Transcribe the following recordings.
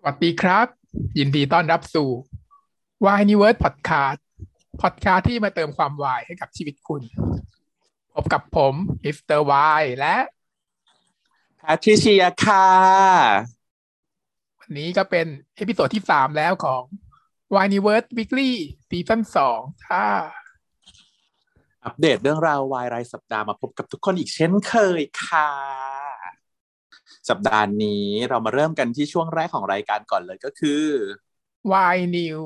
สวัสดีครับ ยินดีต้อนรับสู่ Y New World Podcast Podcast ที่มาเติมความวายให้กับชีวิตคุณ พบกับผมมิสเตอร์วายและแพทริเชียค่ะ วันนี้ก็เป็น episode ที่สามแล้วของ Y New World Weekly season สองถ้าอัปเดตเรื่องราววายรายสัปดาห์มาพบกับทุกคนอีกเช่นเคยค่ะ สัปดาห์นี้เรามาเริ่มกันที่ช่วงแรกของรายการก่อนเลยก็คือ Why New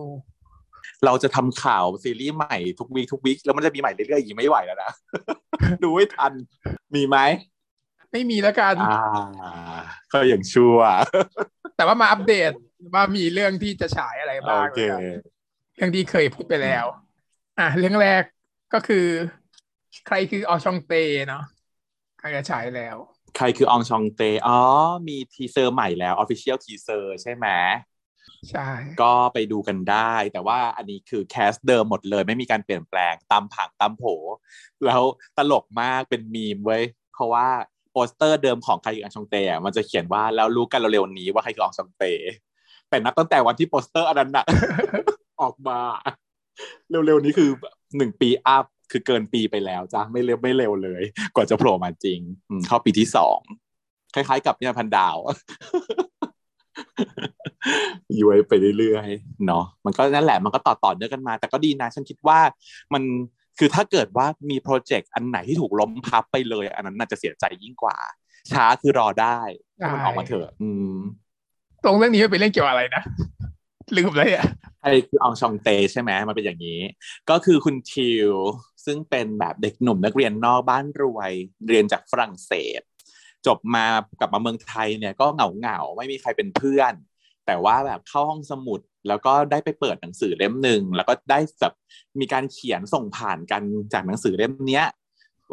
เราจะทำข่าวซีรีส์ใหม่ทุกวีคทุกวีคแล้วมันจะมีใหม่เรื่อยๆอย่างนี้ไม่ไหวแล้วนะ ดูไม่ทัน มีไหม ไม่มีแล้วกันอ่าก็อย่างชั่วแต่ว่ามาอัปเดตว่ามีเรื่องที่จะฉายอะไรโอบ้างเคนะครับเรื่องที่เคยพูดไปแล้ว อะเรื่องแรกก็คือ ใครคืออองชองเตเนาะใครจะฉายแล้ว ใครคืออองชองเต อ๋อ มี teaser ใหม่แล้ว Official Teaser ใช่ไหมใช่ ก็ไปดูกันได้ แต่ว่าอันนี้คือ cast เดิมหมดเลย ไม่มีการเปลี่ยนแปลงตามผังตามโผ แล้วตลกมากเป็นมีมเว้ย เพราะว่าโปสเตอร์เดิมของใครคืออองชองเตอะมันจะเขียนว่าแล้วรู้กันเร็วๆนี้ว่าใครคืออองชองเต แต่นับตั้งแต่วันที่โปสเตอร์อันนั้นน่ะออกมา เร็วๆนี้คือหนึ่งปีอัพ คือเกินปีไปแล้วจ้ะไม่เร็วไม่เร็วเลย กว่าจะโผล่มาจริงอืมเข้าปีที่สองคล้ายๆกับเนี่ยพันดาวย้วยไปเรื่อยๆเนาะมันก็นั่นแหละมันก็ต่อต่อเนื่องกันมา แต่ก็ดีนะ ฉันคิดว่ามันคือถ้าเกิดว่ามีโปรเจกต์อันไหนที่ถูกล้มพับไปเลย อันนั้นน่าจะเสียใจยิ่งกว่า ช้าคือรอได้ให้มันออกมาเถอะอืมตรงเรื่องนี้มันเป็นเรื่องเกี่ยวอะไรนะ ลืมเลยอะใครคืออองชองเตใช่ไหมมันเป็นอย่างนี้ ก็คือคุณทิว ซึ่งเป็นแบบเด็กหนุ่มนักเรียนนอกบ้านรวย เรียนจากฝรั่งเศส จบมากลับมาเมืองไทยเนี่ยก็เหงาเหงาไม่มีใครเป็นเพื่อน แต่ว่าแบบเข้าห้องสมุดแล้วก็ได้ไปเปิดหนังสือเล่มหนึ่งแล้วก็ได้แบบมีการเขียนส่งผ่านกันจากหนังสือเล่มเนี้ย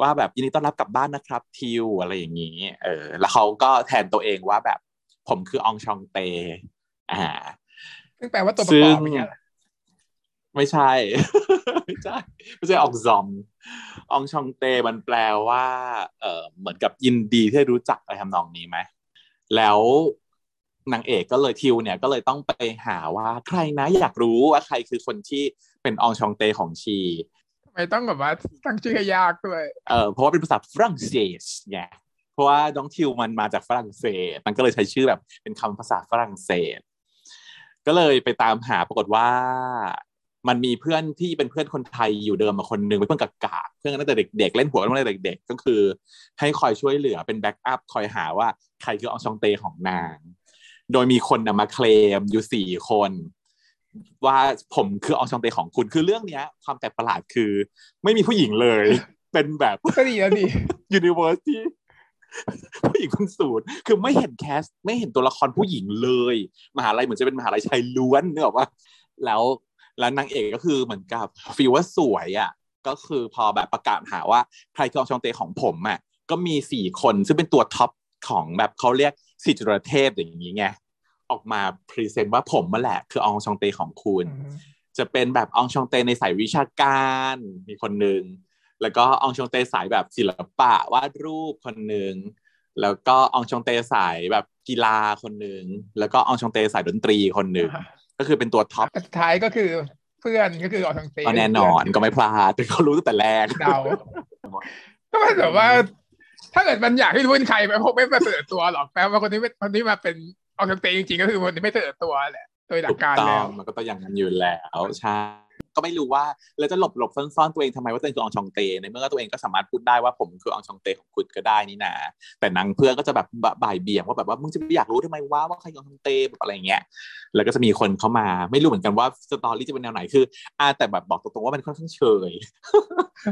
ว่าแบบยินดีต้อนรับกลับบ้านนะครับทิวอะไรอย่างนี้ เออ แล้วเขาก็แทนตัวเองว่าแบบผมคืออองชองเตอ่า ซึ่งแปลว่าตัวประกอบซึ่งเป็นไงล่ะไม่ใช่ ไม่ใช่ไม่ใช่อองซอม อองชองเตมันแปลว่า เออเหมือนกับยินดีที่ได้รู้จักอะไรทำนองนี้ไหมแล้วนางเอกก็เลยทิวเนี่ยก็เลยต้องไปหาว่าใครนะอยากรู้ว่าใครคือคนที่เป็นอองชองเตของชีทำไมต้องแบบว่าตั้งชื่อให้ยากด้วยเออเพราะว่าเป็นภาษาฝรั่งเศสไงเพราะว่าน้องทิวมันมาจากฝรั่งเศส มันก็เลยใช้ชื่อแบบเป็นคำภาษาฝรั่งเศส ก็เลยไปตามหาปรากฏว่า มันมีเพื่อนที่เป็นเพื่อนคนไทยอยู่เดิมมาคนหนึงเป็นเพื่อนกากาเพื่อนกันตั้งแต่เด็กๆเล่นหัวกันตั้งแต่เด็กๆก็คือ ให้คอยช่วยเหลือเป็นแบ็กอัพคอยหาว่าใครคืออองชองเตของนาง โดยมีคนนะมาเคลมอยู่สี่คน ว่าผมคือ enchanté ของคุณคือเรื่องเนี้ย ความแปลกประหลาดคือ ไม่มีผู้หญิงเลย เป็นแบบก็ดีแล้วดิ universe ที่ ผู้หญิงคนสูตรคือไม่เห็น cast ไม่เห็นตัวละครผู้หญิงเลย มหาลัยเหมือนจะเป็นมหาลัยชายล้วนนึกออกปะ แล้วแล้วนางเอกก็คือเหมือนกับ feel ว่าสวยอะก็คือพอแบบประกาศหาว่าใครคือ enchanté ของผมอะก็มีสี่คนซึ่งเป็นตัว top ของแบบเขาเรียกสี่จตุรเทพอย่างนี้ไงออกมา present ว่าผมมาแหละคือ enchanté ของคุณ จะเป็นแบบ enchanté ในสายวิชาการมีคนหนึ่ง แล้วก็ enchanté สายแบบศิลปะวาดรูปคนหนึ่งแล้วก็ enchanté สายแบบกีฬาคนหนึ่งแล้วก็ enchanté สายดนตรีคนหนึ่งก็คือเป็นตัว top สุดท้ายก็คือเพื่อนก็คือ enchanté ก็แน่นอนก็ไม่พลาดแต่เขารู้ตั้งแต่แรกเดาก็มันแบบว่า ถ้าเกิดมันอยากให้รู้เป็นใครมันคงไม่มาเสนอตัวหรอกแปลว่าคนที่ไม่คนที่มาเป็นออชองเตจริงๆก็คือคนที่ไม่เสนอตัวแหละโดยหลัถูกกการต้อแล้งวมันก็ต้องอย่างนั้นอยู่แล้วใช่ ก็ไม่รู้ว่าแล้วจะหลบหลบซ่อนๆตัวเองทำไมว่าตัวเองคืออองชองเตในเมื่อตัวเองก็สามารถพูดได้ว่าผมคืออองชองเตของคุณก็ได้นี่นะแต่นางเพื่อนก็จะแบบบ่ายเบี่ยงว่าแบบว่ามึงจะไปอยากรู้ทำไมว่าว่าใครอองชองเตแบบอะไรเงี้ยแล้วก็จะมีคนเข้ามาไม่รู้เหมือนกันว่าสตอรี่จะเป็นแนวไหนคืออ่าแต่แบบบอกตรงๆว่ามันค่อนข้างเฉย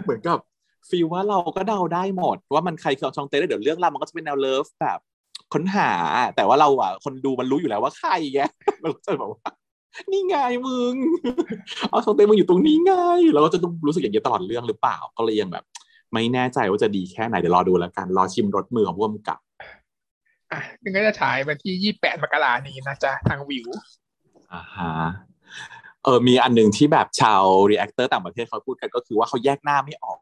เหมือนกับฟีลว่าเราก็เดาได้หมด ว่ามันใครคืออองชองเตแล้วเดี๋ยวเรื่องราวมันก็จะเป็นแนวเลิฟแบบค้นหาแต่ว่าเราอะคนดูมันรู้อยู่แล้วว่าใครแกเราก็จะแบบว่า นี่ไงมึงเอาชองเตมึงอยู่ตรงนี้ไงเราก็จะต้องรู้สึกอย่างนี้ยตลอดเรื่องหรือเปล่า ก็เลยยังแบบ ไม่แน่ใจว่าจะดีแค่ไหนเดี๋ยวรอดูแล้วกันรอชิมรสมือของผู้กำกับอะซึ่งก็จะฉายวันที่ยี่แปดมกรานี้นะจ๊ะทางวิวอ่าฮะเออมีอันหนึ่งที่แบบชาว reactor ต่างประเทศเขาพูดกันก็คือว่าเขาแยกหน้าไม่ออก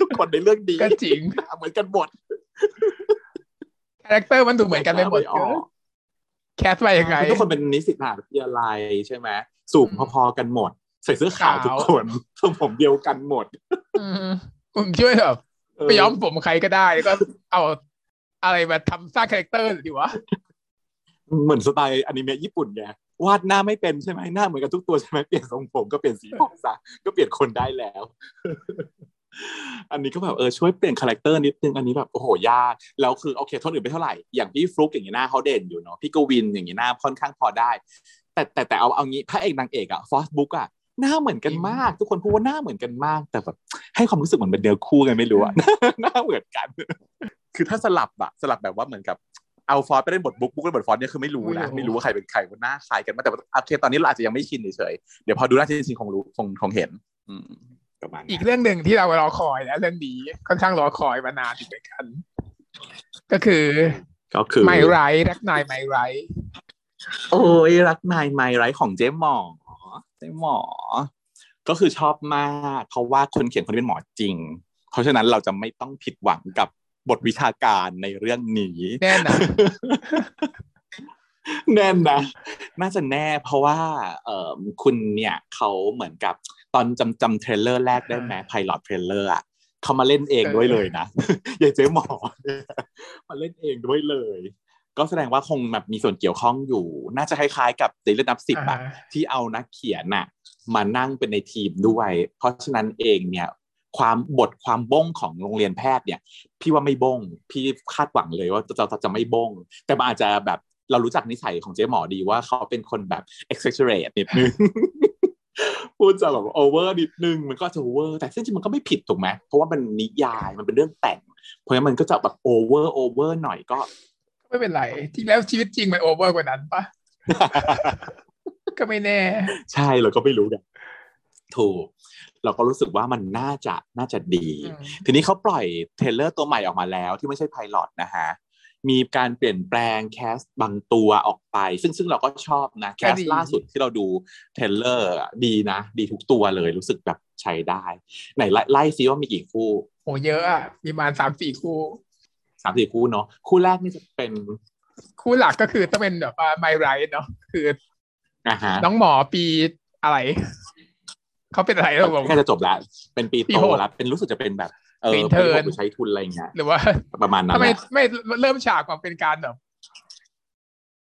ทุกคนในเรื่องดีก็จริงเหมือนกันหมด character มันดูเหมือนกันไปหมด แยกหน้าออกแคสไปยังไงทุกคนเป็นนิสิตมหาวิทยาลัยใช่ไหมสูงพอๆกันหมด ใส่เสื้อขาวทุกคนทรงผมเดียวกันหมดอืมมึงช่วยแบบเออไปย้อมผมใครก็ได้แล้วก็เอาอะไรมาทำสร้าง character ดีวะเหมือนสไตล์อนิเมะญี่ปุ่นไงวาดหน้าไม่เป็นใช่ไหมหน้าเหมือนกันทุกตัวใช่ไหมเปลี่ยนทรงผมก็เปลี่ยนสีผมซะก็เปลี่ยนคนได้แล้ว อันนี้ก็แบบเออช่วยเปลี่ยน character นิดนึงอันนี้แบบโอ้โหยากแล้วคือโอเคโทษอื่นไปเท่าไหร่อย่างพี่ฟลุกอย่างนี้หน้าเขาเด่นอยู่เนาะพี่กวินอย่างนี้หน้าค่อนข้างพอได้ แต่แต่แต่เอาเอางี้พระเอกนางเอกอะ Force Book อะหน้าเหมือนกันมาก ทุกคนพูดว่าหน้าเหมือนกันมาก แต่แบบให้ความรู้สึกเหมือนเป็นเดือคู่กันไม่รู้อะหน้าเหมือนกัน คือถ้าสลับอะสลับแบบว่าเหมือนกับเอาฟอสไปเล่นบทบุ๊กบุ๊กเล่นบทฟอสเนี่ยคือไม่รู้นะไม่รู้ไม่รู้ว่าใครเป็นใครว่าหน้าคล้ายกันมากแต่ว่าโอเคตอนนี้เราอาจจะยังไม่ชินเฉยๆเดี๋ยวพอดูหน้าจริงๆคงรู้คงคงเห็นอืม ประมาณนั้นอีกเรื่องหนึ่งที่เรารอคอยนะเรื่องนี้ค่อนข้างรอคอยมานานอยู่เหมือนกัน ก็คือก็คือไม่ไรรักนายไม่ไรโอ้ยรักนายไมไรของเจ๊หมอเจ๊หมอ ก็คือชอบมากเพราะว่าคนเขียนคนนี้เป็นหมอจริง เพราะฉะนั้นเราจะไม่ต้องผิดหวังกับบทวิชาการในเรื่องนี้แน่นะแน่นนะ น่าจะแน่เพราะว่าเอ่อคุณเนี่ยเขาเหมือนกับ ตอนจำจำ trailer แรกได้ไหม pilot trailer อะเขามาเล่นเองด้วยเลยนะยายเจ๊หมอเนี่ยมาเล่นเองด้วยเลย ก็แสดงว่าคงแบบมีส่วนเกี่ยวข้องอยู่ น่าจะคล้ายๆกับเดลินับสิบอะอ่าที่เอานักเขียนน่ะมานั่งเป็นในทีมด้วย เพราะฉะนั้นเองเนี่ย ความบทความบ้งของโรงเรียนแพทย์เนี่ย พี่ว่าไม่บ้ง พี่คาดหวังเลยว่าจะจะจะไม่บ้ง แต่มันอาจจะแบบเรารู้จักนิสัยของเจ๊หมอดีว่าเขาเป็นคนแบบ exaggerate นิดนึง พูดจะแบบ over นิดนึงมันก็จะ over แต่ซึ่งจริงมันก็ไม่ผิดถูกไหมเพราะว่ามันนิยายมันเป็นเรื่องแต่ง เพราะฉะนั้นมันก็จะแบบ over over หน่อยก็ ไม่เป็นไรจริงแล้วชีวิตจริงมัน over กว่านั้นปะก็ไม่แน่ ใช่เราก็ไม่รู้เนี่ยถูก เราก็รู้สึกว่ามันน่าจะน่าจะดีอืมทีนี้เขาปล่อย trailer ตัวใหม่ออกมาแล้วที่ไม่ใช่ pilot นะฮะ มีการเปลี่ยนแปลง cast บางตัวออกไป ซึ่งซึ่งเราก็ชอบนะ cast ล่าสุดที่เราดู trailer อะดีนะ ดีทุกตัวเลยรู้สึกแบบใช้ได้ ไหนไล่ไล่ซิว่ามีกี่คู่โหเยอะอะมีประมาณสามสี่คู่สามสี่คู่เนาะคู่แรกนี่จะเป็น คู่หลักก็คือต้องเป็นแบบว่าไมไรเนาะคืออ่าฮะน้องหมอปีอะไรเขาเป็นอะไรแล้วผมใกล้จะจบแล้วเป็นปีปีโตหกแล้วเป็นรู้สึกจะเป็นแบบ เออเป็นปีหก intern หรือใช้ทุนอะไรอย่างเงี้ยหรือว่าประมาณนั้นทำไมแหละไม่เริ่มฉากมาเป็นการแบบ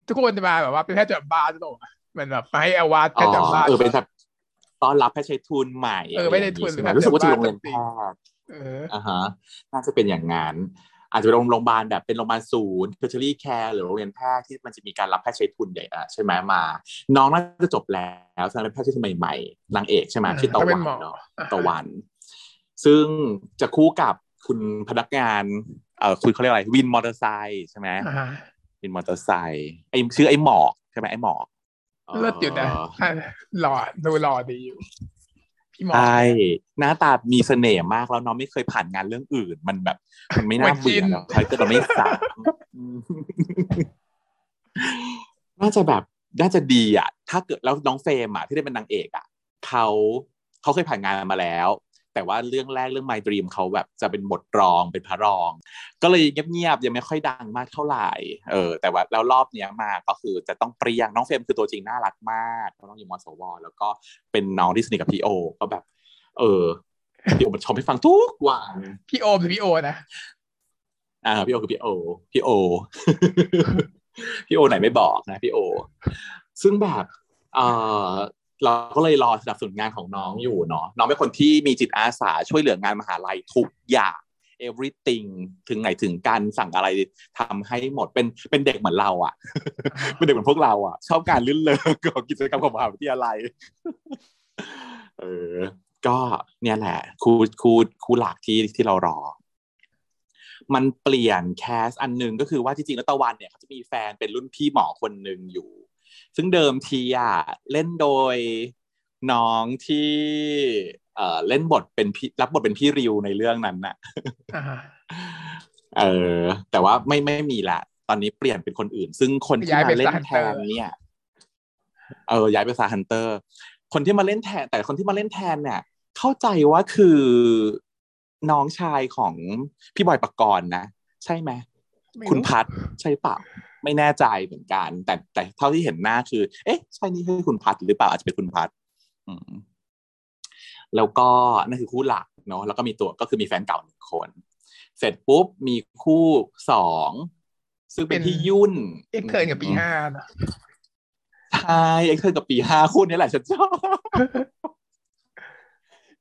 ทุกคนจะมาแบบว่าเป็นแพทย์จับบ้านตลอดเหมือนแบบมาให้อวาดแพอ๋อทย์จับบ้านเออเป็นแบบต้อนรับให้ใช้ทุนใหม่เออไม่ได้ทุนอะรอย่างงี้ใช่ไหมหรือรู้สึกว่าจะแบบโรงเรียนแพทย์เอออ่าฮะน่าจะเป็นอย่างนั้นอาจจะเป็นโรงพยาบาลแบบเป็นโรงพยาบาลศูนย์ tertiary care หรือโรงเรียนแพทย์ที่มันจะมีการรับแพทย์ใช้ทุนใหญ่อะใช่ไหมมา น้องน่าจะจบแล้วสำหรับแพทย์ที่ใหม่ๆนางเอกใช่ไหมชื่อตะเขาเป็วันนหมอเนาะอ่าตะวัน ซึ่งจะคู่กับคุณพนักงานเออคุณเขาเรียกอะไรวินมอเตอร์ไซค์ใช่ไหมอ่าวินมอเตอร์ไซค์ไอชื่อไอหมอกใช่ไหมไอหมอกเลิศอยู่นะอะหล่อดูหล่อดีอยู่พี่หมอใช่หน้าตามีเสน่ห์มากแล้วน้องไม่เคยผ่านงานเรื่องอื่น มันแบบมันไม่น่าเบื่อแล้ว character เราไม่ซ้ำน่าจะแบบน่าจะดีอะ ถ้าเกิดแล้วน้องเฟรมอะที่ได้เป็นนางเอกอะเขาเขาเคยผ่านงานมาแล้ว แต่ว่าเรื่องแรกเรื่อง My Dream เขาแบบจะเป็นบทรองเป็นพระรอง ก็เลยเงียบๆยังไม่ค่อยดังมากเท่าไหร่เออแต่ว่าแล้วรอบเนี้ยมาก็คือจะต้องเปรี้ยงน้องเฟรมคือตัวจริงน่ารักมากเพราะน้องอยู่มสวแล้วก็เป็นน้องที่สนิทกับพี่โอก็แบบ เออพี่โอมันชมให้ฟังทุกวันพี่โอมหรือพี่โอนะอ่าพี่โอคือพี่โอพี่โอพี่โอไหนไม่บอกนะพี่โอ ซึ่งแบบเออ เราก็เลยรอสนับสนุนงานของน้องอยู่เนาะน้องเป็นคนที่มีจิตอาสาช่วยเหลืองานมหาลัยทุกอย่าง everything ถึงไหนถึงการสั่งอะไรทำให้หมดเป็นเป็นเด็กเหมือนเราอะ่ะ เป็นเด็กเหมือนพวกเราอะ่ะ ชอบการลื่นเลิงของกิจกรรมของมหาวิทยาลัยเออ ก็เนี่ยแหละครูครูครูหลักที่ที่เรารอ มันเปลี่ยนแคสอันหนึ่งก็คือว่าจริงๆแล้วตะวันเนี่ยเขาจะมีแฟนเป็นรุ่นพี่หมอคนหนึ่งอยู่ ซึ่งเดิมทีอะเล่นโดยน้องที่เอ่อเล่นบทเป็นพี่รับบทเป็นพี่ริวในเรื่องนั้นน่ะอ่าเออ แต่ว่าไม่ไม่มีละ ตอนนี้เปลี่ยนเป็นคนอื่น ซึ่งคนที่ย้ายมาไปเล่น Star แท Hunter นเนี่ย เออย้ายไปซาฮันเตอร์ คนที่มาเล่นแทน แต่คนที่มาเล่นแทนเนี่ย เข้าใจว่าคือน้องชายของพี่บอยปกรณ์นะ ใช่ไหมไม่คุณรู้พัดใช่เปล่า ไม่แน่ใจเหมือนกัน แต่แต่เท่าที่เห็นหน้าคือ เอ๊ะใช่นี่คือคุณพัดหรือเปล่าอาจจะเป็นคุณพัดอืมแล้วก็นั่นคือคู่หลักเนาะแล้วก็มีตัวก็คือมีแฟนเก่าหนึ่งคน เสร็จปุ๊บมีคู่สองซึ่งเป็นพี่ยุ่น extern กับปีห้านะใช่ extern กับปีห้าคู่นี้แหละฉันชอบ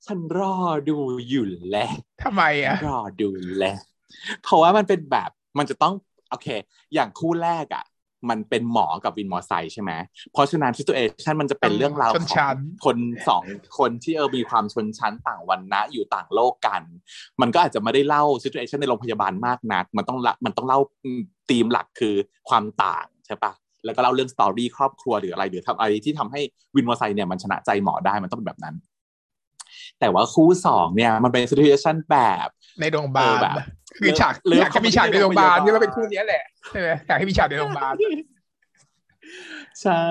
ฉันรอดูอยู่แหละทำไมอะรอดูแล้วเพราะว่ามันเป็นแบบมันจะต้อง โอเค อย่างคู่แรกอะ มันเป็นหมอกับวินมอไซค์ใช่ไหมเพราะฉะนั้นซิ t u เอชันมันจะเป็นเรื่องราวของชนชั้นคนสองคนที่เออมีความชนชั้นต่างกันนะอยู่ต่างโลกกัน มันก็อาจจะไม่ได้เล่าซิ t u เอชันในโรงพยาบาลมากนัก มันต้องละมันต้องเล่าธีมหลักคือความต่างใช่ปะแล้วก็เล่าเรื่อง story ครอบครัวหรืออะไรหรือทำอะไรที่ทำให้วินมอไซค์เนี่ยมันชนะใจหมอได้มันต้องเป็นแบบนั้น แต่ว่าคู่สองเนี่ยมันเป็นซิ t u เอชันแบบในโรงพยาบาลเออแบบคือฉาก love อยากให้มีฉากในโรงพยาบาล love ก็เป็นคู่เนี้ยแหละใช่ไหมอยากให้มีฉากในโรงพยาบาลใช่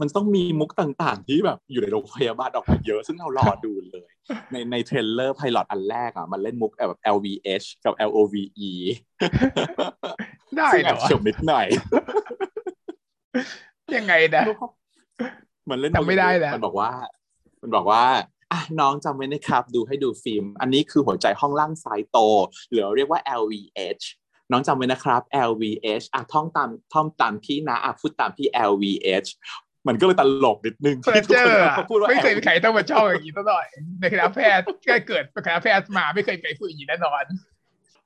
มันต้องมีมุกต่างๆ ที่แบบอยู่ในโรงพยาบาลออกมาเยอะ ซึ่งเรารอดูเลย ในใน trailer pilot อันแรกอะ มันเล่นมุกแบบ LVH กับ LOVE ได้ซึ่งเหแอบชอบนิดหน่อย ยังไงนะ มันเล่นจำไม่ได้แล้วมันบอกว่า มันบอกว่า อะน้องจำไว้นะครับ ดูให้ดูฟิล์ม อันนี้คือหัวใจห้องล่างซ้ายโต หรือเรียกว่า LVH น้องจำไว้นะครับ LVH อะท่องตามท่องตามพี่นะอะพูดตามพี่ LVH มันก็เลยตลกนิดนึงเฟอร์ที่ทุกเจอคนร์อะเขาพูดว่าไม่เคย LVH มีใครต้องมาชอบอย่างนี้ซะหน่อยในคณะแพทย์ก็เกิดเป็นคณะแพทย์มาไม่เคยมีใครพูดอย่างนี้แน่นอน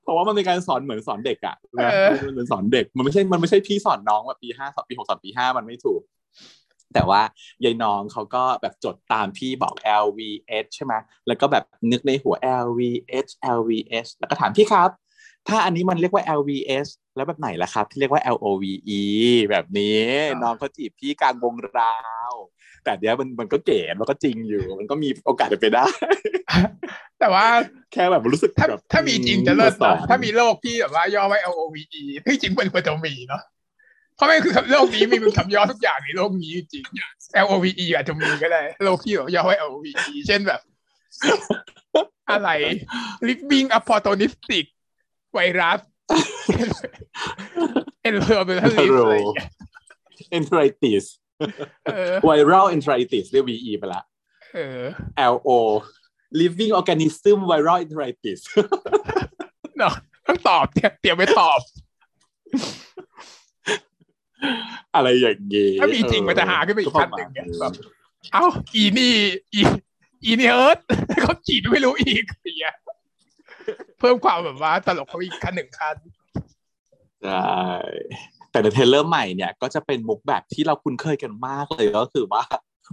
เพราะว่ามันเป็นการสอนเหมือนสอนเด็กอะนะเออมันเป็นสอนเด็ก มันไม่ใช่ มันไม่ใช่พี่สอนน้องแบบปีห้าสอนปีหกสอนปีห้ามันไม่ถูก แต่ว่ายายน้องเขาก็แบบจดตามพี่บอก LVH ใช่ไหมแล้วก็แบบนึกในหัว LVH LVH แล้วก็ถามพี่ครับ ถ้าอันนี้มันเรียกว่า LVS แล้วแบบไหนล่ะครับ ที่เรียกว่า LOVE แบบนี้น้องเขาจีบพี่กลางวงราว แต่เดี๋ยวมันมันก็เก๋มันก็จริงอยู่ มันก็มีโอกาสเป็นไปได้ แต่ว่าแค่แบบรู้สึกถ้าแบบถ้ามีจริงจะเลิศสอนะนถ้ามีโลกที่แบบว่าย่อไว้ L O V E ที่จริงมันควรจะมีเนาะ เพราะไม่คือโลกนี้มีมันคำย่อทุกอย่างในโลกนี้จริง L O V E อาจจะมีก็ได้โลกที่แบบย่อไว้ L O V E เช่นแบบ อะไร living opportunistic ไวรัสเอ็นเ r อร์เบลลิสอะไรอย่างเงี้ย enteritis เออ viral enteritis เรียก VE ไปละเออ LO living organism viral enteritis เนาะต้องตอบเนี่ยเตรียมไว้ตอบ อะไรอย่างงี้ถ้ามีจริงมันจะหาขึ้นไปอีกขั้นหนึ่งไงแบบเอ้าอีนี่อีอีนี่เอิร์ธเขาจีบไม่รู้อีกอย่างเงี้ยเพิ่มความแบบว่าตลกเขาอีกขั้นหนึ่งขั้นใช่แต่ในเทรลเลอร์ใหม่เนี่ย ก็จะเป็นมุกแบบที่เราคุ้นเคยกันมากเลยก็คือว่า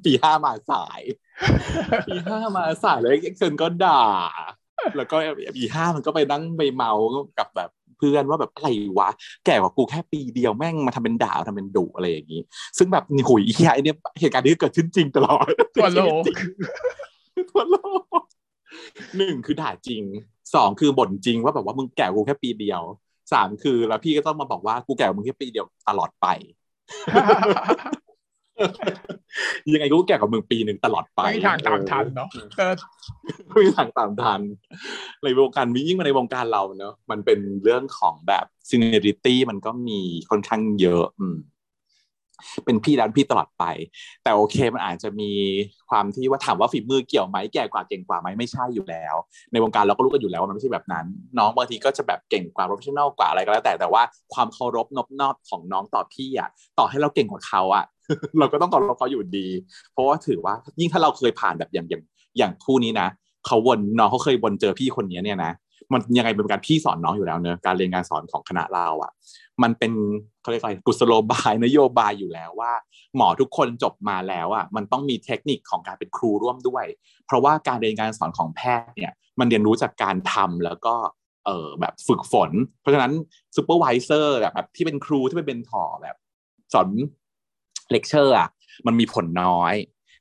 ปีห้ามาสาย ปีห้ามาสายแล้วเอ็กเซนก็ด่า แล้วก็ปีห้ามันก็ไปนั่งไปเมากับแบบ เพื่อนว่าแบบอะไรวะ แก่กว่ากูแค่ปีเดียวแม่งมาทำเป็นด่าทำเป็นดุอะไรอย่างนี้ ซึ่งแบบนี่หุยเฮียไอเนี่ยเหตุการณ์นี้เกิดขึ้นจริงตลอดทั่วโลกทั่วโลกหนึ่งคือด่าจริงสองคือบ่นจริงว่าแบบว่ามึงแก่กว่ากูแค่ปีเดียวสามคือแล้วพี่ก็ต้องมาบอกว่ากูแก่กว่ามึงแค่ปีเดียวตลอดไป ยังไงกูก็แก่กว่ามึงปีหนึ่งตลอดไปไม่มีทางตามทันเนาะก็ไม่มีทางตามทันในวงการมียิ่งมาในวงการเราเนอะมันเป็นเรื่องของแบบซีเนอริตี้มันก็มีค่อนข้างเยอะ อืม เป็นพี่ดันพี่ตลอดไป แต่โอเคมันอาจจะมีความที่ว่าถามว่าฝีมือเกี่ยวไหมแก่กว่าเก่งกว่าไหมไม่ใช่อยู่แล้ว ในวงการเราก็รู้กันอยู่แล้วว่ามันไม่ใช่แบบนั้น น้องบางทีก็จะแบบเก่งกว่า professional กว่าอะไรก็แล้ว แต่แต่ว่าความเคารพนอบนอบของน้องต่อพี่อะต่อให้เราเก่งกว่าเขาอะเราก็ต้องเคารพเขาอยู่ดี เพราะว่าถือว่ายิ่งถ้าเราเคยผ่านแบบอย่างอย่างอย่างคู่นี้นะเขาวนน้องเขาเคยวนเจอพี่คนนี้เนี่ยนะ มันยังไงเป็นการพี่สอนน้องอยู่แล้วเนอะการเรียนการสอนของคณะเราอะ มันเป็นเขาเรียกอะไรกุศโลบายนโยบายอยู่แล้วว่า หมอทุกคนจบมาแล้วอะมันต้องมีเทคนิคของการเป็นครูร่วมด้วย เพราะว่าการเรียนการสอนของแพทย์เนี่ยมันเรียนรู้จากการทำแล้วก็เออแบบฝึกฝน เพราะฉะนั้น supervisor แบบที่เป็นครูที่เป็น mentor แบบสอนเลคเชอร์อะมันมีผลน้อย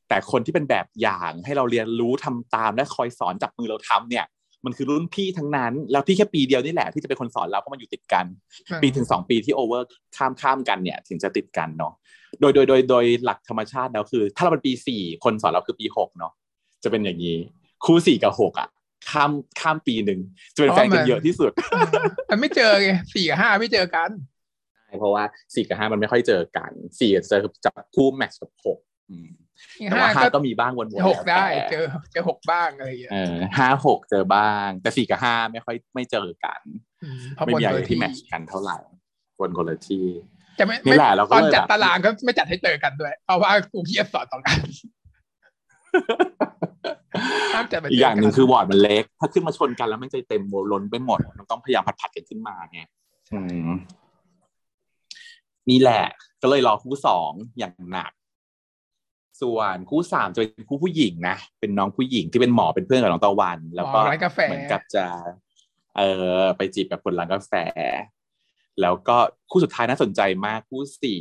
แต่คนที่เป็นแบบอย่างให้เราเรียนรู้ทำตามและคอยสอนจับมือเราทำเนี่ย มันคือรุ่นพี่ทั้งนั้น แล้วพี่แค่ปีเดียวนี่แหละที่จะเป็นคนสอนเราเพราะมันอยู่ติดกัน ปีถึงสองปีที่ over ข้ามข้ามกันเนี่ย ถึงจะติดกันเนาะโดยโดยโดยโดยหลักธรรมชาติแล้วคือ ถ้าเราเป็นปีสี่คนสอนเราคือปีหกเนาะจะเป็นอย่างนี้คู่สี่กับหกอะข้ามข้ามปีหนึ่งจะเป็นแฟนกันเยอะที่สุดมันไม่เจอไงสี่กับห้าไม่เจอกันเพราะว่าสี่กับห้ามันไม่ค่อยเจอกันสี่จะจับคู่แมทช์กับหกอืม แต่ว่าห้าก็มีบ้างวนๆหกได้แล้วแต่เจอเจอหกบ้างอะไรอย่างเงี้ยเออห้าหกเจอบ้าง แต่สี่กับห้าไม่ค่อยไม่เจอกันมเพราะไม่บนมีอะไรเวที่ทีแมทช์กันเท่าไหร่วนคนละที่จะไม่นี่ไม่แหละเราก็ตอนเลยจัดแบบตารางก็ไม่จัดให้เจอกันด้วย เพราะว่ากูเพียสอนต่อกันห้ามจัดมาอีเจกออย่างหนึ่งกันคือวอร์ดมันเล็ก ถ้าขึ้นมาชนกันแล้วมันจะเต็มโมล้นไปหมดมันต้องพยายามผัดๆกันขึ้นมาไงอืมนี่แหละ ก็เลยรอคู่สองอย่างหนัก ส่วนคู่สามจะเป็นคู่ผู้หญิงนะเป็นน้องผู้หญิงที่เป็นหมอเป็นเพื่อนกับน้องตะวัน แล้วก็อ๋อร้านกาแฟเหมือนกับจะเออไปจีบกับคนร้านกาแฟ แล้วก็คู่สุดท้ายน่าสนใจมากคู่สี่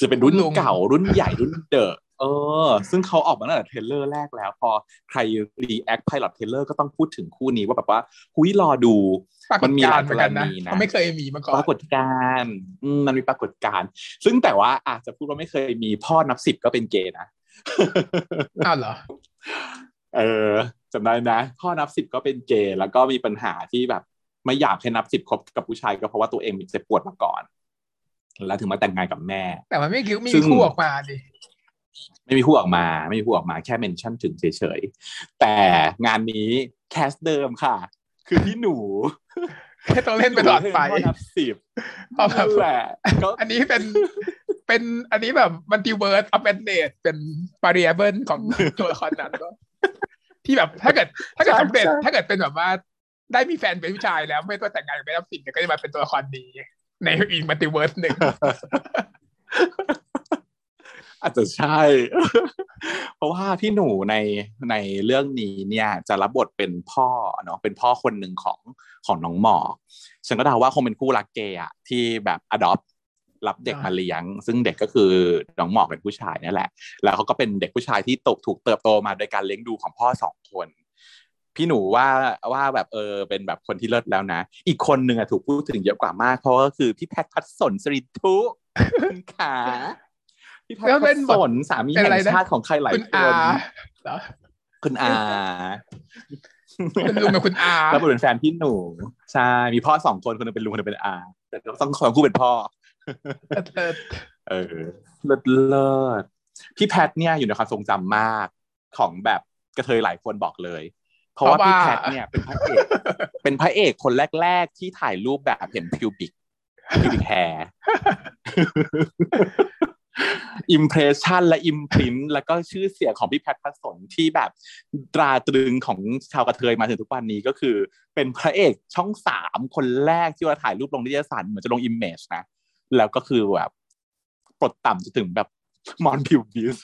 จะเป็นรุ่นเก่ารุ่นใหญ่รุ่นเดอะ เออ ซึ่งเขาออกมาตั้งแต่เทรลเลอร์แรกแล้ว พอใครรีแอคไพลอตเทรลเลอร์ก็ต้องพูดถึงคู่นี้ว่าแบบว่าหุยรอดูปรากมัฏนมีกาหรลายณ์เหมือนกันนะกรณีนะเขาไม่เคยมีมาก่อปนรากฏการณ์อืมมันมีปรากฏการณ์ซึ่งแต่ว่าอาจจะพูดว่าไม่เคยมีพ่อนับสิบก็เป็นเกย์นะอ้าวเหรอเออจำได้นะ พ่อนับสิบก็เป็นเกย์แล้วก็มีปัญหาที่แบบ ไม่อยากให้นับสิบคบกับผู้ชายก็เพราะว่าตัวเองมีเจ็บปวดมาก่อน แล้วถึงมาแต่งงานกับแม่ แต่มันไม่คิดมีซึ่งคู่ออกมาดิ ไม่มีผู้ออกมาไม่มีผู้ออกมาแค่เมนชั่นถึงเฉยๆ แต่งานนี้แคสเดิมค่ะ คือพี่หนูแค่ต้องเล่นไปตลอดไปพ่อนับสิบเพราะแบบนั่นแหละก็อันนี้เป็นเป็นอันนี้แบบมัลติเวิร์สอัปเดตเป็น variable ของตัวละครนั้นก็ที่แบบถ้าเกิดถ้าเกิดสำเร็จถ้าเกิดเป็นแบบว่าได้มีแฟนเป็นผู้ชายแล้วไม่ต้องแต่งงานกับไม่รับสิทธิ์ก็จะมาเป็นตัวละครดีในอีก multiverse หนึ่ง อาจจะใช่ เพราะว่าพี่หนูในในเรื่องนี้เนี่ยจะรับบทเป็นพ่อเนาะเป็นพ่อคนหนึ่งของของน้องหมอกฉันก็เดาว่าคงเป็นคู่รักเกย์อะที่แบบ adopt รับเด็กมาเลี้ยง ซึ่งเด็กก็คือน้องหมอกเป็นผู้ชายนั่นแหละ แล้วเขาก็เป็นเด็กผู้ชายที่ตกถูกเติบโตมาโดยการเลี้ยงดูของพ่อสองคนพี่หนูว่าว่าแบบเออเป็นแบบคนที่เลิศแล้วนะ อีกคนหนึ่งอะถูกพูดถึงเยอะกว่ามากเพราะก็คือพี่แพทย์พัฒสนสริทุคุณขา พี่แพทย์พัฒสนสามีแห่งชาติของใครหลายคุณคอานเหรอคุณอาคุณลุงกับคุณอาแล้วเป็นแฟนพี่หนูใช่มีพ่อสองคนคนหนึงเป็นลุงคนหนึงเป็นอาแต่เราต้องทั้งคู่เป็นพ่อเออเออเลิศเลิศพี่แพทเนี่ยอยู่ในความทรงจำมากของแบบกระเทยหลายคนบอกเลย เพราะว่าพี่แพทเนี่ยเป็นพระเอก เป็นพระเอกคนแรก ๆ ที่ถ่ายรูปแบบเห็น pubic pubic hair impression และ imprint แล้วก็ชื่อเสียงของพี่แพทพัสสนที่แบบตราตรึงของชาวกระเทยมาถึงทุกวันนี้ก็คือ เป็นพระเอกช่องสามคนแรกที่ว่าถ่ายรูปลงนิตยสารเหมือนจะลง Image นะ แล้วก็คือแบบปลดต่ำจนถึงแบบ mons pubis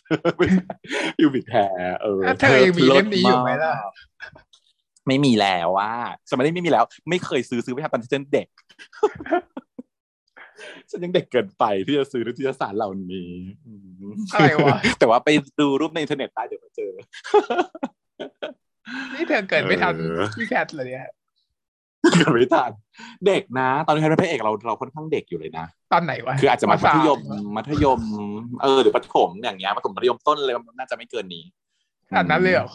pubic hair เออถ้าเธอยังมีเล่มนี้อยู่ไหมล่ะไม่มีแล้วว่าสมัยนี้ไม่มีแล้ว ไม่เคยซื้อซื้อไปทำตอนที่ฉันเด็ก ฉันยังเด็กเกินไปที่จะซื้อนิตยสารเหล่านี้อืมอะไรวะแต่ว่าไปดูรูปในอินเทอร์เน็ตได้เดี๋ยวมาเจอ นี่เธอเกิดไม่ทันเออพี่แพทเลยเนี่ยเกิดไม่ทันเด็กนะ ตอนนี้เป็นพระเอกเราเราค่อนข้างเด็กอยู่เลยนะ ตอนไหนวะ คืออาจจะมามัธยมสามัธยม เออหรือประถมอย่างเงี้ยประถมมัธยมต้นเลยน่าจะไม่เกินนี้ขนาดนั้นเลยเหรอ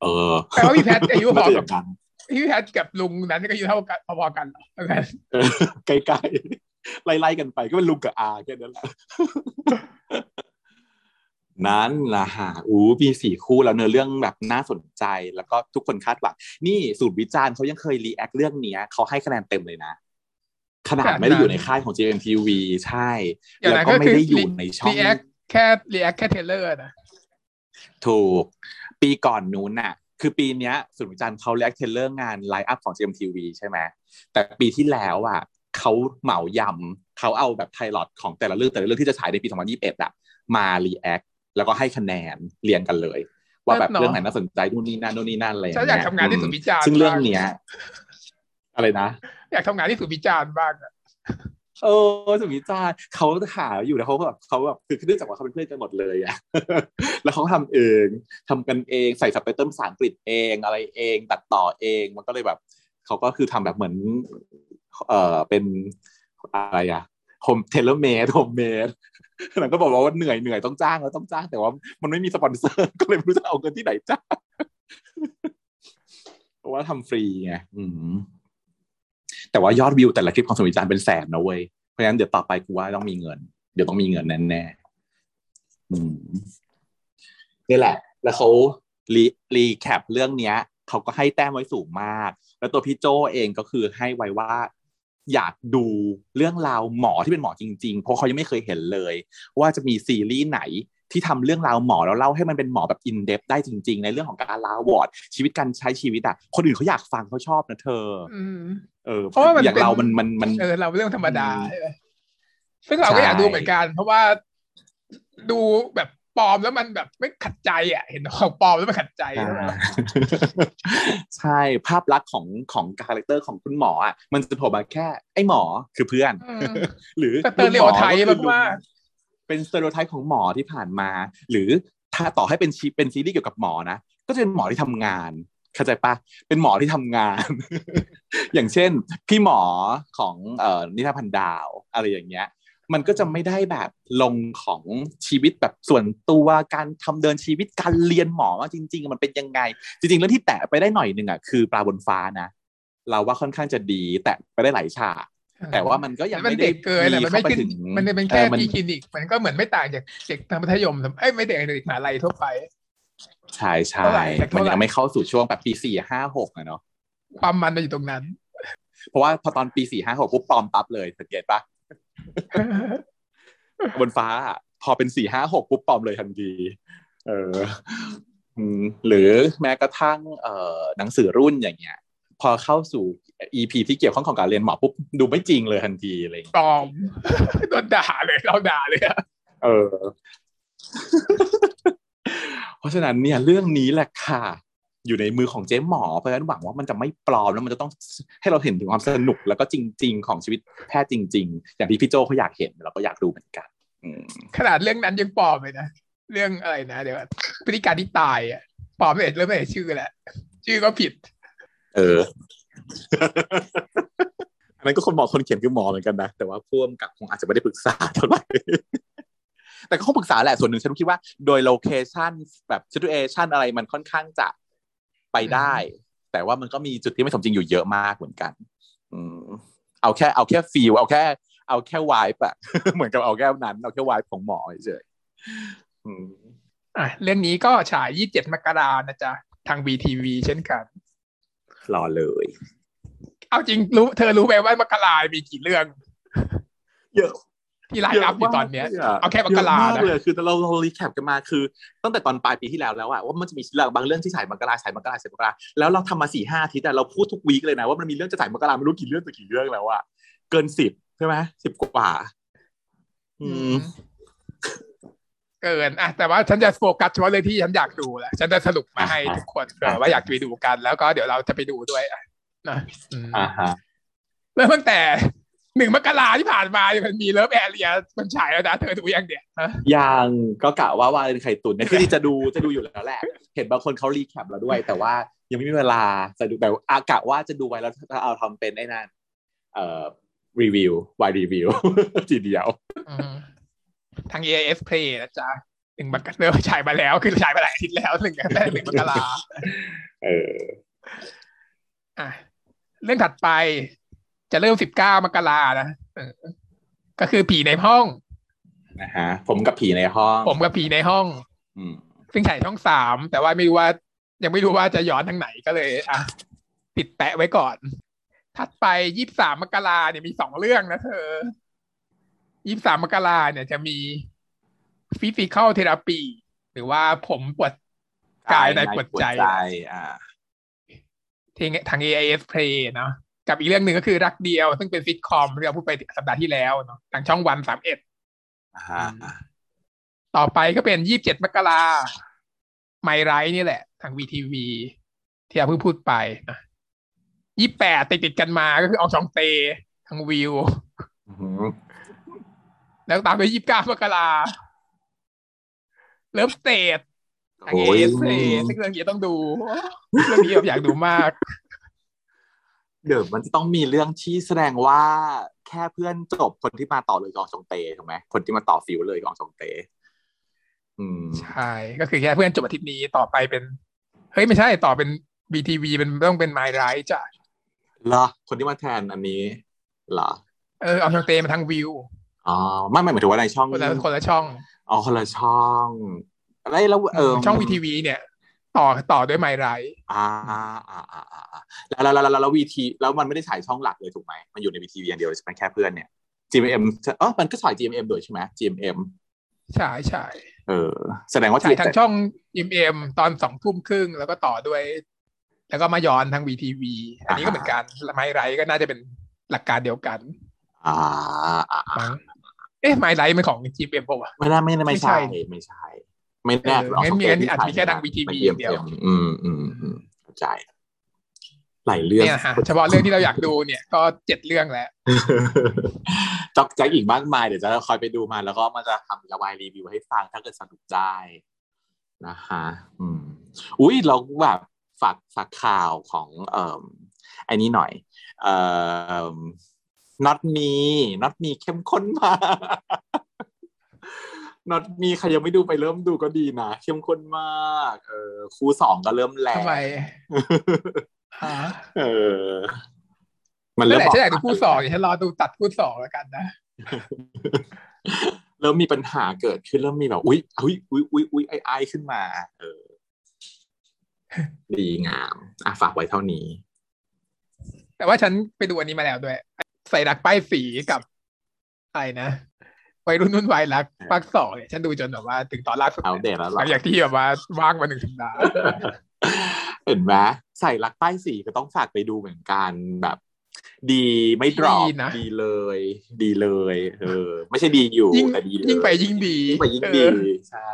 เออแปลว่าพี่แพทอายุพอน่าจะอกับย่างนั้น พี่แพทกับลุงนั้นก็อายุเท่ากันพอๆกันเหรอเท่ากันเออใกล้ๆไล่ๆกันไปก็เป็นลุงกับอาแค่นั้นแหละนั้นละฮะอู้มีสี่คู่แล้วเนื้อเรื่องแบบน่าสนใจแล้วก็ทุกคนคาดหวังนี่สูตรวิจารณ์เขายังเคย react เรื่องเนี้ยเขาให้คะแนนเต็มเลยนะขนาดไม่ได้อยู่ในค่ายของ GMMTV ใช่อย่างแล้วนั้นก็ก็ไม่คือได้อยู่ในช่อง reactแค่ react แค่ trailer นะ ถูก ปีก่อนนู้นน่ะ คือปีเนี้ยสุนทรจันทร์เขาเรียก trailer งาน line up ของ GMMTV ใช่ไหมแต่ปีที่แล้วอะเขาเหมายำเขาเอาแบบ pilot ของแต่ละเรื่องแต่ละเรื่องที่จะฉายในปี 2021อะมา react แล้วก็ให้คะแนนเรียงกันเลย ว่าแบบเรื่องไหนน่าสนใจนู่นนี่นั่นนู่นนี่นั่นอะไรฉันอยากทำงานที่สุวิจารณ์ซึ่งเรื่องบ้าเนี้ยอะไรนะ อยากทำงานที่สุวิจารณ์บ้างอะ เออสุวิจารณ์เขาหาอยู่นะเขาแบบเขาแบบคือเนื่องจากว่าเขาเป็นเพื่อนกันหมดเลยอะแล้วเขาก็ทำเองทำกันเองใส่ซับไตเติลภาษาอังกฤษเองอะไรเอง ตัดต่อเองมันก็เลยแบบเขาก็คือทำแบบเหมือน เออเป็นอะไรอะ home เทเลเมด homemade หลังก็บอกว่าเหนื่อยเหนื่อยต้องจ้างแล้วต้องจ้าง แต่ว่ามันไม่มีสปอนเซอร์ ก็เลยไม่รู้จะเอาเงินที่ไหนจ้างเพราะว่าทำฟรีไงอืม แต่ว่ายอดวิวแต่ละคลิปของสุวิจารณ์เป็นแสนนะเว้ยเพราะฉะนั้นเดี๋ยวต่อไปกูว่าต้องมีเงิน เดี๋ยวต้องมีเงินแน่ๆอืมนี่แหละ แล้วเขารี recap เรื่องเนี้ยเขาก็ให้แต้มไว้สูงมาก แล้วตัวพี่โจเองก็คือให้ไว้ว่าอยากดูเรื่องราวหมอที่เป็นหมอจริง ๆ เพราะเขายังไม่เคยเห็นเลย ว่าจะมีซีรีส์ไหน ที่ทำเรื่องราวหมอแล้วเล่าให้มันเป็นหมอแบบ in-depth ได้จริง ๆ ในเรื่องของการ round ward ชีวิตการใช้ชีวิตอะคนอื่นเขาอยากฟังเขาชอบนะเธออืมเออเพราะว่ามันอย่างเป็นเรามันมันมันเออเราเรื่องธรรมดาอืมใช่ไหมซึ่งเราก็ใช่อยากดูเหมือนกัน เพราะว่าดูแบบปลอมแล้วมันแบบไม่ขัดใจอะ เห็นของปลอมแล้วมันขัดใจใช่ไหมใช่ภาพลักษณ์ของของ character ของคุณหมออะมันจะโผล่มาแค่ ไอ้หมอคือเพื่อนอืมหรือ stereotype ลุงหอมาก เป็น stereotype ของหมอที่ผ่านมา หรือถ้าต่อให้เป็นชีเป็นซีรีส์เกี่ยวกับหมอนะ ก็จะเป็นหมอที่ทำงานเข้าใจปะเป็นหมอที่ทำงาน อย่างเช่น พี่หมอของเอ่อนิทานพันดาว อะไรอย่างเงี้ย มันก็จะไม่ได้แบบลงของชีวิตแบบส่วนตัวการทำเดินชีวิตการเรียนหมอว่าจริง ๆ มันเป็นยังไง จริงๆแล้วที่แตะไปได้หน่อยหนึ่งอะคือปลาบนฟ้านะเราว่าค่อนข้างจะดี แตะไปได้หลายฉาก แต่ว่ามันก็ยังมันไม่ได้เด็กเกินอะมันไม่เข้าปขึ้นถึงมันเป็นแค่ออมันพีคลินิก มันก็เหมือนไม่ต่างจากเด็กทางมัธยมเอ้ยไม่เด็กเด็กมหาลัยทั่วไปใช่ใช่เท่าไหร่แต่มันเท่าไหร่ยังไม่เข้าสู่ช่วงแบบปีสี่ห้าหกอะเนาะความมันมันอยู่ตรงนั้น เพราะว่าพอตอนปีสี่ห้าหกปุ๊บปลอมปั๊บเลยสังเกตปะบนฟ้าอะพอเป็นสี่ห้าหกปุ๊บปลอมเลยทันทีเอออืมหรือแม้กระทั่งเอ่อหนังสือรุ่นอย่างเงี้ย พอเข้าสู่ EP ที่เกี่ยวข้องของการเรียนหมอปุ๊บดูไม่จริงเลยทันทีอะไรอย่างปเงี้ยลอมโดนด่าเลยเราด่าเลยอะเออ เพราะฉะนั้นเนี่ยเรื่องนี้แหละค่ะ อยู่ในมือของเจ๊หมอเพราะฉะนั้นหวังว่ามันจะไม่ปลอมแล้วมันจะต้องให้เราเห็นถึงความสนุกแล้วก็จริง ๆ ของชีวิตแพทย์จริง ๆ อย่างที่พี่โจเขาอยากเห็นเราก็อยากดูเหมือนกันอืมขนาดเรื่องนั้นยังปลอมเลยนะเรื่องอะไรนะเดี๋ยวก่อนพฤติการที่ตายอะปลอมไม่เห็นเริ่มไม่เห็นชื่อแหละชื่อก็ผิด เออ อันนั้นก็คนหมอคนเขียนคือหมอเหมือนกันนะ แต่ว่าพ่วมกับคงอาจจะไม่ได้ปรึกษาเท่าไหร่แต่ก็คงปรึกษาแหละส่วนหนึ่งฉันคิดว่าโดยโลเคชันแบบซิ t u เอชันอะไรมันค่อนข้างจะไปได้ แต่ว่ามันก็มีจุดที่ไม่สมจริงอยู่เยอะมากเหมือนกัน อืมเอาแค่เอาแค่ feel เอาแค่ เอาแค่วายอะเหมือนกับเอาแค่นั้น เอาแค่วายของหมอเฉยๆอืมอะเรื่องนี้ก็ฉาย 27 มกรานะจ๊ะ ทาง WeTV เช่นกัน รอเลย เอาจริงรู้ เธอรู้ไหมว่ามกรามีกี่เรื่อง เยอะที่ line up อยู่ตอนเนี้ยยะเอาแค่มกราเยอะมากนะเลยคือเราเรา recap กันมาคือ ตั้งแต่ตอนปลายปีที่แล้วแล้วอะว่ามันจะมีเรื่องบางเรื่องที่ฉายมกราฉายมกราฉายมกราแล้วเราทำมาสี่ห้าอาทิตย์อะเราพูดทุก week เลยนะ ว่ามันมีเรื่องจะฉายมกราไม่รู้กี่เรื่องต่อกี่เรื่องแล้วอะเกินสิบใช่ไหมสิบกว่า อืม เกินอะแต่ว่าฉันจะโฟกัสเฉพาะเรื่องที่ฉันอยากดูแหละฉันจะสรุปมาให้อ่าฮะทุกคนเผื่อว่าอยากไปดูกัน แล้วก็เดี๋ยวเราจะไปดูด้วยอะนะอืมอ่าฮะเริ่มตั้งแต่หนึ่งมกราที่ผ่านมาเนี่ยมันมี Love Areaมันฉายแล้วนะเธอดูยังเดียฮะยังก็กะว่าวาเลนไข่ตุนเนี่ยคือจะดูจะดูอยู่แล้วแหละ เห็นบางคนเขารีแคปแล้วด้วย แต่ว่ายังไม่มีเวลาจะดูแต่อากะว่าจะดูไว้แล้วถ้าเอาทำเป็นไอ้นั่นเอ่อรีวิววายรีวิวทีเดียวอืม ทาง AIS Play นะจ๊ะหนึ่งมกราเริ่มฉายมาแล้ว คือฉายมาหลายอาทิตย์แล้วหนึ่งแต่หนึ่งมกราเอออะเรื่องถัดไปจะเริ่มสิบเก้ามกรานะเออก็คือผีในห้องนะฮะผมกับผีในห้อง ผมกับผีในห้อง อืมซึ่งฉายช่องสามแต่ว่าไม่รู้ว่า ยังไม่รู้ว่าจะย้อนทางไหนก็เลย อะติดแปะไว้ก่อน ถัดไปยี่สามมกราเนี่ยมีสองเรื่องนะเธอ ยี่สามมกราเนี่ยจะมีฟิสิกอลเทราปี หรือว่าผมปวดกายในปวดใจอ่าทางทาง AIS Play เนาะกับอีกเรื่องหนึ่งก็คือรักเดียว ซึ่งเป็นซิทคอมที่เราพูดไปสัปดาห์ที่แล้วเนาะทางช่องวันสามเอ็ดอ่าฮะต่อไปก็เป็นยี่บเจ็ดมกราไมไรนี่แหละ ทาง VTV ที่เราเพิ่งพูดไปนะยี่แปดติดติดๆกันมาก็คืออองชองเตทางวิวอืม แล้วตามด้วยยี่เก้ามกราเริ่มสเตททางโอ้ย AIS Play ซึ่งเรื่องนี้ต้องดู เรื่องนี้แบบอยากดูมาก เดี๋ยวมันจะต้องมีเรื่องที่แสดงว่าแค่เพื่อนจบคนที่มาต่อเลยกองชงเตถูกไหมคนที่มาต่อฟิวเลยกองชงเต อืมใช่ ก็คือแค่เพื่อนจบอาทิตย์นี้ต่อไปเป็น เฮ้ยไม่ใช่ต่อเป็น BTV เป็นต้องเป็นไมไรจ้ะเหรอคนที่มาแทนอันนี้เหรอเออเอาช่องเตมาทางวิว อ๋อไม่ไม่หมายถึงว่าในช่องคนละคนละช่องอ๋อคนละช่องอะไรแล้วเออช่องวีทีวีเนี่ย ต่อต่อด้วยไมไรอ่าอ่าอ่าอ่าอ่าแล้วแล้วแล้วแล้ววีทีแล้วมันไม่ได้ฉายช่องหลักเลยถูกไหมมันอยู่ในวีทีวีอย่างเดียวใช่ไหมแค่เพื่อนเนี่ย GMM เออมันก็ฉาย GMM ด้วยใช่ไหม GMM ใช่ใช่เออ แสดงว่าฉายทางช่อง GMM ตอนสองทุ่มครึ่งแล้วก็ต่อด้วย แล้วก็มาย้อนทางวีทีวีอันนี้ก็เหมือนกันไมไรก็น่าจะเป็นหลักการเดียวกัน อ่าอ่ามั้ง เอ๊ะไมไรเป็นของ GMM ป่าวะไม่ได้ไม่ได้ไม่ใช่ไม่ใช่ ไม่ใช่ไม่แน่เอองั้นมีอันนี้อาจมีแค่ทาง VTV อย่างเดียวอืมอืมอืมเข้าใจหลายเรื่องเนี่ยฮะเฉพาะเรื่องที่เราอยากดูเนี่ยก็เจ็ดเรื่องแล้วจอกแจ๊กอีกมากมายเดี๋ยวจะคอยไปดูมา แล้วก็มาจะทำระบายรีวิวให้ฟังถ้าเกิดสนุกได้นะฮะอืมอุ้ยเราแบบฝากฝากข่าวของเอ่อไอ้นี้หน่อย เอ่อ not me not me เข้มข้นมาก not me ใครยังไม่ดูไปเริ่มดูก็ดีนะเข้มข้นมาก เออคู่สองก็เริ่มแรงทำไมฮะเออ มันนั่เริ่นมแหละบอกฉันอยากดูคู่สองฉันรอดูตัดคู่สองแล้วกันนะเริ่มมีปัญหาเกิดขึ้นเริ่มมีแบบอุ๊ยอุ๊ยอุ๊ยอุ๊ยอุ๊ยไอ้ไอขึ้นมา เออ ดีงาม อะฝากไว้เท่านี้ แต่ว่าฉันไปดูอันนี้มาแล้วด้วย ใส่รักป้ายสีกับอะไรนะวัยรุ่นนุ่นวัยรักภาคสองเนี่ยฉันดูจนแบบว่าถึงตอนล่าสุดเอาเดเนี่ยทแล้วเหหรอลังจากที่แบบว่าว่างมาหนึ่งสัปดาห์เห็นไหมใส่รักป้ายสีก็ต้องฝากไปดูเหมือนกันแบบ ดีไม่ดรอปดีนะดีเลย ดีเลย เออ ไม่ใช่ดีอยู่ยิ่งแต่ดีเลยยิ่งไปยิ่งดียิ่งไปยิ่งดีเออใช่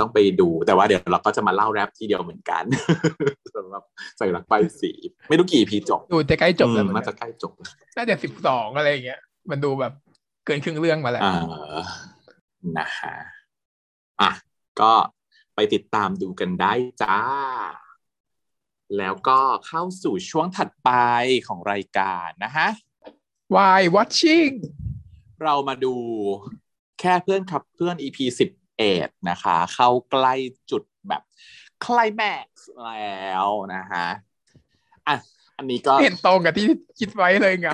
ต้องไปดู แต่ว่าเดี๋ยวเราก็จะมาเล่าแรปทีเดียวเหมือนกันสำหรับใส่รักป้ายสี ไม่รู้กี่พีจบดูจะใกล้จบแล้วอืมเหมืน่าอนกัจะนใกล้จบแล้วน่าจะสิบสองอะไรอย่างเงี้ยมันดูแบบเกินครึ่งเรื่องมาแล้วเออนะฮะอะก็ไปติดตามดูกันได้จ้า แล้วก็เข้าสู่ช่วงถัดไปของรายการนะฮะ Why watching เรามาดูแค่เพื่อนครับเพื่อน EP สิบ เอ็ดนะคะ เข้าใกล้จุดแบบคลแม็กซ์แล้วนะฮะอะอันนี้ก็เห็นตรงกับที่คิดไว้เลยไง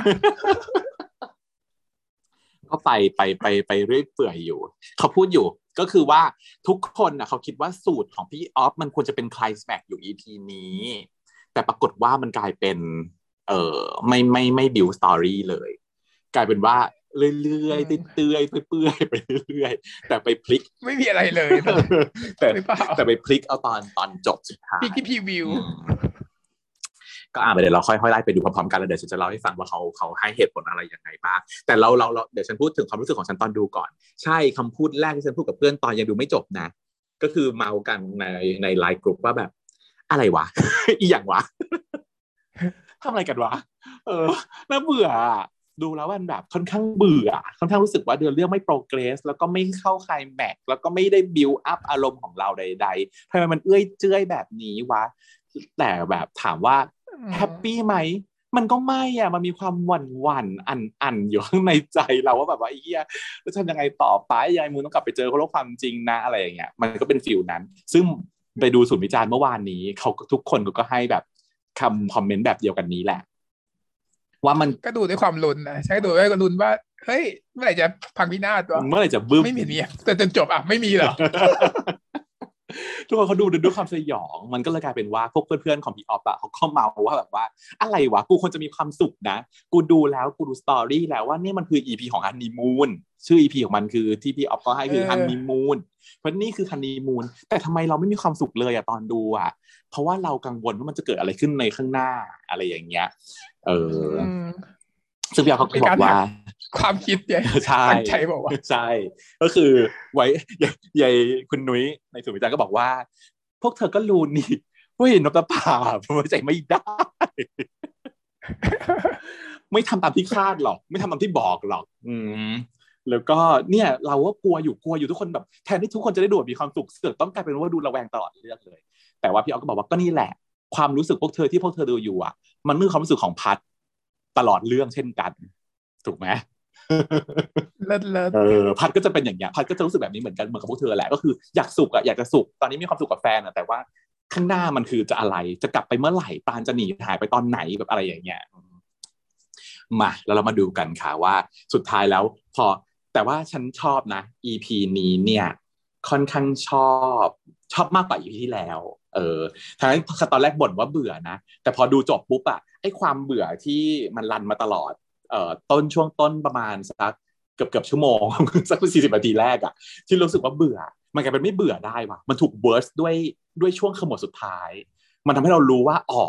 ก็ไปไปไปไปเรื่อยเปื่อยอยู่ เขาพูดอยู่ก็คือว่าทุกคนนะเขาคิดว่าสูตรของพี่ออฟมันควรจะเป็นคลายแม็กอยู่ EP นี้ แต่ปรากฏว่ามันกลายเป็น เอ่อไม่ไม่ไม่ build story เลย กลายเป็นว่า เรื่อยๆเตื้อยๆเปื่อยๆไปเรื่อยๆแต่ไปพลิก ไม่มีอะไรเลย แต่หรือเปล่าแต่ไปพลิกเอาตอนตอนจบสุดท้ายพี่ที่ preview อืมก็อ่านไปเดี๋ยวเราค่อยๆไล่ไปดูพร้อมๆกันแล้วเดี๋ยวฉันจะเล่าให้ฟังว่าเขาเขาให้เหตุผลอะไรยังไงบ้างแต่เราเราเราเดี๋ยวฉันพูดถึงความรู้สึกของฉันตอนดูก่อน ใช่คำพูดแรกที่ฉันพูดกับเพื่อนตอนยังดูไม่จบนะ ก็คือเมาท์กันในในไลน์กลุ่มว่าแบบ อะไรวะ อีหยังวะทำอะไรกันวะ เออน่าเบื่ออะ ดูแล้วมันแบบค่อนข้างเบื่อ ค่อนข้างรู้สึกว่าเดินเรื่องไม่ progress แล้วก็ไม่เข้าใครแม็กแล้วก็ไม่ได้บิวอัพอารมณ์ของเราใดๆทำไมมันเอื้อยเจื้อยแบบนี้วะ แต่แบบถามว่า happy ไหมมันก็ไม่อะมันมีความหวั่นหวั่นๆอันอันๆอยู่ข้างในใจเราว่าแบบว่าไอ้เหี้ยจะทำยังไงต่อไปยายมูนต้องกลับไปเจอโลกความจริงนะอะไรอย่างเงี้ยมันก็เป็น feel นั้น ซึ่งไปดูศูนย์วิจารณ์เมื่อวานนี้เขาทุกคนก็ให้แบบคำคอมเมนต์แบบเดียวกันนี้แหละ ว่ามันก็ดูด้วยความลุ้นนะใช่ดูด้วยความลุ้นว่าเฮ้ยเมื่อไหร่จะพังพินาศตัวเมื่อไหร่จะบึ้มไม่มีเนี่ยแต่จนจบอะไม่มีหรอก ทุกคนเขาดูด้วยความสยอง มันก็เลยกลายเป็นว่าพวกเพื่อนๆของพี่ออฟอะเขาก็เมาว่าแบบว่า อะไรวะกูควรจะมีความสุขนะ กูดูแล้วกูดูสตอรี่แล้วว่านี่มันคืออีพีของฮันนีมูนชื่ออีพีของมันคือที่พี่ออฟก็ให้คือเออฮันนีมูนเพราะนี่คือฮันนีมูนแต่ทำไมเราไม่มีความสุขเลยอะตอนดูอะเพราะว่าเรากังวลว่ามันจะเกิดอะไรขึ้นในข้างหน้าอะไรอย่างเงี้ย เอออมซึ่งพี่ออฟเขาก็บอกว่า ความคิดเนี่ยใช่ตั้งใจบอกว่าใช่ก็คือไว้ยายยายคุณนุ้ยในสุวิจารณ์ก็บอกว่า พวกเธอก็รู้นี่ว่าเห็นนกตาผาผมไว้ใจไม่ได้ ไม่ทำตามที่คาดหรอก ไม่ทำตามที่บอกหรอก อืมแล้วก็เนี่ยเราก็กลัวอยู่กลัวอยู่ทุกคนแบบแทนที่ทุกคนจะได้ดูแบบมีความสุขเสือกต้องกลายเป็นว่าดูระแวงตลอดเรื่องเลย แต่ว่าพี่ออฟก็บอกว่าก็นี่แหละ ความรู้สึกพวกเธอที่พวกเธอดูอยู่อะ มันคือความรู้สึกของพัดตลอดเรื่องเช่นกัน ถูกไหม เลิศเลิศเออพัดก็จะเป็นอย่างเงี้ยพัดก็จะรู้สึกแบบนี้เหมือนกันเหมือนกับพวกเธอแหละก็คืออยากสุขอะอยากจะสุขตอนนี้มีความสุขกับแฟนอะแต่ว่าข้างหน้ามันคือจะอะไรจะกลับไปเมื่อไหร่ปานจะหนีหายไปตอนไหนแบบอะไรอย่างเงี้ยมาแล้วเรามาดูกันค่ะว่าสุดท้ายแล้ว พอแต่ว่าฉันชอบนะ EP นี้เนี่ยค่อนข้างชอบชอบมากกว่า EP ที่แล้ว เออทั้งตอนแรกบ่นว่าเบื่อนะ แต่พอดูจบปุ๊บอะไอความเบื่อที่มันรันมาตลอด ต้นช่วงต้นประมาณสักเกือบเกือบชั่วโมง สักสี่สิบนาทีแรกอะที่รู้สึกว่าเบื่อ มันกลายเป็นไม่เบื่อได้ว่ะมันถูกเวิร์สด้วยด้วยช่วงขมวดสุดท้าย มันทำให้เรารู้ว่าอ๋อ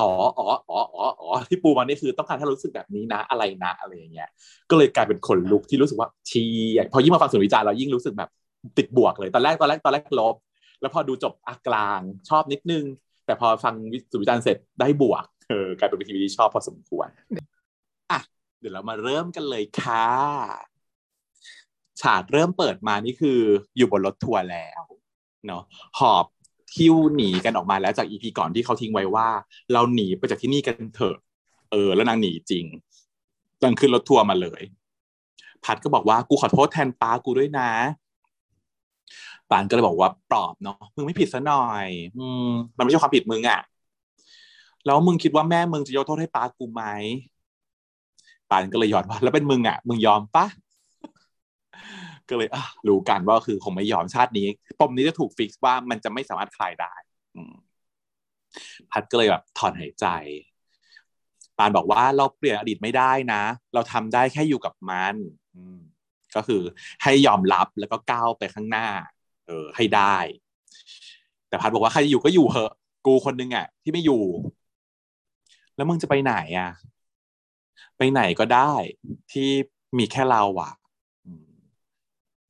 อ๋ออ๋ออ๋ออ๋อที่ปูมานี่คือต้องการให้รู้สึกแบบนี้นะอะไรนะอะไรอย่างเงี้ยก็เลยกลายเป็นคนลุกที่รู้สึกว่าชีพอยิ่งมาฟังสุนวิจารณ์เรายิ่งรู้สึกแบบติดบวกเลยตอนแรกตอนแรกตอนแรกลบ แล้วพอดูจบอกลางชอบนิดนึง แต่พอฟังสุนวิจารณ์เสร็จได้บวกเออกลายเป็นทีวีที่ชอบพอสมควร เดี๋ยวเรามาเริ่มกันเลยค่ะ ฉากเริ่มเปิดมานี่คืออยู่บนรถทัวร์แล้วเนาะหอบคิวหนีกันออกมาแล้วจากอีพีก่อนที่เขาทิ้งไว้ว่า เราหนีไปจากที่นี่กันเถอะ เออ แล้วนางหนีจริงนางขึ้นรถทัวร์มาเลย พัดก็บอกว่ากูขอโทษแทนป้ากูด้วยนะปานก็เลยบอกว่าปลอบเนาะมึงไม่ผิดซะหน่อย อืม มันไม่ใช่ความผิดมึงอะ่ะแล้วมึงคิดว่าแม่มึงจะยกโทษให้ป้ากูไหม ปานก็เลยยอดว่าแล้วเป็นมึงอะ่ะ มึงยอมปะก็เลยอรู้กันว่าคือคงไม่ยอมชาตินี้ปมนี้จะถูกฟิกซ์ว่ามันจะไม่สามารถคลายได้พัดก็เลยแบบถอนหายใจ ปานบอกว่าเราเปลี่ยนอดีตไม่ได้นะ เราทำได้แค่อยู่กับมันก็คือให้ยอมรับแล้วก็ก้าวไปข้างหน้า เออ ให้ได้ แต่พัดบอกว่าใครอยู่ก็อยู่เหอะ กูคนนึงอะที่ไม่อยู่ แล้วมึงจะไปไหนอะ ไปไหนก็ได้ที่มีแค่เราอะ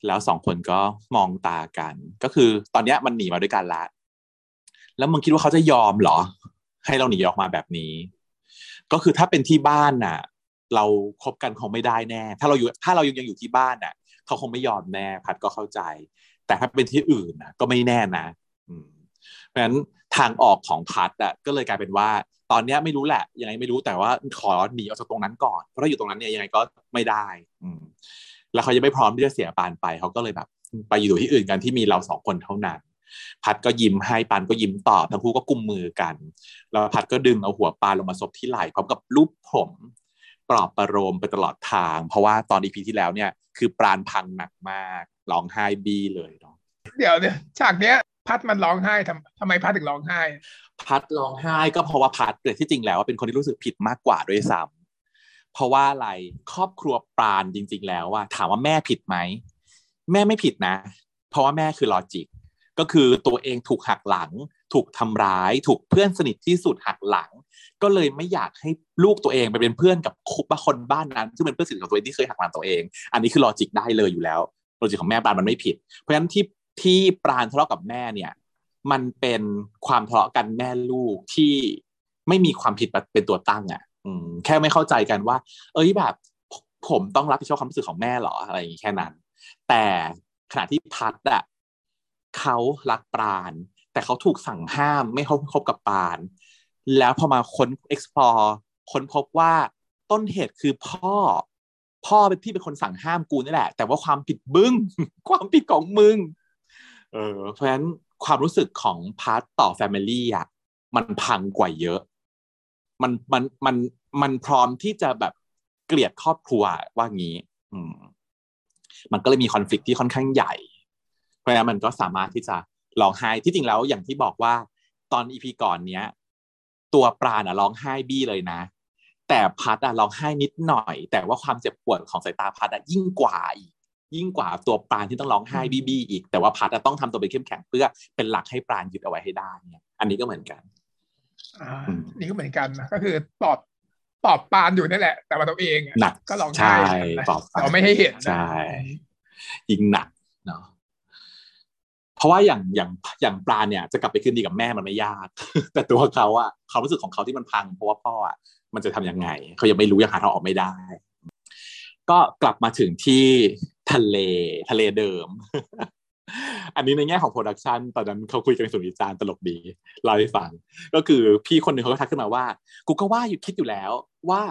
แล้วสองคนก็มองตากัน ก็คือตอนนี้มันหนีมาด้วยกันละแล้วมึงคิดว่าเขาจะยอมเหรอ ให้เราหนีออกมาแบบนี้ ก็คือถ้าเป็นที่บ้านน่ะ เราคบกันคงไม่ได้แน่ ถ้าเราอยู่ถ้าเรายังยังอยู่ที่บ้านน่ะ เขาคงไม่ยอมแน่พัดก็เข้าใจ แต่ถ้าเป็นที่อื่นน่ะ ก็ไม่แน่นะอืมเพราะฉะนั้นทางออกของพัดอะก็เลยกลายเป็นว่า ตอนเนี้ยไม่รู้แหละยังไงไม่รู้แต่ว่าขอหนีออกจากตรงนั้นก่อนเพราะถ้าอยู่ตรงนั้นเนี่ยยังไงก็ไม่ได้ อืม แล้วเขายังไม่พร้อมที่จะเสียปานไปเขาก็เลยแบบ ไปอยู่ที่อื่นกันที่มีเราสองคนเท่านั้น พัดก็ยิ้มให้ปานก็ยิ้มตอบทั้งคู่ก็กุมมือกัน แล้วพัดก็ดึงเอาหัวปานลงมาซบที่ไหล่พร้อมกับรูปผมปลอบประโลมไปตลอดทาง เพราะว่าตอนอีพีที่แล้วเนี่ยคือปราณพังหนักมากร้องไห้บีเลยเนาะเดี๋ยวเนี่ยฉากเนี้ย พัดมันร้องไห้ทำทำไมพัดถึงร้องไห้ พัดร้องไห้ก็เพราะว่าพัดเกิดที่จริงแล้วเป็นคนที่รู้สึกผิดมากกว่าด้วยซ้ำเพราะว่าอะไรครอบครัวปราณจริง ๆ แล้วว่าถามว่าแม่ผิดไหมแม่ไม่ผิดนะ เพราะว่าแม่คือลอจิก ก็คือตัวเองถูกหักหลัง ถูกทำร้าย ถูกเพื่อนสนิทที่สุดหักหลัง ก็เลยไม่อยากให้ลูกตัวเองไปเป็นเพื่อนกับคุบคนบ้านนั้นซึ่งเป็นเพื่อนสนิทของตัวเองที่เคยหักหลังตัวเอง อันนี้คือลอจิกได้เลยอยู่แล้วลอจิกของแม่ปราณมันไม่ผิด เพราะฉะนั้นที่ ที่ปราณทะเลาะกับแม่เนี่ย มันเป็นความทะเลาะกันแม่ลูกที่ไม่มีความผิดเป็นตัวตั้งอะ่ะแค่ไม่เข้าใจกันว่า เอ้ยแบบ ผมต้องรับผิดชอบความรู้สึกของแม่หรออะไรอย่างนี้แค่นั้น แต่ขณะที่พัดอะเขารักปราณแต่เขาถูกสั่งห้ามไม่คบกับปราณแล้วพอมาค้น explore ค้นพบว่าต้นเหตุคือพ่อ พ่อเป็นที่เป็นคนสั่งห้ามกูนี่แหละ แต่ว่าความผิดมึง ความผิดของมึง เออเพราะฉะนั้นความรู้สึกของพัดต่อ family อะมันพังกว่าเยอะ มันมันมันมันพร้อมที่จะแบบเกลียดครอบครัวว่างี้ อืม มันก็เลยมี conflict ที่ค่อนข้างใหญ่ เพราะฉะนั้นมันก็สามารถที่จะร้องไห้ที่จริงแล้วอย่างที่บอกว่าตอนอีพีก่อนเนี้ย ตัวปราณอะร้องไห้บี้เลยนะ แต่พัดอะร้องไห้นิดหน่อย แต่ว่าความเจ็บปวดของสายตาพัดอะยิ่งกว่าอีก ยิ่งกว่าตัวปราณที่ต้องร้องไห้บี้บี้อีกแต่ว่าพัดอะต้องทำตัวเป็นเข้มแข็งเพื่อเป็นหลักให้ปราณยึดเอาไว้ให้ได้เนี่ยอันนี้ก็เหมือนกันอ่านี่ก็เหมือนกันนะก็คือปอบปอบปานอยู่นั่นแหละ แต่ว่าตัวเองหนักก็ลองใช่ปอบเราไม่ให้เห็นใช่ยิงหนักเนาะเพราะว่าอย่างอย่างอย่างปลาเนี่ยจะกลับไปคืนดีกับแม่มันไม่ยาก แต่ตัวเขาอะความรู้สึกของเขาที่มันพังเพราะว่าพ่ออะมันจะทํำยังไง เขายังไม่รู้ยังหาทางออกไม่ได้ ก็กลับมาถึงที่ ทะเลทะเลเดิม อันนี้ในแง่ของโปรดักชันตอนนั้นเขาคุยกันในส่วนวิจารณ์ตลกดีเล่าให้ฟัง ก็คือพี่คนหนึ่งเขาก็ทักขึ้นมาว่า กูก็ว่าอยู่คิดอยู่แล้วว่า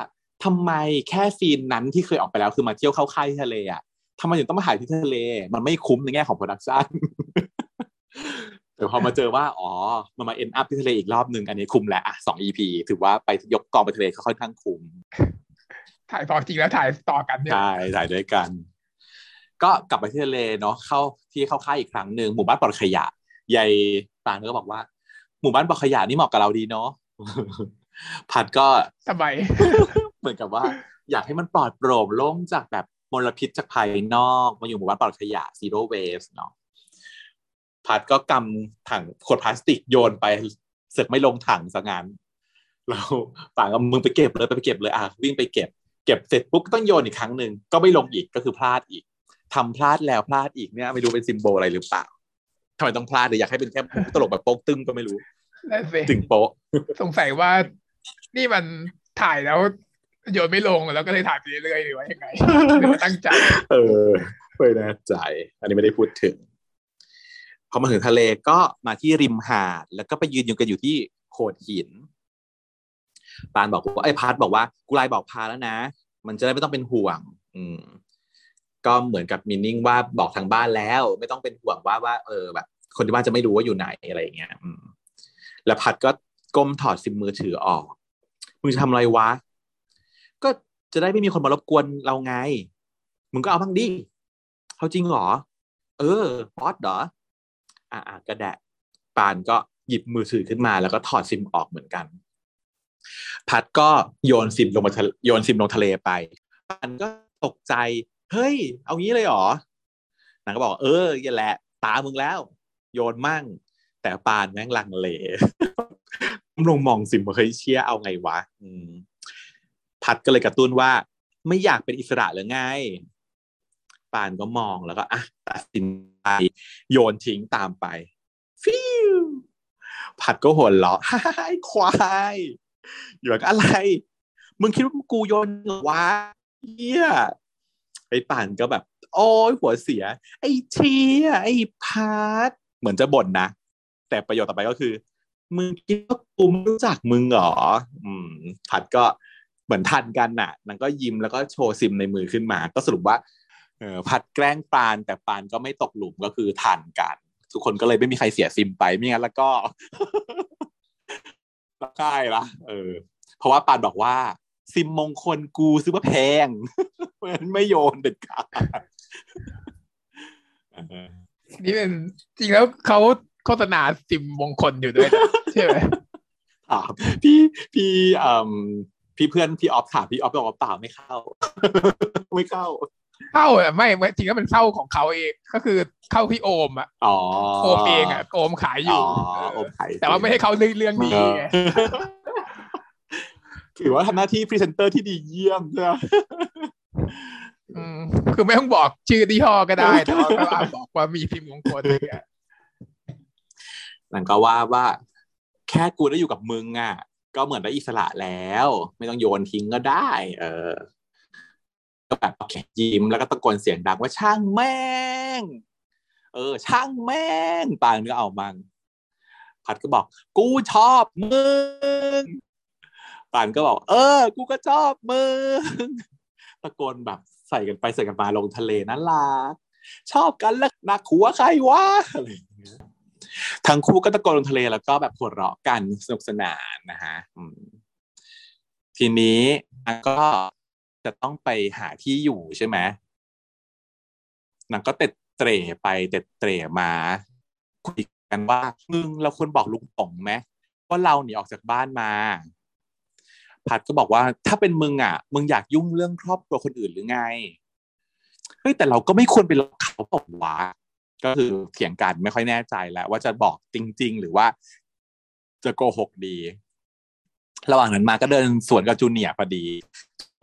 ทำไมแค่ scene นั้นที่เคยออกไปแล้วคือมาเที่ยวเข้าค่ายที่ทะเลอะทำไมถึงต้องมาถ่ายที่ทะเล มันไม่คุ้มในแง่ของ production แต่พอมาเจอว่า อ๋อ มันมา end up ที่ทะเลอีกรอบหนึ่งอันนี้คุ้มแล้วอะสอง EP ถือว่าไปยกกองไปทะเลเขาค่อนข้างคุ้มถ่ายพอจริงแล้วถ่ายต่อกันเนี่ยใช่ถ่ายด้วยกัน ก็กลับไปที่ทะเลเนาะเข้าที่เข้าค่ายอีกครั้งหนึ่งหมู่บ้านปลอดขยะยายปานก็บอกว่า หมู่บ้านปลอดขยะนี่เหมาะกับเราดีเนาะพัดก็ทำไมเหมือนกับว่า อยากให้มันปลอดโปร่งโล่งจากแบบมลพิษจากภายนอกมาอยู่หมู่บ้านปลอดขยะ zero waste เนาะพัดก็กำถังขวดพลาสติกโยนไปเสึกไม่ลงถังซะงั้นแล้วป่างก็มึงไปเก็บเลยไปเก็บเลยอะวิ่งไปเก็บ เก็บเสร็จปุ๊บก็ต้องโยนอีกครั้งหนึ่งก็ไม่ลงอีกก็คือพลาดอีก ทำพลาดแล้วพลาดอีกเนี่ยไม่รู้เป็นซิมโบลอะไรหรือเปล่าทำไมต้องพลาดหรืออยากให้เป็นแค่ตลกแบบโป๊กตึ้งก็ไม่รู้นั่นสิตึงโป๊ะสงสัยว่านี่มันถ่ายแล้วโยนไม่ลงแล้วก็เลยถ่ายไปเรื่อยๆหรือว่ายังไงหรือว่าตั้งใจ เออไม่แน่ใจ อันนี้ไม่ได้พูดถึงพอมาถึงทะเลก็มาที่ริมหาด แล้วก็ไปยืนอยู่กันอยู่ที่โขดหิน ปานบอกว่าไอ้พัดบอกว่ากูไลน์บอกพาแล้วนะ มันจะได้ไม่ต้องเป็นห่วง อืม ก็เหมือนกับมินนิ่งว่าบอกทางบ้านแล้ว ไม่ต้องเป็นห่วงว่าว่าเออแบบ คนที่บ้านจะไม่รู้ว่าอยู่ไหนอะไรอย่างเงี้ยแล้วพัดก็ก้มถอดซิมมือถือออกมึงจะทำอะไรวะ ก็จะได้ไม่มีคนมารบกวนเราไง มึงก็เอาบ้างดิเขาจริงเหรอ เออป๊อตเหรอ อ่าก็แดะปานก็หยิบมือถือขึ้นมา แล้วก็ถอดซิมออกเหมือนกัน พัดก็โยนซิมลงมาโยนซิมลงทะเลไปปานก็ตกใจ เฮ้ย เอางี้เลยเหรอนางก็บอกเอออย่าแหละ ตามึงแล้ว โยนมั่ง แต่ปานแม่งลังเลลงมองซิมาเฮ้ยเชี่ยเอาไงวะอืมพัดก็เลยกระตุ้นว่า ไม่อยากเป็นอิสระหรือไงปานก็มองแล้วก็อะตัดสินใจโยนทิ้งตามไป ฟิวผัดก็หัวเราะไอ้ควายอยู่แบบอะไร มึงคิดว่ากูโยนเหรอวะเฮีย ไอ้ป่านก็แบบ โอ้ยหัวเสีย ไอ้เชียไอ้พัดเหมือนจะบ่นนะ แต่ประโยคต่อไปก็คือ มึงคิดว่ากูไม่รู้จักมึงเหรอ อืมพัดก็เหมือนทันกันน่ะนางก็ยิ้มแล้วก็โชว์ซิมในมือขึ้นมา ก็สรุปว่าเออพัดแกล้งปานแต่ปานก็ไม่ตกหลุมก็คือทันกัน ทุกคนก็เลยไม่มีใครเสียซิมไปไม่งั้นแล้วก็ละค่ายละเออ เพราะว่าปานบอกว่า ซิมมงคลกูซื้อมาแพงเพราะฉะนั้นไม่โยนเด็ดขาดเออนี่เป็นจริงแล้วเขาโฆษณาซิมมงคลอยู่ด้วยนะใช่ไหมถามพี่พี่อืมพี่เพื่อนพี่ออฟถามพี่ออฟบอกว่าเปล่าไม่เข้า ไม่เข้า เข้าอะไม่ไม่จริงแล้วมันเข้าของเขาเอง ก็คือเข้าที่โอมอะอ๋อโอมเองอะโอมขายอยู่อ๋อโอมขายแต่ว่าไม่ให้เขาเรื่องเรื่องนี้ไง ถือว่าทำหน้าที่พรีเซนเตอร์ที่ดีเยี่ยมใช่ไหมอืมคือไม่ต้องบอกชื่อที่ห้อก็ได้ แต่ว่าก็อาจบอกว่ามีซิมมงคลอะไรเงี้ยหลังก็ว่าว่า แค่กูได้อยู่กับมึงอะ ก็เหมือนได้อิสระแล้ว ไม่ต้องโยนทิ้งก็ได้ เออก็แบบโอเคยิ้มแล้วก็ตะโกนเสียงดังว่าช่างแม่ง เออ ช่างแม่งปางก็เอามัง พัดก็บอก กูชอบมึง ปานก็บอก เออ กูก็ชอบมึงตะโกนแบบใส่กันไปใส่กันมาลงทะเลน่ารักชอบกันแล้วนักหัวใครวะอะไรอย่างเงี้ยทั้งคู่ก็ตะโกนลงทะเลแล้วก็แบบหัวเราะกันสนุกสนานนะฮะทีนี้นางก็จะต้องไปหาที่อยู่ใช่ไหมนางก็เต็ดเตร่ไปเต็ดเตร่มาคุยกันว่ามึงเราควรบอกลุงป๋องไหมว่าเราหนีออกจากบ้านมา พัดก็บอกว่าถ้าเป็นมึงอะมึงอยากยุ่งเรื่องครอบครัวคนอื่นหรือไงเฮ้ยแต่เราก็ไม่ควรไปหลอกเขาบอกว่าก็คือเถียงกันไม่ค่อยแน่ใจแล้ว ว่าจะบอกจริง ๆ หรือว่าจะโกหกดี ระหว่างนั้นมาก็เดินสวนกับจูเนียพอดี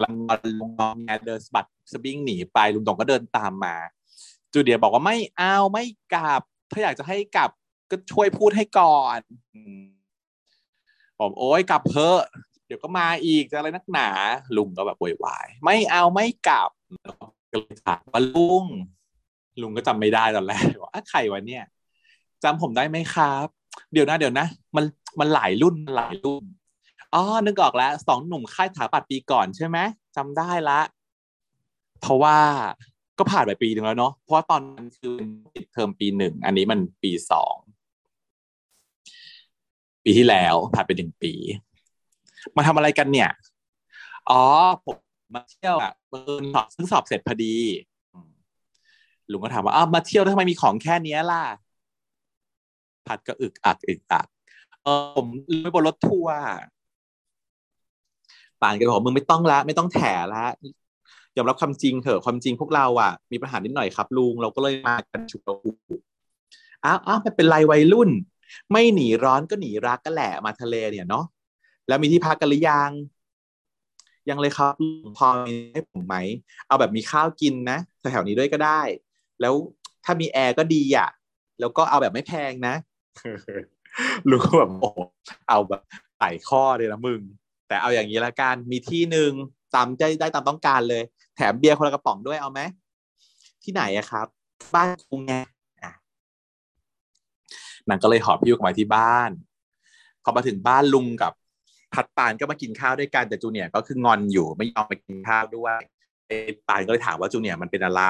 ลังลงงอแงเดินสบัดสบิ้งหนีไปลุงตงก็เดินตามมา จูเนียบอกว่าไม่เอาไม่กลับ ถ้าอยากจะให้กลับก็ช่วยพูดให้ก่อนผมโอ้ยกลับเพอะ เดี๋ยวก็มาอีกจะอะไรนักหนา ลุงก็แบบโวยวาย ไม่เอาไม่กลับก็เลยถามว่าลุง ลุงก็จำไม่ได้ตอนแรกว่าใครวะเนี่ยจำผมได้ไหมครับ เดี๋ยวนะเดี๋ยวนะ มันมันหลายรุ่นหลายรุ่นอ๋อนึกออกแล้วสองหนุ่มค่ายถาปัดปีก่อนใช่ไหมจำได้ละ เพราะว่าก็ผ่านไปปีหนึ่งแล้วเนาะเพราะตอนนั้นคือปิดเทอมปีหนึ่งอันนี้มันปีสองปีที่แล้วผ่านไปหนึ่งปี มาทำอะไรกันเนี่ย อ๋อ ผมมาเที่ยวอะเพิ่งสอบซึ่งสอบเสร็จพอดีลุงก็ถามว่าอ้าวมาเที่ยวทำไมมีของแค่เนี้ยล่ะพัดก็อึกอักอึกอักเออผมไปบนรถทัวร์ปานก็บอกมึงไม่ต้องละไม่ต้องแถละยอมรับความจริงเถอะความจริงพวกเราอะ มีปัญหานิดหน่อยครับ ลุงเราก็เลยมากันฉุกระหุกอ้าวอ้าวไม่เป็นไรวัยรุ่น ไม่หนีร้อนก็หนีรักก็แหละมาทะเลเนี่ยเนาะ แล้วมีที่พักกันหรือยัง ยังเลยครับลุงพอมีให้ผมไหม เอาแบบมีข้าวกินนะแถวนี้ด้วยก็ได้ แล้วถ้ามีแอร์ก็ดีอะ แล้วก็เอาแบบไม่แพงนะลุงก็แบบโอ้เอาแบบไต่ข้อเลยนะมึง แต่เอาอย่างนี้ละกันมีที่หนึ่งตามใจได้ตามต้องการเลย แถมเบียร์คนละกระป๋องด้วยเอาไหมที่ไหนอะครับ บ้านกูไงนางก็เลยหอบพิ้วกลับมาที่บ้าน พอมาถึงบ้านลุงกับ พัดปานก็มากินข้าวด้วยกันแต่จูเนียก็คืองอนอยู่ไม่ยอมไปกินข้าวด้วยปานก็เลยถามว่าจูเนียมันเป็นอะไร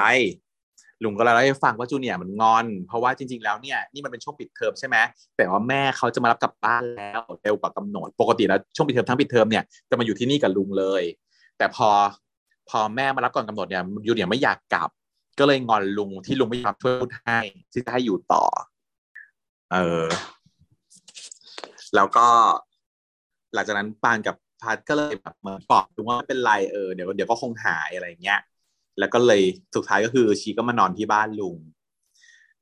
ลุงก็เล่าให้ฟังว่าจูเนียมันงอน เพราะว่าจริง ๆ แล้วเนี่ยนี่มันเป็นช่วงปิดเทอมใช่ไหมแต่ว่าแม่เขาจะมารับกลับบ้านแล้วเร็วกว่ากำหนด ปกติแล้วช่วงปิดเทอมทั้งปิดเทอมเนี่ยจะมาอยู่ที่นี่กับลุงเลย แต่พอพอแม่มารับก่อนกำหนดเนี่ยจูเนียไม่อยากกลับ ก็เลยงอนลุงที่ลุงไม่ยอมช่วยให้ที่จะให้อยู่ต่อ เออแล้วก็ หลังจากนั้นปานกับพัดก็เลยแบบเหมือนบอกลุงว่าไม่เป็นไรเออเดี๋ยวเดี๋ยวก็คงหายอะไรเงี้ย แล้วก็เลยสุดท้ายก็คือชีก็มานอนที่บ้านลุง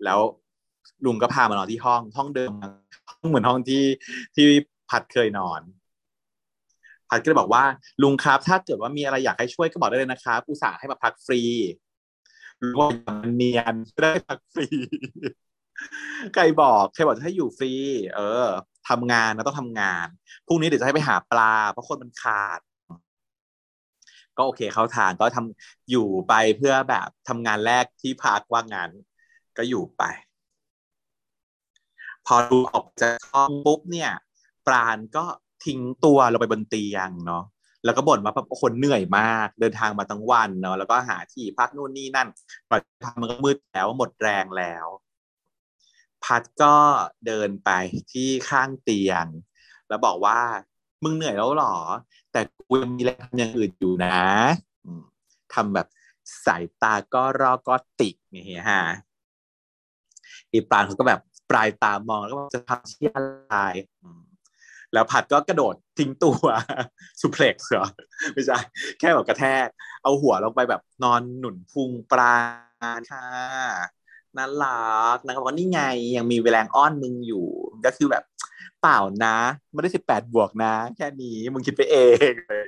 แล้วลุงก็พามานอนที่ห้องห้องเดิมห้องเหมือนห้องที่ที่พัดเคยนอน พัดก็เลยบอกว่า ลุงครับ ถ้าเกิดว่ามีอะไรอยากให้ช่วยก็บอกได้เลยนะครับอุตส่าห์ให้มาพักฟรีลุงว่ามันเนียนได้พักฟรีใครบอกใครบอกจะให้อยู่ฟรี เออ ทำงานนะต้องทำงานพรุ่งนี้เดี๋ยวจะให้ไปหาปลา เพราะคนมันขาด ก็โอเคเขาทางก็ทำอยู่ไปเพื่อแบบทำงานแรกที่พักว่างงานก็อยู่ไป พอดูออกจากห้องปุ๊บเนี่ย ปราณก็ทิ้งตัวลงไปบนเตียงเนาะแล้วก็บ่นมาว่าคนเหนื่อยมาก เดินทางมาทั้งวันเนาะแล้วก็หาที่พักนู่นนี่นั่นกว่าจะทำมันก็มืดแล้วหมดแรงแล้ว พัดก็เดินไปที่ข้างเตียง แล้วบอกว่ามึงเหนื่อยแล้วหรอ แต่กูยังมีแรงทำอย่างอื่นอยู่นะทำแบบสายตาก็รอก็ติกเนี่ยฮียฮะอีปรางเขาก็แบบปลายตามองแล้วก็จะทำที่อะไรแล้วผัดก็กระโดดทิ้งตัวสุเพล็กซ์เหรอไม่ใช่แค่แบบกระแทก เอาหัวลงไปแบบนอนหนุนพุงปลาค่ะ น่ารักนางก็บอกว่านี่ไงยังมีแรงอ้อนมึงอยู่ ก็คือแบบเปล่านะ ไม่ได้สิบแปดบวกนะ แค่นี้มึงคิดไปเองเลย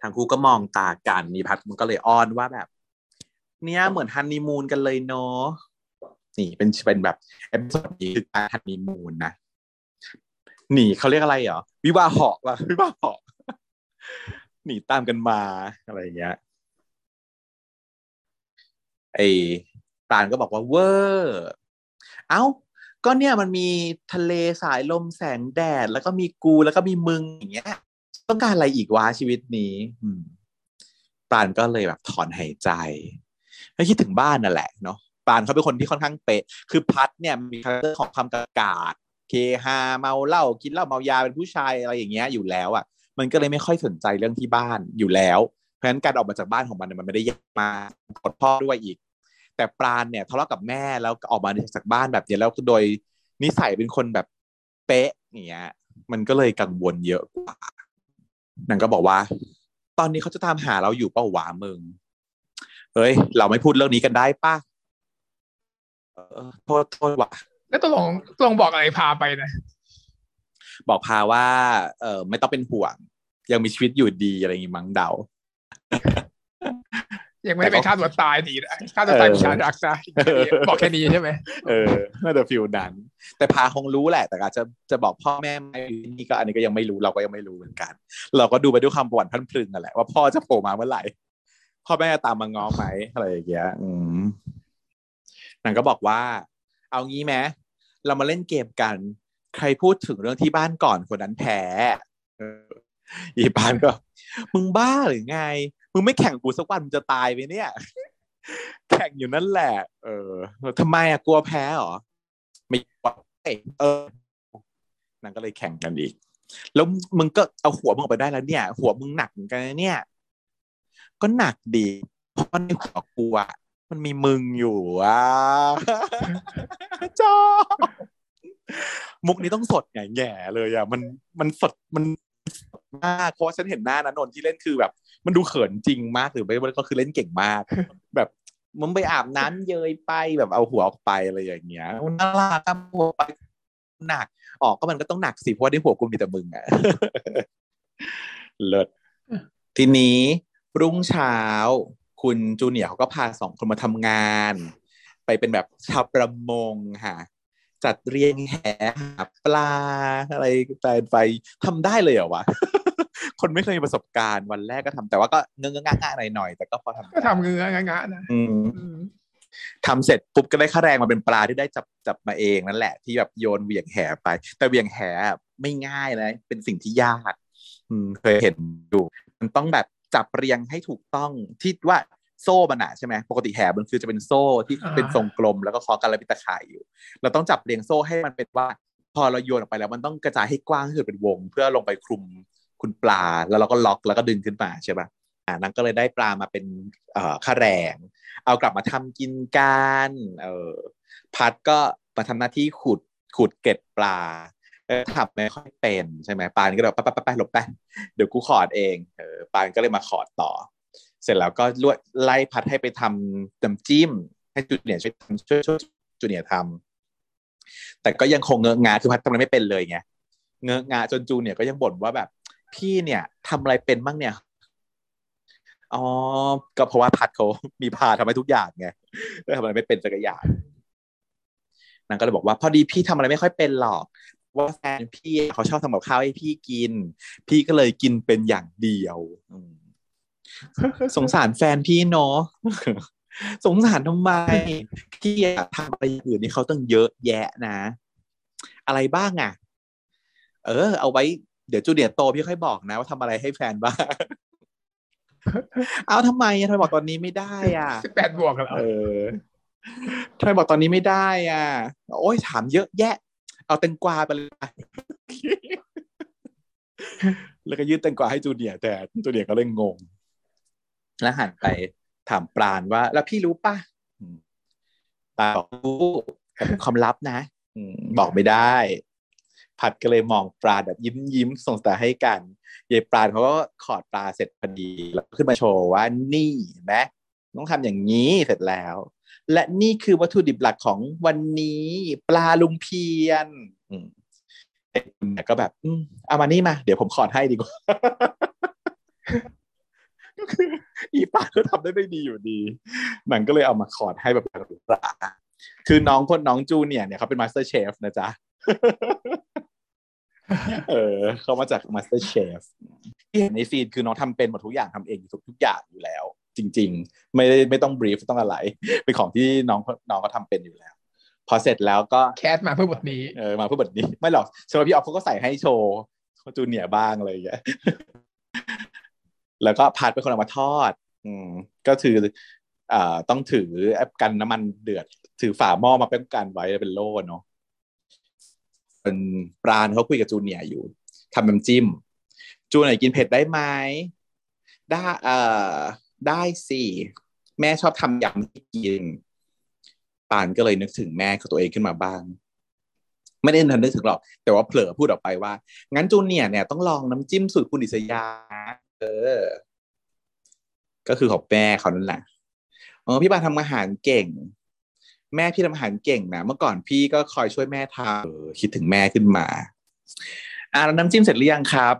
ทางคู่ก็มองตากันมีพัดมันก็เลยอ้อนว่าแบบ เนี่ยเหมือนฮันนีมูนกันเลยเนาะนี่เป็นเป็นแบบ episode นี้คือการฮันนีมูนนะหนีเขาเรียกอะไรเหรอวิวาเหาะว่ะวิวาเหาะหนีตามกันมาอะไรอย่างเงี้ย ไอ้ปานก็บอกว่าเวอร์เอ้าก็เนี่ยมันมีทะเลสายลมแสงแดด แล้วก็มีกูแล้วก็มีมึงอย่างเงี้ย ต้องการอะไรอีกวะชีวิตนี้ปานก็เลยแบบถอนหายใจแล้วคิดถึงบ้านนั่นแหละเนาะปานเขาเป็นคนที่ค่อนข้างเป๊ะ คือพัดเนี่ยมี character ของความกระกาดเคฮาเมาเหล้ากินเหล้าเมายาเป็นผู้ชายอะไรอย่างเงี้ยอยู่แล้วอะ มันก็เลยไม่ค่อยสนใจเรื่องที่บ้านอยู่แล้ว เพราะฉะนั้นการออกมาจากบ้านของมันมันไม่ได้ยากมาโกรธพ่อด้วยอีก แต่ปราณเนี่ยทะเลาะกับแม่แล้วออกมาจากบ้านแบบนี้แล้วโดยนิสัยเป็นคนแบบเป๊ะอย่างเงี้ย มันก็เลยกังวลเยอะกว่านางก็บอกว่า ตอนนี้เขาจะตามหาเราอยู่เป้าวะมึงเฮ้ย เราไม่พูดเรื่องนี้กันได้ป่ะเออโทษโทษว่ะแล้วตกลงตกลงบอกอะไรพาไปนะบอกพาว่า เออไม่ต้องเป็นห่วง ยังมีชีวิตอยู่ดีอะไรอย่างงี้มั้งเดา ยังไม่ได้ไปฆ่าตัวตายดีนะฆ่าตัวตายมีชารักซะบอกแค่นี้ใช่ไหมเออน่าจะฟิลนั้น แต่พาคงรู้แหละ แต่อาจจะจะบอกพ่อแม่ไหมนี่ก็อันนี้ก็ยังไม่รู้เราก็ยังไม่รู้เหมือนกัน เราก็ดูไปด้วยความปวดพันพรึงนั่นแหละว่าพ่อจะโผล่มาเมื่อไหร่ พ่อแม่ตามมาง้อไหมอะไรอย่างเงี้ยอืมนางก็บอกว่า เอางี้ไหมเรามาเล่นเกมกัน ใครพูดถึงเรื่องที่บ้านก่อนคนนั้นแพ้เอออีปานก็มึงบ้าหรือไง มึงไม่แข่งกูสักวันมึงจะตายไปเนี่ย แข่งอยู่นั่นแหละ เออทำไมอะกลัวแพ้เหรอไม่กลัวเออนางก็เลยแข่งกันอีก แล้วมึงก็เอาหัวมึงออกไปได้แล้วเนี่ย หัวมึงหนักเหมือนกันนะเนี่ย ก็หนักดีเพราะในหัวกูอะมันมีมึงอยู่อะจอมุกนี้ต้องสดไงแง่เลยอะ มันมันสดมันสด มากเพราะฉันเห็นหน้านะนนที่เล่นคือแบบ มันดูเขินจริงมากหรือไม่ก็คือเล่นเก่งมาก แบบมึงไปอาบน้ำเยยไปแบบเอาหัวออกไปอะไรอย่างเงี้ยนน่ารักอะหัวไปหนัก ออกก็มันก็ต้องหนักสิเพราะว่าในหัวกูมีแต่มึงอะเลิศทีนี้รุ่งเช้า คุณจูเนียร์เขาก็พาสองคนมาทำงาน ไปเป็นแบบชาวประมงค่ะ จัดเรียงแหหาปลาอะไรแปลนไฟทำได้เลยเหรอวะ คนไม่เคยมีประสบการณ์วันแรกก็ทำแต่ว่าก็เงื้อๆง่ายๆหน่อยๆแต่ก็พอทำก็ทำเงื้องะๆนะอืมอืมทำเสร็จปุ๊บก็ได้ค่าแรงมาเป็นปลาที่ได้จับจับมาเองนั่นแหละ ที่แบบโยนเหวี่ยงแหไป แต่เหวี่ยงแหไม่ง่ายนะเป็นสิ่งที่ยาก อืมเคยเห็นอยู่ มันต้องแบบจับเรียงให้ถูกต้องที่ว่า โซ่มันอะใช่ไหมปกติแหมันคือจะเป็นโซ่ที่เป็นทรงกลมแล้วก็คอกันแล้วมีตะข่ายอยู่ เราต้องจับเรียงโซ่ให้มันเป็นว่า พอเราโยนออกไปแล้วมันต้องกระจายให้กว้างที่สุดเป็นวง เพื่อลงไปคลุมคุณปลา แล้วเราก็ล็อกแล้วก็ดึงขึ้นมาใช่ปะอ่านางก็เลยได้ปลามาเป็นเอ่อค่าแรง เอากลับมาทำกินกันเออพัดก็มาทำหน้าที่ขุดขุดเก็ดปลาเออทำไม่ค่อยเป็นใช่ไหมปานก็เลยไปไปไปไปหลบไปเดี๋ยวกูขอดเองเออปานก็เลยมาขอดต่อ เสร็จแล้วก็ลวดไล่พัดให้ไปทำน้ำจิ้ม ให้จูเนียร์ช่วยทำช่วยช่วยจูเนียร์ทำแต่ก็ยังคงเงอะงาคือพัดทำอะไรไม่เป็นเลยไงเงอะงาจนจูเนียร์ก็ยังบ่นว่าแบบ พี่เนี่ยทำอะไรเป็นบ้างเนี่ยอ๋อ ก็เพราะว่าพัดเขามีพาทำให้ทุกอย่างไงทำอะไรไม่เป็นสักอย่างนางก็เลยบอกว่าพอดีพี่ทำอะไรไม่ค่อยเป็นหรอก ว่าแฟนพี่เขาชอบทำกับข้าวให้พี่กิน พี่ก็เลยกินเป็นอย่างเดียวอื สงสารแฟนพี่เนาะสงสารทำไมพี่อยากทำอะไรอย่างอื่นนี่เขาต้องเยอะแยะนะ อะไรบ้างอะ เออ เอาไว้ เดี๋ยวจูเนียร์โตพี่ค่อยบอกนะ ว่าทำอะไรให้แฟนบ้างเอาทำไมอะทำไมบอกตอนนี้ไม่ได้ อะสิบแปดบวกเหรอเออทำไมบอกตอนนี้ไม่ได้ อะ โอ้ยถามเยอะแยะ เอาแตงกวาไปเลยแล้วก็ยื่นแตงกวาให้จูเนียร์แต่จูเนียร์ก็เลยงง แล้วหันไปถามปราณว่า แล้วพี่รู้ป่ะปราบอกรู้แต่เป็นความลับนะบอกไม่ได้ ผัดก็เลยมองปลาแบบยิ้มยิ้มส่งสาให้กันยายปลาเขาก็ขอดปลาเสร็จพอดี แล้วขึ้นมาโชว์ว่านี่เห็นไหมต้องทำอย่างนี้เสร็จแล้ว และนี่คือวัตถุดิบหลักของวันนี้ปลาลุงเพียนเนี่ยก็แบบเอามานี่มา เดี๋ยวผมขอดให้ดีกว่า ออีปลาก็ทำได้ไม่ดีอยู่ดีนางก็เลยเอามาขอดให้แบบปลาคือน้องคนน้องจูเนียร์เนี่ยเขาเป็น MasterChef นะจ๊ะเออเขามาจาก MasterChef ที่เห็นใน scene คือน้องทำเป็นหมดทุกอย่างทำเองทุกทุกอย่างอยู่แล้ว จริง ๆ ไม่ได้ไม่ต้อง brief ต้องอะไร เป็นของที่น้องน้องเขาทำเป็นอยู่แล้ว พอเสร็จแล้วก็แคสมาเพื่อบทนี้เออมาเพื่อบทนี้ ไม่หรอกสำหรับพี่ออฟเขาก็ใส่ให้โชว์จูเนียร์บ้างอะไรอย่างเงี้ย แล้วก็พัดเป็นคนเอามาทอด อืมก็ถืออ่าต้องถือแอปกันน้ำมันเดือด ถือฝาหม้อมาเป็นกันไว้เป็นโล่เนาะเป็นปราณเขาคุยกับจูเนียอยู่ทำน้ำจิ้ม จูเนียกินเผ็ดได้ไหมได้เอ่อได้สิแม่ชอบทำยำให้กินปานก็เลยนึกถึงแม่ของตัวเองขึ้นมาบ้าง ไม่ได้ทันนึกถึงหรอก แต่ว่าเผลอพูดออกไปว่า งั้นจูเนียเนี่ยต้องลองน้ำจิ้มสูตรคุณอิสยา เออ ก็คือของแม่เขานั่นแหละอ๋อพี่ปานทำอาหารเก่ง แม่พี่ทำอาหารเก่งนะเมื่อก่อนพี่ก็คอยช่วยแม่ทำเออคิดถึงแม่ขึ้นมา อ่าแล้วน้ำจิ้มเสร็จหรือยังครับ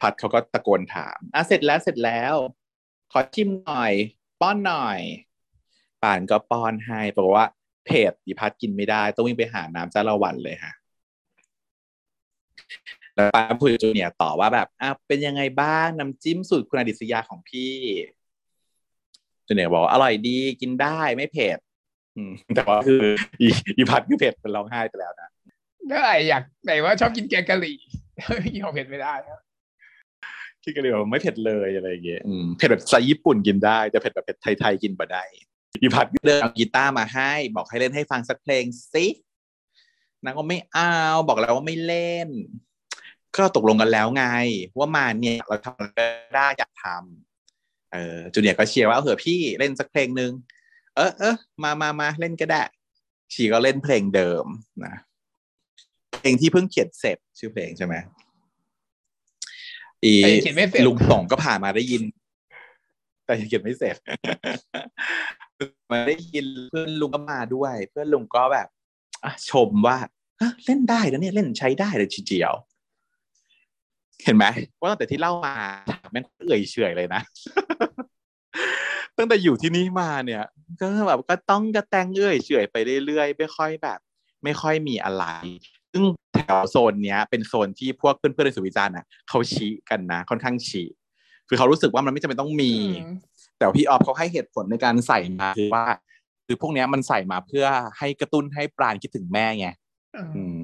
พัดเขาก็ตะโกนถามอะเสร็จแล้วเสร็จแล้ว ขอชิมหน่อย ป้อนหน่อยป่านก็ป้อนให้บอกว่าเผ็ดดิพัดกินไม่ได้ ต้องวิ่งไปหาน้ำจ้าละวันเลยฮะ แล้วป้าพูดกับจูเนียร์ต่อว่าแบบอะเป็นยังไงบ้างน้ำจิ้มสูตรคุณอดิศยาของพี่จูเนียร์บอกว่าอร่อยดีกินได้ไม่เผ็ดอืมแต่ว่าคืออีอีพัดก็เผ็ดเป็นร้องไห้ไปแล้วนะได้อยากไหนว่าชอบกินแกงกะหรี่กินของเผ็ดไม่ได้นะคิดกันเลยว่าไม่เผ็ดเลยอะไรอย่างเงี้ยอืมเผ็ดแบบสไตล์ญี่ปุ่นกินได้แต่เผ็ดแบบเผ็ดไทยๆกินบ่ได้อีพัดก็เดินเอากีตาร์มาให้ บอกให้เล่นให้ฟังสักเพลงสินางก็ไม่เอาบอกแล้วว่าไม่เล่น ก็ตกลงกันแล้วไง ว่ามาเนี่ยเราทำอะไรก็ได้อยากทำเออจูเนียร์ก็เชียร์ว่าเอาเถอะพี่เล่นสักเพลงหนึ่งเออเออมามามาเล่นก็ได้ ชีก็เล่นเพลงเดิมนะเพลงที่เพิ่งเขียนเสร็จชื่อเพลงใช่ไหมอีแต่ยังเขียนไม่เสร็จลุงส่งก็ผ่านมาได้ยิน แต่ยังเขียนไม่เสร็จมาได้ยินเพื่อนลุงก็มาด้วย เพื่อนลุงก็แบบอะชมว่าฮะเล่นได้นะเนี่ยเล่นใช้ได้เลยทีเดียว เห็นไหมว่าตั้งแต่ที่เล่ามาแม่งเอื่อยเฉอยเลยนะ ตั้งแต่อยู่ที่นี่มาเนี่ย ก็แบบก็ต้องกระแตงเอื่อยเฉอยไปเรื่อยๆไม่ค่อยแบบ ไม่ค่อยมีอะไร ซึ่งแถวโซนเนี้ย เป็นโซนที่พวกเพื่อนๆในสุวิจารณ์น่ะเขาชี้กันนะค่อนข้างชี้คือเขารู้สึกว่ามันไม่จำเป็นต้องมีอืมแต่พี่ออฟเขาให้เหตุผลในการใส่มาคือว่าคือพวกเนี้ยมันใส่มาเพื่อให้กระตุ้นให้ปราณคิดถึงแม่ไงอืม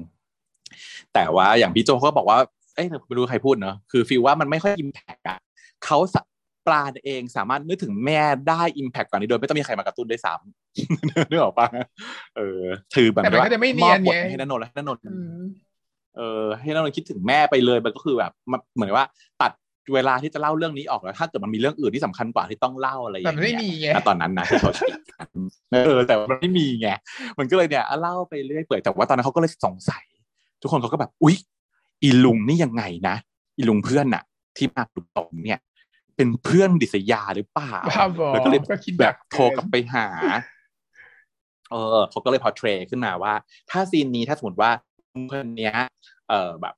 แต่ว่าอย่างพี่โจเขาก็บอกว่า เอ้ยไม่รู้ใครพูดเนอะคือฟีลว่ามันไม่ค่อยอิมแพกอะเขาสะปราณเองสามารถนึกถึงแม่ได้อิมแพกกว่านี้โดยไม่ต้องมีใครมากระตุ้นด้วยซ้ำนึกออกปะเออ ถือแบบแต่มันก็จะไม่เนียนมอบบทไงให้นนท์และให้นนท์อืมเออ ให้เราคิดถึงแม่ไปเลยมันก็คือแบบมันเหมือนว่าตัดเวลาที่จะเล่าเรื่องนี้ออกแล้ว ถ้าเกิดมันมีเรื่องอื่นที่สำคัญกว่าที่ต้องเล่าอะไรอย่างแต่มันไม่เงี้ยมีไงณตอนนั้นนะที่เขาชี้กันเออ แต่มันไม่มีไงมันก็เลยเนี่ยอะเล่าไปเรื่อยเปื่อยแต่ว่าตอนนั้นเขาก็เลยสงสัย ทุกคนเขาก็แบบอุ๊ย อีลุงนี่ยังไงนะอีลุงเพื่อนน่ะ ที่มาตุตงเนี่ย เป็นเพื่อนดิษยาหรือเปล่าบ้าบอแล้วก็เลยก็คิดแบบโทรกลับไปหา เออเขาก็เลยพอเทรขึ้นมาว่า ถ้าซีนนี้ถ้าสมมติว่าเพื่อนเนี้ย เออแบบ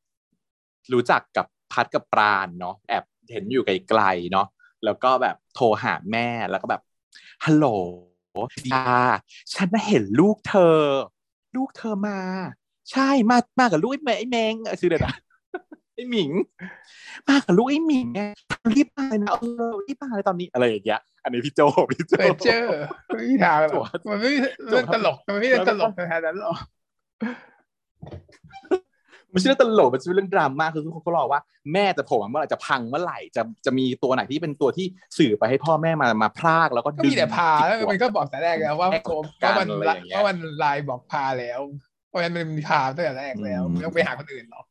รู้จักกับพัดกับปราณเนาะแอบเห็นอยู่ไกลๆเนาะแล้วก็แบบโทรหาแม่แล้วก็แบบฮัลโหลยาฉันน่ะเห็นลูกเธอ ลูกเธอมา ใช่มามากับลูกไอ้แมไอ้แมงเออชื่ออะไรนะไอ้หมิง มากับลูกไอ้หมิงไงรีบมาเลยนะเออรีบมาเลยตอนนี้อะไรอย่างเงี้ยอันนี้พี่โจพี่โจเปิดเจอไม่มีทางหรจั่อวกมันไม่มีเรื่องตลกมันไม่มีเรื่องตลกขนาดนั้นหรอกมันไม่ใช่เรื่องตลกมันเป็นเรื่องดราม่าคือเขาก็รอว่าแม่จะโผล่มาเมื่อไหร่จะพังเมื่อไหร่จะจะมีตัวไหนที่เป็นตัวที่สื่อไปให้พ่อแม่มามาพรากแล้วก็ก็ดึมีงแต่พาจิกแล้วหัวมันก็บอกแต่แรกแล้วว่าแค่โกมกาว่ารมันอะไรอย่างเงี้ยว่ามันไลน์บอกพาแล้ว เพราะฉะนั้นมันมีพาตั้งแต่แรกแล้วอืมไม่ต้องไปหาคนอื่นหรอก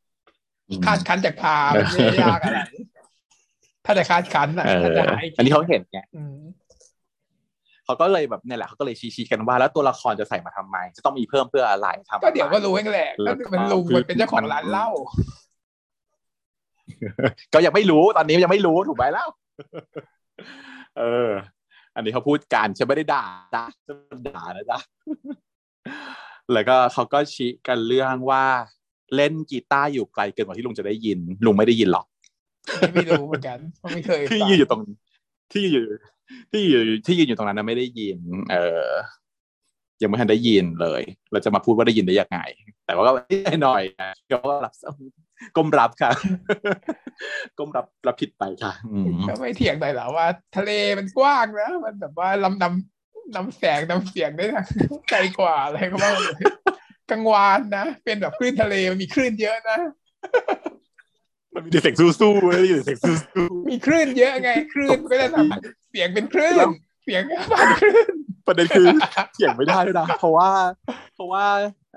อืมคาดคันจากพามันไม่ได้ยากอะไรถ้าจะคาดคันอะเอถ้าอจะหาอันนี้เขาเห็นไงอืมเขาก็เลยแบบเนี่ยแหละเขาก็เลยชี้ๆกันว่าแล้วตัวละครจะใส่มาทำไม จะต้องมีเพิ่มเพื่ออะไรทำก็เดี๋ยวก็รู้เองแหละแล้ก็วก็มันลุงคือมันเป็นเจ้าของร้านเหล้าก็ยังไม่รู้ตอนนี้ยังไม่รู้ถูกไหมแล้วเออ อันนี้เขาพูดกันฉันไม่ได้ด่าจ้ะฉันไม่ได้ด่านะจ๊ะ แล้วก็เขาก็ชี้กันเรื่องว่าเล่นกีตาร์อยู่ไกลเกินกว่าที่ลุงจะได้ยิน ลุงไม่ได้ยินหรอก ไม่รู้เหมือนกันเพราะไม่เคยที่ฟังยืนอยู่ตรงที่ยืนที่ยืนที่ยืนอยู่ตรงนั้นนะไม่ได้ยิน เออยังไม่ทันได้ยินเลย เราจะมาพูดว่าได้ยินได้ยังไง แต่ว่าก็ได้หน่อยนะก็รับก้มรับค่ะ ก้มรับรับผิดไปค่ะอืมก็ไม่เถียงหน่อยเหรอว่า ทะเลมันกว้างนะมันแบบว่าลำนำ นำแสงนำเสียงได้นะไกลกว่าอะไรก็ว่าเลยกลางวานนะ เป็นแบบคลื่นทะเลมันมีคลื่นเยอะนะ มันมีแต่เสียงสู้ๆไม่ได้ยินเสียงสู้มีคลื่นเยอะไงคลื่นก็จะทำเสียงเป็นคลื่นเสียงผ่านคลื่นๆประเด็นคือเถียงไม่ได้ด้วยนะเพราะว่า เพราะว่า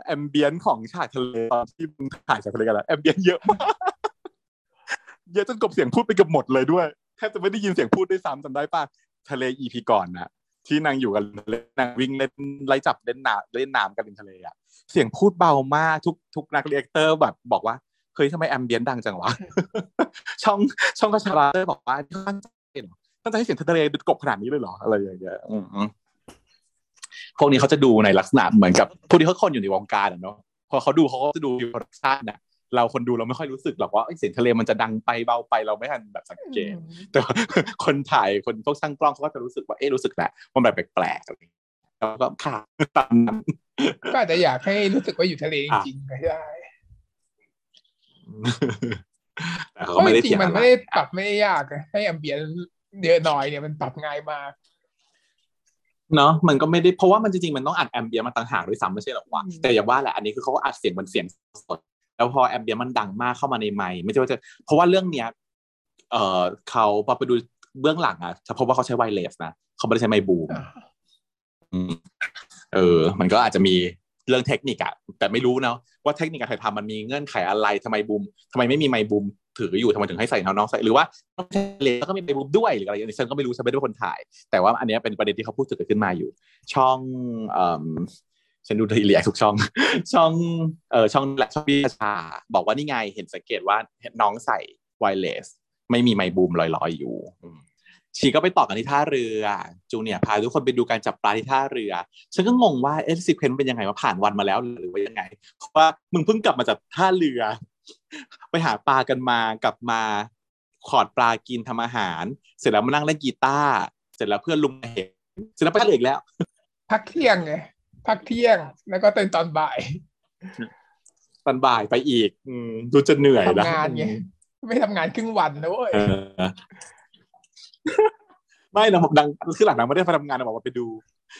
แอมเบียนของฉากทะเลตอนที่มึงถ่ายฉากทะเลกันแล้วแอมเบียนเยอะมากเยอะจนกลบเสียงพูดไปเกับหมดเลยด้วยแทบจะไม่ได้ยินเสียงพูดด้วยซ้ำจำได้ป่ะทะเลอีพีก่อนน่ะ ที่นางอยู่กันทะเลนางวิ่งเล่นไล่จับเล่นน้ำเล่นน้ำกันริมทะเลอะเสียงพูดเบามากทุกทุกนักเรียกเตอร์แบบบอกว่าเฮ้ยทำไมแอมเบียนดังจังวะช่องช่องกระชาราเตอร์บอกว่าตั้งใจเหรอตั้งใจให้เสียงทะเลดังกลบขนาดนี้เลยเหรออะไรอย่างเงี้ยอืมๆพวกนี้เขาจะดูในลักษณะเหมือนกับพวกที่เขาคนอยู่ในวงการอะเนาะพอเขาดูเขาก็จะดู production น่ะ เราคนดูเราไม่ค่อยรู้สึกหรอกว่าเอ้ยเสียงทะเลมันจะดังไปเบาไปเราไม่ทันแบบสังเกต แต่ว่าคนถ่ายคนพวกช่างกล้องเขาก็จะรู้สึกว่าเอ๊ะรู้สึกแหละว่ามันแบบแปลกๆอะไรอย่างเงี้ยแล้วก็ค่ะตามนั้นก็อาจจะอยากให้รู้สึกว่าอยู่ทะเลจริงๆก็ได้แต่เขาเพราะไม่จได้ริเถียงงๆมันอะไรไม่ได้ปรับไม่ได้ยากอะให้แอมเบียนเยอะหน่อยเนี่ยมันปรับง่ายมากเนาะมันก็ไม่ได้เพราะว่ามันจริงๆมันต้องอัดแอมเบียนมาต่างหากด้วยซ้ำไม่ใช่หรอวะอืมแต่อย่างว่าแหละอันนี้คือเขาก็อัดเสียงบนเสียงสด แล้วพอแอมเบียนมันดังมากเข้ามาในไมค์ไม่ใช่ว่าจะ เพราะว่าเรื่องเนี้ยเออเขาพอไปดูเบื้องหลังอะจะพบว่าเขาใช้ไวเลสนะเขาไม่ได้ใช้ไมค์บูมอ่าอืมเออ มันก็อาจจะมีเรื่องเทคนิคอะแต่ไม่รู้เนาะว่าเทคนิคการถ่ายทำมันมีเงื่อนไขอะไรทำไมบูมทำไมไม่มีไมค์บูมถืออยู่ทำไมถึงให้ใส่น้องๆใส่หรือว่าต้องใช้เลนแล้วก็มีไมค์บูมด้วยหรืออะไรอย่างนี้ฉันก็ไม่รู้ฉันไม่ได้เป็นคนถ่าย แต่ว่าอันเนี้ยเป็นประเด็นที่เขาพูดถึงขึ้นมาอยู่ ช่องเอ่อ ฉันดูทีเรียทุกช่อง ช่องเออช่องและช่องพิชาบอกว่านี่ไงเห็นสังเกตว่าน้องใส่ไวเลสไม่มีไมบูมลอยๆอยู่ชีก็ไปต่อกันที่ท่าเรือ จูเนียร์พาทุกคนไปดูการจับปลาที่ท่าเรือ ฉันก็งงว่าเอ๊ะซีเควนต์เป็นยังไงว่าผ่านวันมาแล้วหรือว่ายังไง เพราะว่ามึงเพิ่งกลับมาจากท่าเรือ ไปหาปลากันมากลับมาขอดปลากินทำอาหาร เสร็จแล้วมานั่งเล่นกีตาร์เสร็จแล้วเพื่อนลุงมาเห็นเสร็จแล้วไปทะเลอีกแล้ว พักเที่ยงไง พักเที่ยง แล้วก็ตื่นตอนบ่าย ตอนบ่ายไปอีก อืมดูจะเหนื่อยนะทำงานไงไม่ทำงานครึ่งวันนะเว้ยเออไม่นะดังคือหลังนางไม่ได้ไปทำงานนะบอกว่าไปดู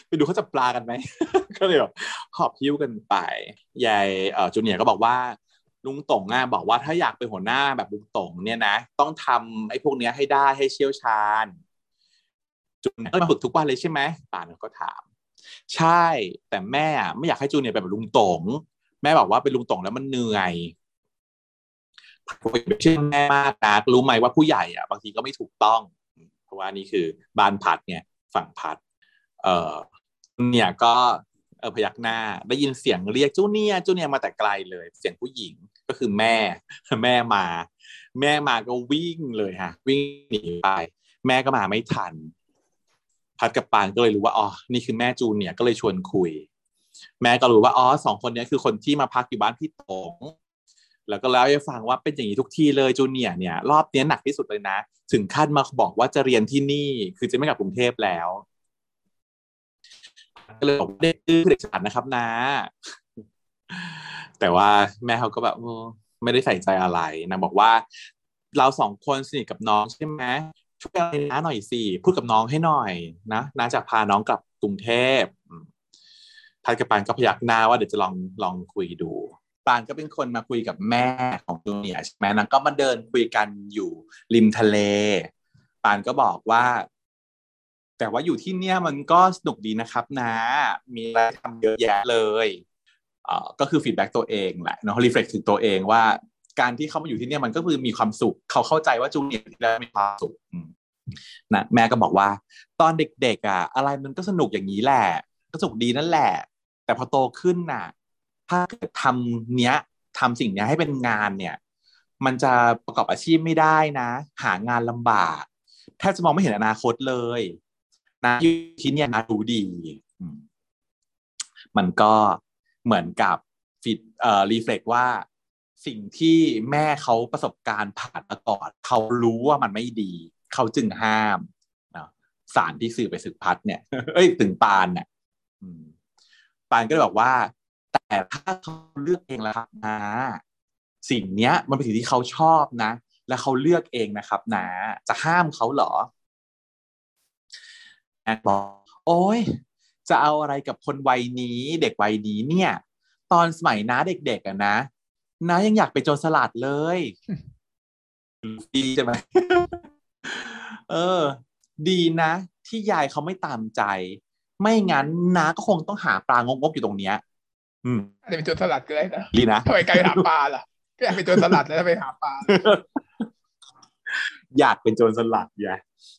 ไปดูเขาจับปลากันไหมก็เลยแบบหอบพิ้วกันไปยายเอ่อจูเนียร์ก็บอกว่าลุงต๋งอะบอกว่าถ้าอยากเป็นหัวหน้าแบบลุงต๋งเนี่ยนะ ต้องทำไอ้พวกเนี้ยให้ได้ให้เชี่ยวชาญจูเนียร์ก็ฝึกทุกวันเลยใช่ไหมป่านก็ถาม ใช่แต่แม่ไม่อยากให้จูเนียร์เป็นแบบลุงต๋งแม่บอกว่าเป็นลุงต๋งแล้วมันเหนื่อยไม่เชื่อแม่มากนะรู้ไหมว่าผู้ใหญ่อะบางทีก็ไม่ถูกต้อง เพราะว่านี่คือบ้านพัดเนี่ยฝั่งพัด เอ่อเนี่ยก็เออพยักหน้า ได้ยินเสียงเรียกจูเนียร์จูเนียร์มาแต่ไกลเลย เสียงผู้หญิงก็คือแม่ แม่มา แม่มาก็วิ่งเลยฮะ วิ่งหนีไป แม่ก็มาไม่ทัน พัดกับปานก็เลยรู้ว่าอ๋อนี่คือแม่จูเนียก็เลยชวนคุย แม่ก็รู้ว่าอ๋อสองคนนี้คือคนที่มาพักอยู่บ้านพี่ตงแล้วก็เล่าให้ฟังว่าเป็นอย่างนี้ทุกทีเลยจูเนียเนี่ย รอบนี้หนักที่สุดเลยนะ ถึงขั้นมาบอกว่าจะเรียนที่นี่ คือจะไม่กลับกรุงเทพแล้วก็เลยบอกว่าเด็กดื้อเด็กฉลาดนะครับนะ แต่ว่าแม่เขาก็แบบไม่ได้ใส่ใจอะไรนางบอกว่า เราสองคนสนิทกับน้องใช่ไหม ช่วยอะไรนะหน่อยสิพูดกับน้องให้หน่อยนะน้าจะพาน้องกลับกรุงเทพพัดกับปานก็พยักหน้าว่าเดี๋ยวจะลองลองคุยดูปานก็เป็นคนมาคุยกับแม่ของจูเนียใช่ไหมนางก็มาเดินคุยกันอยู่ริมทะเล ปานก็บอกว่า แต่ว่าอยู่ที่เนี่ยมันก็สนุกดีนะครับนะ มีอะไรทำเยอะแยะเลยเอ่อก็คือ feedback ตัวเองแหละเนาะ reflect ถึงตัวเองว่า การที่เขามาอยู่ที่เนี่ยมันก็คือมีความสุข เขาเข้าใจว่าจูเนียร์ที่แล้วมีความสุขนะแม่ก็บอกว่า ตอนเด็ก ๆ อะ อะไรมันก็สนุกอย่างนี้แหละก็สนุกดีนั่นแหละ แต่พอโตขึ้นน่ะ ถ้าเกิดทำเนี้ยทำสิ่งเนี้ยให้เป็นงานเนี่ย มันจะประกอบอาชีพไม่ได้นะ หางานลำบากแทบจะมองไม่เห็นอนาคตเลยนะอยู่ที่เนี่ยนะรู้ดีมมันก็เหมือนกับฟิตเอ่อรีเฟล็กว่า สิ่งที่แม่เขาประสบการณ์ผ่านมาก่อนเขารู้ว่ามันไม่ดี เขาจึงห้ามนะสารที่สื่อไปสึกพัดเนี่ย เอ้ยถึงปานเนี่ยปานก็เลยบอกว่า แต่ถ้าเขาเลือกเองแล้วครับนะสิ่งเนี้ย มันเป็นสิ่งที่เขาชอบนะ และเขาเลือกเองนะครับนะจะห้ามเขาเหรอแอนบอกโอ้ยจะเอาอะไรกับคนวัยนี้ เด็กวัยนี้เนี่ย ตอนสมัยน้าเด็กๆอะนะ น้ายังอยากเป็นโจรสลัดเลยดีใช่ไหมเออ ดีนะ ที่ยายเขาไม่ตามใจ ไม่งั้นน้าก็คงต้องหาปลางงกๆอยู่ตรงเนี้ย อืมอาจจะเป็นโจรสลัดก็ได้นะดีนะทำไมไกลหาปลาล่ะก็อยากเป็นโจรสลัดแล้วไปหาปลาอยากเป็นโจรสลัดไง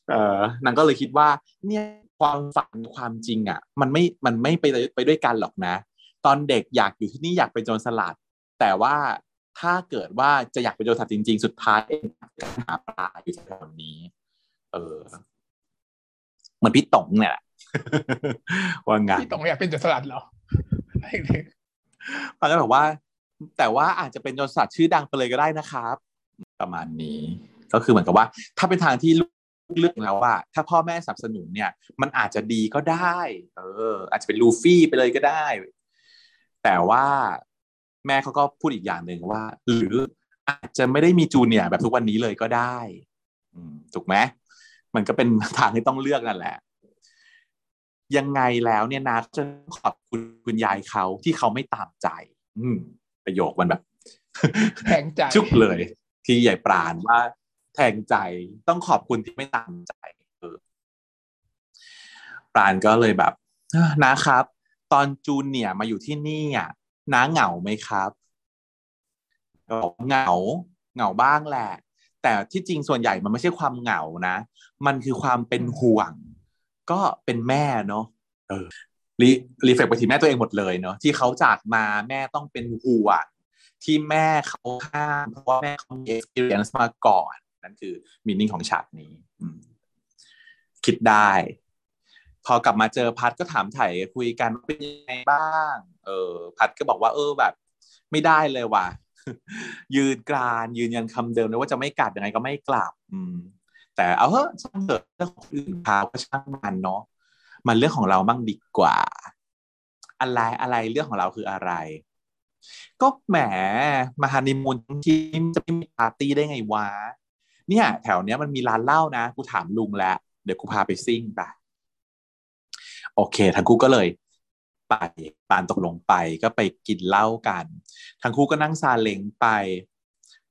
เออนางก็เลยคิดว่า เนี่ยความฝันความจริงอะ มันไม่มันไม่ไปไปด้วยกันหรอกนะ ตอนเด็กอยากอยู่ที่นี่อยากเป็นโจรสลัด แต่ว่าถ้าเกิดว่าจะอยากเป็นโจรสลัดจริง ๆ สุดท้ายเองการหาปลาอยู่แถวนี้ เออเหมือนพี่ต๋งเนี่ยแหละว่าไงพี่ต๋องอยากเป็นโจรสลัดเหรอปานก็บอกว่า แต่ว่าอาจจะเป็นโจรสลัดชื่อดังไปเลยก็ได้นะครับ ประมาณนี้ ก็คือเหมือนกับว่า ถ้าเป็นทางที่ลูกเลือกแล้วว่า ถ้าพ่อแม่สนับสนุนเนี่ย มันอาจจะดีก็ได้ เออ อาจจะเป็นลูฟี่ไปเลยก็ได้ แต่ว่า แม่เขาก็พูดอีกอย่างหนึ่งว่า หรืออาจจะไม่ได้มีจูเนียร์แบบทุกวันนี้เลยก็ได้อืมถูกไหมมันก็เป็นทางที่ต้องเลือกนั่นแหละ ยังไงแล้วเนี่ยนาจะขอบคุณคุณยายเขาที่เขาไม่ตามใจ อืม ประโยคมันแบบแทงใจชุกเลย ที่ใหญ่ปราณว่า แทงใจต้องขอบคุณที่ไม่ตามใจเออปราณก็เลยแบบเอ้อนะครับ ตอนจูนเนี่ยร์มาอยู่ที่นี่อะ น้าเหงาไหมครับก็บอกเหงาเหงาบ้างแหละ แต่ที่จริงส่วนใหญ่มันไม่ใช่ความเหงานะ มันคือความเป็นห่วง ก็เป็นแม่เนาะเออรีรีเฟกไปที่แม่ตัวเองหมดเลยเนาะที่เขาจากมาแม่ต้องเป็นห่วงที่แม่เขาห้ามเพราะว่าแม่เขามี experience มาก่อน นั่นคือมีนิ่งของฉากนี้คิดได้ พอกลับมาเจอพัดก็ถามไถ่คุยกันเป็นยังไงบ้าง เออ พัดก็บอกว่า เออแบบ ไม่ได้เลยว่ะ ยืนกรานยืนยันคำเดิมเลยว่าจะไม่กลับยังไงก็ไม่กลับ อืม แต่เอาเถอะช่างเถอะเรื่องของคนอื่นพาก็ช่างมันเนาะมันเรื่องของเราบ้างดีกว่า อะไรอะไรเรื่องของเราคืออะไร ก็แหมมาฮันนีมูนทั้งทีมจะไม่มีปาร์ตี้ได้ไงวะเนี่ย แถวเนี้ยมันมีร้านเหล้านะกูถามลุงแล้วเดี๋ยวกูพาไปซิ่งไป โอเค ทั้งคู่ก็เลยไปปานตกลงไปก็ไปกินเหล้ากัน ทั้งคู่ก็นั่งซาเล้งไป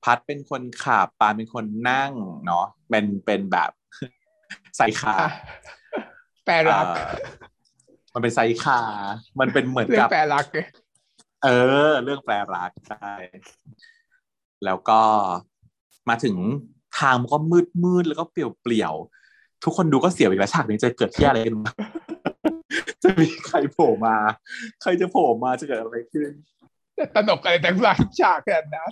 พัดเป็นคนขับปานเป็นคนนั่งเนาะเป็นเป็นแบบใส่ขาอะแปรรักเอ่อมันเป็นไซคา มันเป็นเหมือนเรื่อกังบแปรรักเลยเออ เรื่องแปลรักใช่ แล้วก็มาถึงทางมันก็มืดมืดแล้วก็เปลี่ยวเปลี่ยวๆทุกคนดูก็เสียวอีกแล้วฉากนี้จะเกิดที่อะไรกันวะ จะมีใครโผล่มา ใครจะโผล่มาจะเกิดอะไรขึ้นตลกอะไรแต่งหลายฉากขนาดนั้น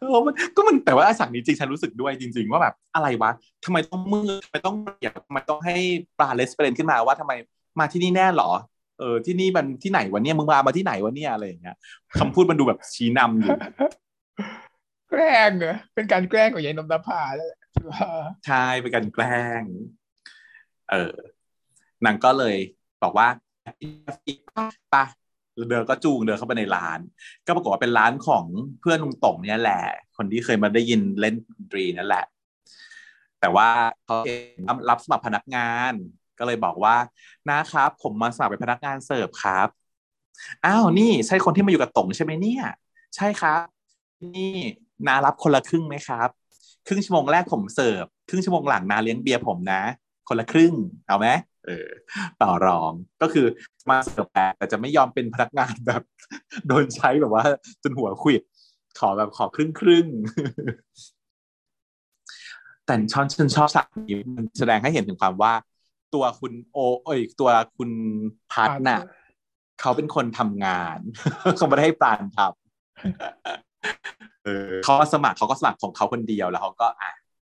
เออมันก็มันแต่ว่าฉากนี้จริงฉันรู้สึกด้วยจริง ๆ ว่าแบบอะไรวะทำไมต้องมืดทำไมต้องเปลี่ยวทำไมต้องให้ปลาเลสเปรนขึ้นมาว่าทำไมมาที่นี่แน่หรอ เออที่นี่มันที่ไหนวะเนี่ยมึงมามาที่ไหนวะเนี่ยอะไรอย่างเงี้ยคำพูดมันดูแบบชี้นำอยู่แกล้งเหรอเป็นการแกล้งของยายนมนภาแล้วแหละที่ว่าใช่เป็นการแกล้ง เออนางก็เลย บอกว่าไปะเดินก็จูงเดินเข้าไปในร้าน ก็ปรากฏว่าเป็นร้านของเพื่อนลุงต่งเนี่ยแหละ คนที่เคยมาได้ยินเล่นดนตรีนั่นแหละ แต่ว่าเขาเองรับสมัครพนักงาน ก็เลยบอกว่านะครับ ผมมาสมัครเป็นพนักงานเสิร์ฟครับอ้าวนี่ใช่คนที่มาอยู่กับต่งใช่ไหมเนี่ย ใช่ครับ นี่นารับคนละครึ่งไหมครับ ครึ่งชั่วโมงแรกผมเสิร์ฟครึ่งชั่วโมงหลังนาเลี้ยงเบียร์ผมนะ คนละครึ่งเอาไหม เออต่อรองก็คือมาเสิร์ฟแต่แต่จะไม่ยอมเป็นพนักงานแบบ โดนใช้แบบว่าจนหัวขวิดขอแบบขอครึ่งครึ่งแต่ชอนฉันชอบฉากนี้มันแสดงให้เห็นถึงความว่า ตัวคุณโอเอ้ยตัวคุณพัทน่ะเขาเป็นคนทำงาน เขาไม่ได้ให้ปราณทำเออเขาสมัครเขาก็สมัครของเขาคนเดียวแล้วเขาก็อะ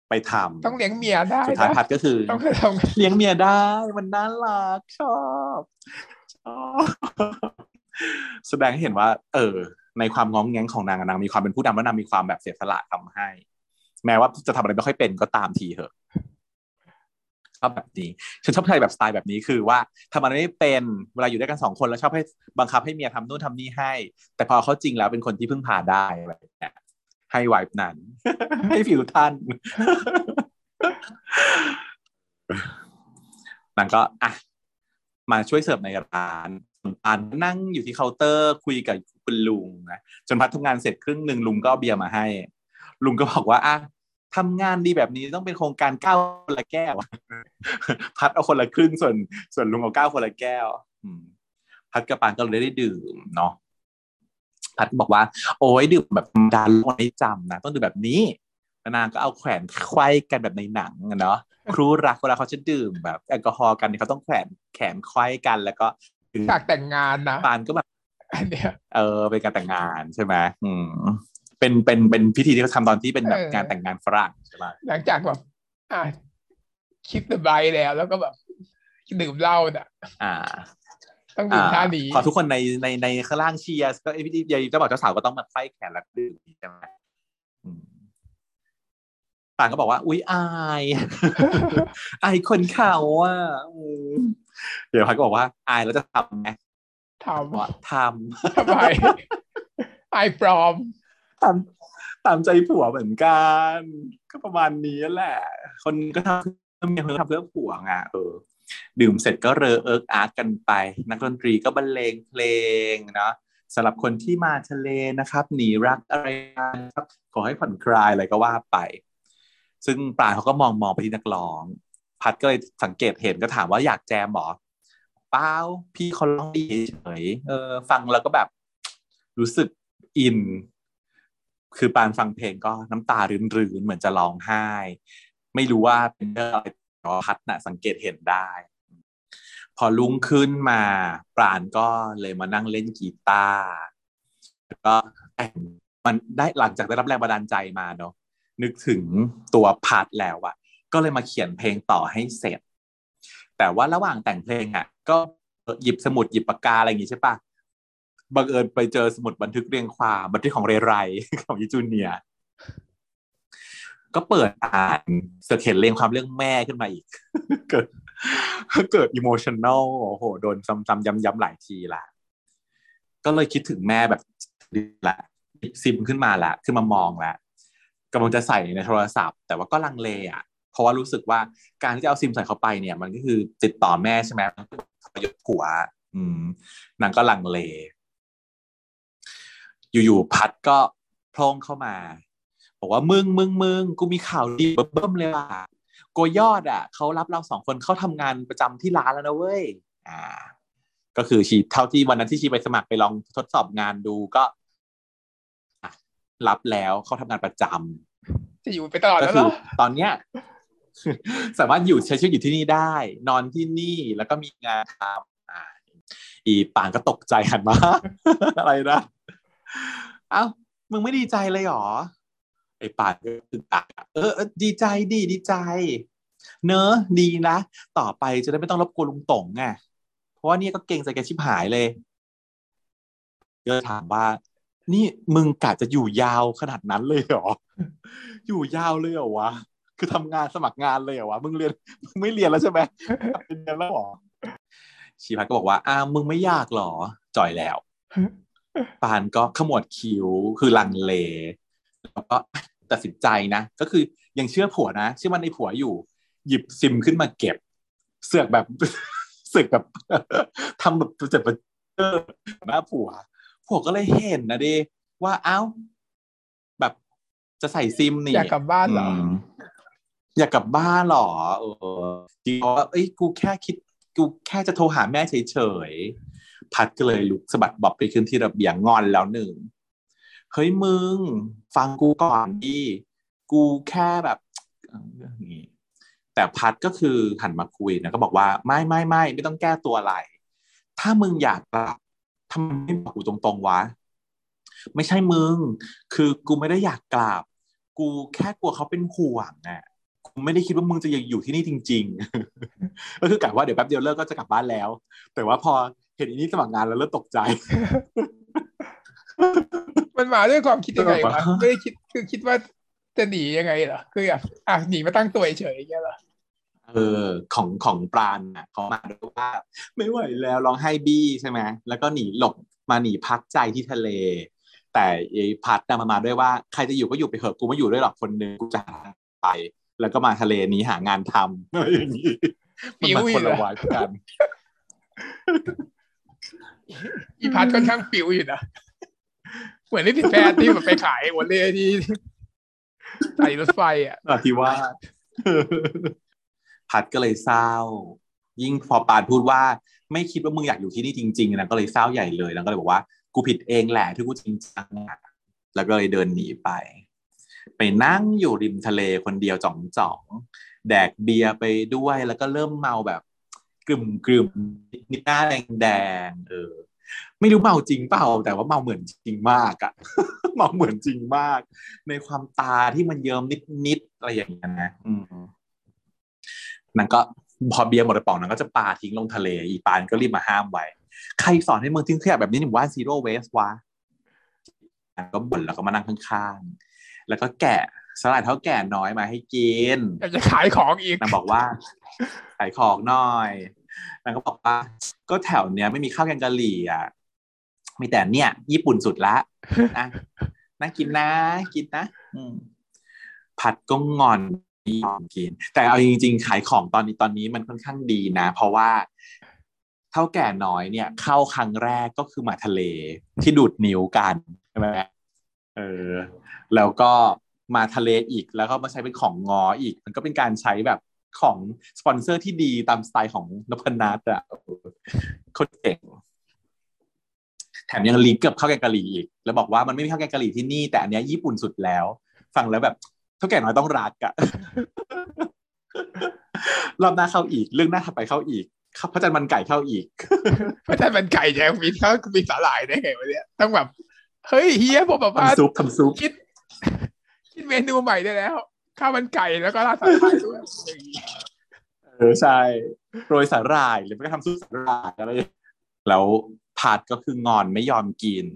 ไปทำต้องเลี้ยงเมียได้ สุดท้ายนะพัดก็คือต้องทำเลี้ยงเมียได้ มันน่ารักชอบชอบแสดงให้เห็นว่า เออ ในความง้องแงงของนางอะนางมีความเป็นผู้นำและนางมีความแบบเสียสละทำให้ แม้ว่าจะทำอะไรไม่ค่อยเป็นก็ตามทีเถอะชอบแบบนี้ฉันชอบใครแบบสไตล์แบบนี้คือว่าทำอะไรไม่เป็นเวลาอยู่ด้วยกันสองคนแล้วชอบให้บังคับให้เมียทำนู่นทำนี่ให้ แต่พอเขาจริงแล้วเป็นคนที่พึ่งพาได้อะไรอย่างเงี้ย ให้ vibe นั้น ให้ feel ท่านนางก็อะมาช่วยเสิร์ฟในร้านส่วนปานนั่งอยู่ที่เคาน์เตอร์คุยกับคุณลุงนะจนพัดทำงานเสร็จครึ่งหนึ่งลุงก็เบียร์มาให้ ลุงก็บอกว่าอะทำงานดีแบบนี้ต้องเป็นโครงการก้าวคนละแก้ว พัดเอาคนละครึ่งส่วน ส่วนลุงเอาก้าวคนละแก้วพัดกับปานก็เลยได้ดื่มเนาะ พัดบอกว่า โอ้ยดื่มแบบธรรมดาลงไม่จำนะ ต้องดื่มแบบนี้แล้วนางก็เอาแขวนไขว้กันแบบในหนังอะเนาะครูรักเวลาเขาจะดื่มแบบแอลกอฮอล์กันเนี่ยเขาต้องแขวนแขนไขว้กัน แล้วก็ดื่มฉากแต่งงานนะปานก็แบบอันเนี้ยเออเป็นการแต่งงานใช่ไหมอืมเป็นเป็นเป็นพิธีที่เขาทำตอนที่เป็นแบบงานแต่งงานฝรั่งใช่ไหมหลังจากแบบอะคิดเดบายแล้วแล้วก็แบบดื่มเหล้าน่ะ อ่า ต้องดื่มท่านี้พอทุกคนในในในข้างล่างเชียร์ก็ไอ้พี่ยายเจ้าบ่าวเจ้าสาวก็ต้องมาไขว้แขนแล้วดื่มใช่ไหมอืมปานก็บอกว่า อุ๊ยอายอายคนเขาอะอืมเดี๋ยวพันก็บอกว่าอายแล้วจะทำไหมทบอกว่าทำำทำไมไอปลอมตามตามใจผัวเหมือนกัน ก็ประมาณนี้แหละ คนก็ทำเพื่อเมียคนก็ทำเพื่อผัวไงเออ ดื่มเสร็จก็เรอเอิกอาร์กกันไป นักดนตรีก็บรรเลงเพลงเนาะสำหรับคนที่มาทะเลนะครับหนีรักอะไรนะครับขอให้ผ่อนคลายอะไรก็ว่าไป ซึ่งปลาเขาก็มองมองไปที่นักร้อง พัดก็เลยสังเกตเห็นก็ถามว่าอยากแจมหรอเปล่าพี่เขาร้องดีเฉยเออ ฟังแล้วก็แบบรู้สึกอิน คือปานฟังเพลงก็น้ำตารืนๆเหมือนจะร้องไห้ ไม่รู้ว่าเป็นเรื่องอะไร พัดน่ะสังเกตเห็นได้ พอลุงขึ้นมาปราณก็เลยมานั่งเล่นกีตาร์แล้วก็มันได้หลังจากได้รับแรงบันดาลใจมาเนาะนึกถึงตัวพัดแล้วอะก็เลยมาเขียนเพลงต่อให้เสร็จ แต่ว่าระหว่างแต่งเพลงอะก็หยิบสมุดหยิบปากกาอะไรอย่างงี้ใช่ปะบังเอิญไปเจอสมุดบันทึกเรียงความบันทึกของเรไรของยูจูเนีย ก็เปิดอ่านเสือกเห็นเรียงความเรื่องแม่ขึ้นมาอีก เกิดเกิด emotional โอ้โหโดนซ้ำๆย้ำๆหลายทีละก็เลยคิดถึงแม่แบบละหยิบซิมขึ้นมาละขึ้นมามองละกำลังจะใส่ในโทรศัพท์ แต่ว่าก็ลังเลอะ เพราะว่ารู้สึกว่าการที่จะเอาซิมใส่เข้าไปเนี่ย มันก็คือติดต่อแม่ใช่ไหมมันก็ยศผัว อืมนางก็ลังเล อยู่ๆพัดก็พล่งเข้ามา บอกว่ามึงมึงมึงกูมีข่าวดีเบิ่มเลยว่ะโกยอดอะเขารับเราสองคนเข้าทำงานประจำที่ร้านแล้วนะเว้ยอ่า ก็คือชีเท่าที่วันนั้นที่ชีไปสมัครไปลองทดสอบงานดูก็อะรับแล้วเขาทำงานประจำจะอยู่ไปตลอดก็แล้วคืเหรออตอนเนี้ยสามารถอยู่ใช้ชีวิตอยู่ที่นี่ได้ นอนที่นี่แล้วก็มีงานทำอ่าอีป่านก็ตกใจหันมา อะไรนะเอ้ามึงไม่ดีใจเลยเหรอ ไอ้ป่านก็ตึกอักเออดีใจดีดีใจ เนอะดีนะ ต่อไปจะได้ไม่ต้องรบกวนลุงต๋งไงเพราะว่านี่ก็เก่งใจแกชิบหายเลยก็ถามว่า นี่มึงกะจะอยู่ยาวขนาดนั้นเลยเหรอ อยู่ยาวเลยเหรอวะ คือทำงานสมัครงานเลยเหรอวะ มึงเรียน มึงไม่เรียนแล้วใช่ไหมเป็นเรียนแล้วหรอ ชีพันก็บอกว่า อ้าวมึงไม่ยากหรอ จ่อยแล้ว ปานก็ขมวดคิ้ว คือลังเล แล้วก็ ตัดสินใจนะ ก็คือยังเชื่อผัวนะเชื่อมันในผัวอยู่ หยิบซิมขึ้นมาเก็บ เสือกแบบเสือกแบบทำแบบเจ็บปเจอหน้าผัว ผัวก็เลยเห็นนะดิว่าเอ้าแบบจะใส่ซิมนี่อยากกลับบ้านเหรอมอยากกลับบ้านเหรอเออจริงว่าเอ้ยกูแค่คิดกูแค่จะโทรหาแม่เฉยๆพัดก็เลยลุกสะบัดบ๊อบไปขึ้นที่ระเบียงงอนแล้วหนึ่ง เฮ้ยมึง ฟังกูก่อนดิกูแค่แบบนี้แต่พัดก็คือหันมาคุยนะก็บอกว่าไม่ไม่ไม่ไม่ต้องแก้ตัวอะไร ถ้ามึงอยากกลับทำไมไม่บอกกูตรงๆวะไม่ใช่มึง คือกูไม่ได้อยากกลับกูแค่กลัวเขาเป็นห่วงอะกูไม่ได้คิดว่ามึงจะยังอยู่ที่นี่จริง ๆ ก็คือกะว่าเดี๋ยวแป๊บเดียวเลิกก็จะกลับบ้านแล้ว แต่ว่าพอเห็นอันนี้สมัครงานแล้วเริ่มตกใจ มันมาด้วยความคิดยังไงเออวะวะไม่ได้คิดคือคิดว่าจะหนียังไงเหรอคือแบบอะหนีมาตั้งตัวเฉยๆอย่างเงี้ยเหรอเออของของปราณอะเขามาด้วยว่า ไม่ไหวแล้วร้องไห้บี้ใช่ไหมแล้วก็หนีหลบมาหนีพักใจที่ทะเล แต่ไอ้พัดน่ะมามาด้วยว่าใครจะอยู่ก็อยู่ไปเถอะกูไม่อยู่ด้วยหรอกคนหนึ่งกูจะไป แล้วก็มาทะเลนี้หางานทำอะไรอย่างนี้มันมาคนละวายกัน อีพัทค่อนข้างปิวอยู่นะ เหมือนที่ผิแพทย์ที่แบบไปขายหัวเรือที่ใส่รถไฟอะอธิว่าพัดก็เลยเศร้า ยิ่งพอปานพูดว่า ไม่คิดว่ามึงอยากอยู่ที่นี่จริงๆนะก็เลยเศร้าใหญ่เลยแล้วก็เลยบอกว่ากูผิดเองแหละที่กูจริงจังแล้วก็เลยเดินหนีไป ไปนั่งอยู่ริมทะเลคนเดียวจ่องจ่องๆแดกเบียร์ไปด้วยแล้วก็เริ่มเมาแบบกลุ่มกลุ่มๆนิดหน้าแดงแดงๆเออ ไม่รู้เมาจริงเปล่า แต่ว่าเมาเหมือนจริงมากอะเมาเหมือนจริงมาก ในความตาที่มันเยิ้มนิดๆอะไรอย่างเงี้ยนะอืมนางก็พอเบียร์หมดกระป๋องนางก็จะปาทิ้งลงทะเล อีปานก็รีบมาห้ามไว้ ใครสอนให้มึงทิ้งขยะแบบนี้หนึ่งว่า zero waste วะนางก็บ่นแล้วก็มานั่งข้างๆ แล้วก็แกะสลัดเท่าแก่น้อยมาให้กินอยากจะขายของอีกนางบอกว่า ขายของหน่อยนางก็บอกว่า ก็แถวเนี้ยไม่มีข้าวแกงกะหรี่อะ มีแต่เนี่ย ญี่ปุ่นสุดละนะน่ากินนะ กินนะผัดก็งอนยอมกิน แต่เอาจริง ๆ ขายของตอนนี้ตอนนี้มันค่อนข้างดีนะ เพราะว่าเท่าแก่น้อยเนี่ย เข้าครั้งแรกก็คือมาทะเลที่ดูดนิ้วกันใช่ไหมเออ แล้วก็มาทะเลอีกแล้วก็มาใช้เป็นของงออีก มันก็เป็นการใช้แบบของสปอนเซอร์ที่ดีตามสไตล์ของนพนัทอะเออโคนเก่ง ถถมยังลิงก์กับข้าวแกงกะหรี่อีก แล้วบอกว่ามันไม่มีข้าวแกงกะหรี่ที่นี่แต่อันเนี้ยญี่ปุ่นสุดแล้ว ฟังแล้วแบบเท่าแก่น้อยต้องรักอะรอบหน้าเข้าอีก เรื่องหน้าถัดไปเข้าอีกข้าวพระจันทร์มันไก่เข้าอีกเพราะถ้ามันไก่จะมีเขามีสาหร่ายได้ไงวะเนี่ยต้องแบบเฮ้ยเฮียผมแบบว่าทำซุปทำซุปคิดคิดเมนูใหม่ได้แล้ว ข้าวมันไก่แล้วก็ราดสาหร่ายด้วยอย่างงี้เออใช่โรยสาหร่ายหรือไม่ก็ทำซุปสาหร่ายอะไรแล้ว ผัดก็คืองอนไม่ยอมกิน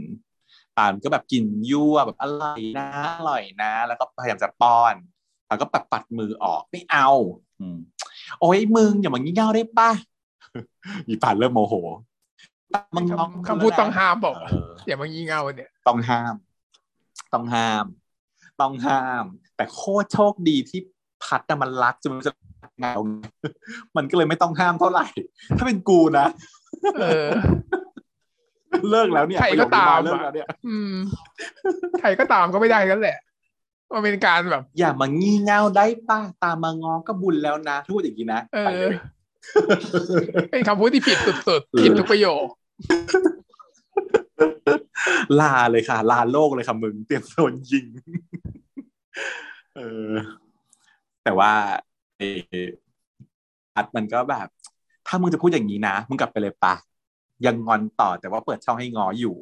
ปานก็แบบกินยั่วแบบอร่อยนะอร่อยนะ แล้วก็พยายามจะป้อนปานก็ปัดปัดมือออกไม่เอาอืมโอ้ยมึงอย่ามางี่เง่าได้ป่ะอีปานเริ่มโมโหมึงน้องคำพูดต้องห้ามบอกเอออย่ามางี่เง่าเนี่ยต้องห้าม ต้องห้าม ต้องห้าม แต่โคตรโชคดีที่พัดน่ะมันรักจนมันจะเงามันก็เลยไม่ต้องห้ามเท่าไหร่ ถ้าเป็นกูนะเออ เลิกแล้วเนี่ยใครก็ตามประโยคนี้เลิกอะแล้วเนี่ยอืมใครก็ตามก็ไม่ได้กันแหละมันเป็นการแบบ อย่ามางี่เง่าได้ป่ะตามมางอก็บุญแล้วนะพูดอย่างนี้นะเอไปอเลยเป็นคำพูดที่ผิดสุดๆผิดทุกประโยคลาเลยค่ะ ลาโลกเลยค่ะมึง เตรียมโดนยิง เออ แต่ว่าเอออัดมันก็แบบ ถ้ามึงจะพูดอย่างนี้นะ มึงกลับไปเลยปะ ยังงอนต่อแต่ว่าเปิดช่องให้งออยู่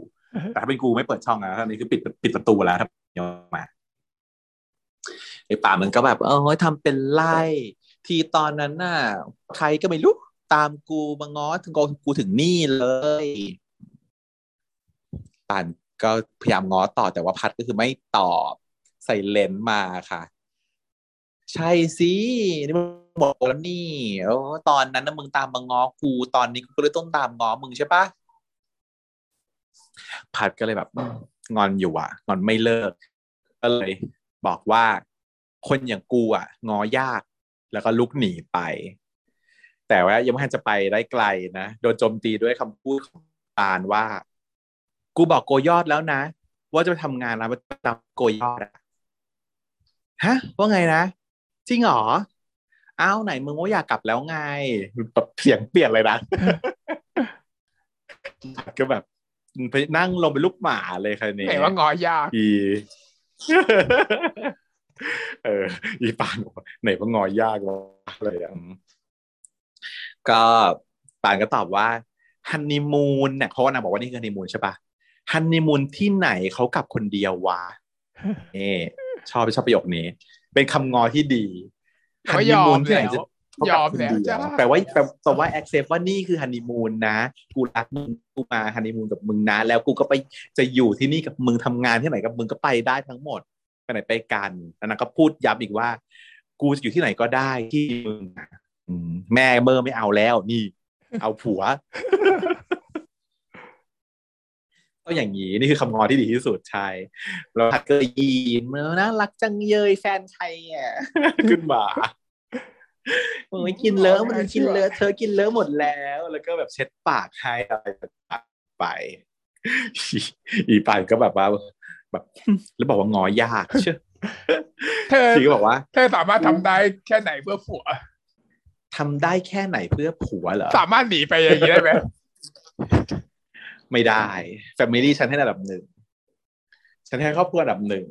แต่ถ้าเป็นกูไม่เปิดช่องนะท่านี้คือปิดปิดประตูแล้วถ้ายอมมาไอ้ป่ามันก็แบบเออทำเป็นไล่ทีตอนนั้นน่ะใครก็ไม่รู้ตามกูมาง้อถึงกูกูถึงนี่เลยป่านก็พยายามง้อต่อแต่ว่าพัดก็คือไม่ตอบใส่เลนส์มาค่ะ ใช่สินี่มึง บอกแล้วนี่โอ้ตอนนั้นนะมึงตามมาง้อกูตอนนี้กูก็เลยต้องตามง้อมึงใช่ปะพัดก็เลยแบบอืมงอนอยู่อะงอนไม่เลิก ก็เลยบอกว่าคนอย่างกูอะงอยาก แล้วก็ลุกหนีไป แต่ว่ายังไม่ทันจะไปได้ไกลนะโดนโจมตีด้วยคำพูดของตาลว่า กูบอกโกยอดแล้วนะ ว่าจะไปทำงานแล้วจะตามโกยอดอะฮะ ว่าไงนะ จริงเหรอ อ้าวไหนมึงว่าอยากกลับแล้วไงแบบเสียงเปลี่ยนเลยนะก็แบบไปนั่งลงเป็นลูกหมาเลยค่ะเนี่ยไหนว่างอยากอีเออ อีปานบอกว่าไหนว่างอยากวะเลยอะอืมก็ปานก็ตอบว่าฮันนีมูนเนี่ยเพราะว่านางบอกว่านี่คือฮันนีมูนใช่ปะฮันนีมูนที่ไหนเขากลับคนเดียววะนี่ชอบชอบประโยคนี้ เป็นคำงอที่ดี ก็ยอมที่ไหนแล้วจะยอมแล้วเขากจ้าลับคนเดียวแปลว่าแปลแปลว่า accept ว่านี่คือฮันนีมูนนะกูรักมึงกูมาฮันนีมูนกับมึงนะ แล้วกูก็ไปจะอยู่ที่นี่กับมึงทำงานที่ไหนกับมึงก็ไปได้ทั้งหมดไปไหนไปกันแล้วนางก็พูดย้ำอีกว่า กูจะอยู่ที่ไหนก็ได้ที่มึงอะอืมแม่เมอร์ไม่เอาแล้วนี่ เอาผัว ก็อย่างนี้นี่คือคำงอที่ดีที่สุดใช่แล้วพัดก็ยิ้มแล้วน่ารักจังเยยแฟนใครอะขึ้นมาโอ้ยกินเลอะมันกินเลอะเธอกินเลอะหมดแล้ว แล้วก็แบบเช็ดปากให้อะไรต่างๆไปอีอีปานก็แบบว่าแบบ แล้วบอกว่างอยากเชื่อเธอทีก็บอกว่า เธอสามารถทำได้แค่ไหนเพื่อผัวทำได้แค่ไหนเพื่อผัวเหรอสามารถหนีไปอย่างนี้ได้ไหม ไม่ได้แฟมิลี่ฉันให้อันดับหนึ่งฉันให้ครอบครัวอันดับหนึ่ง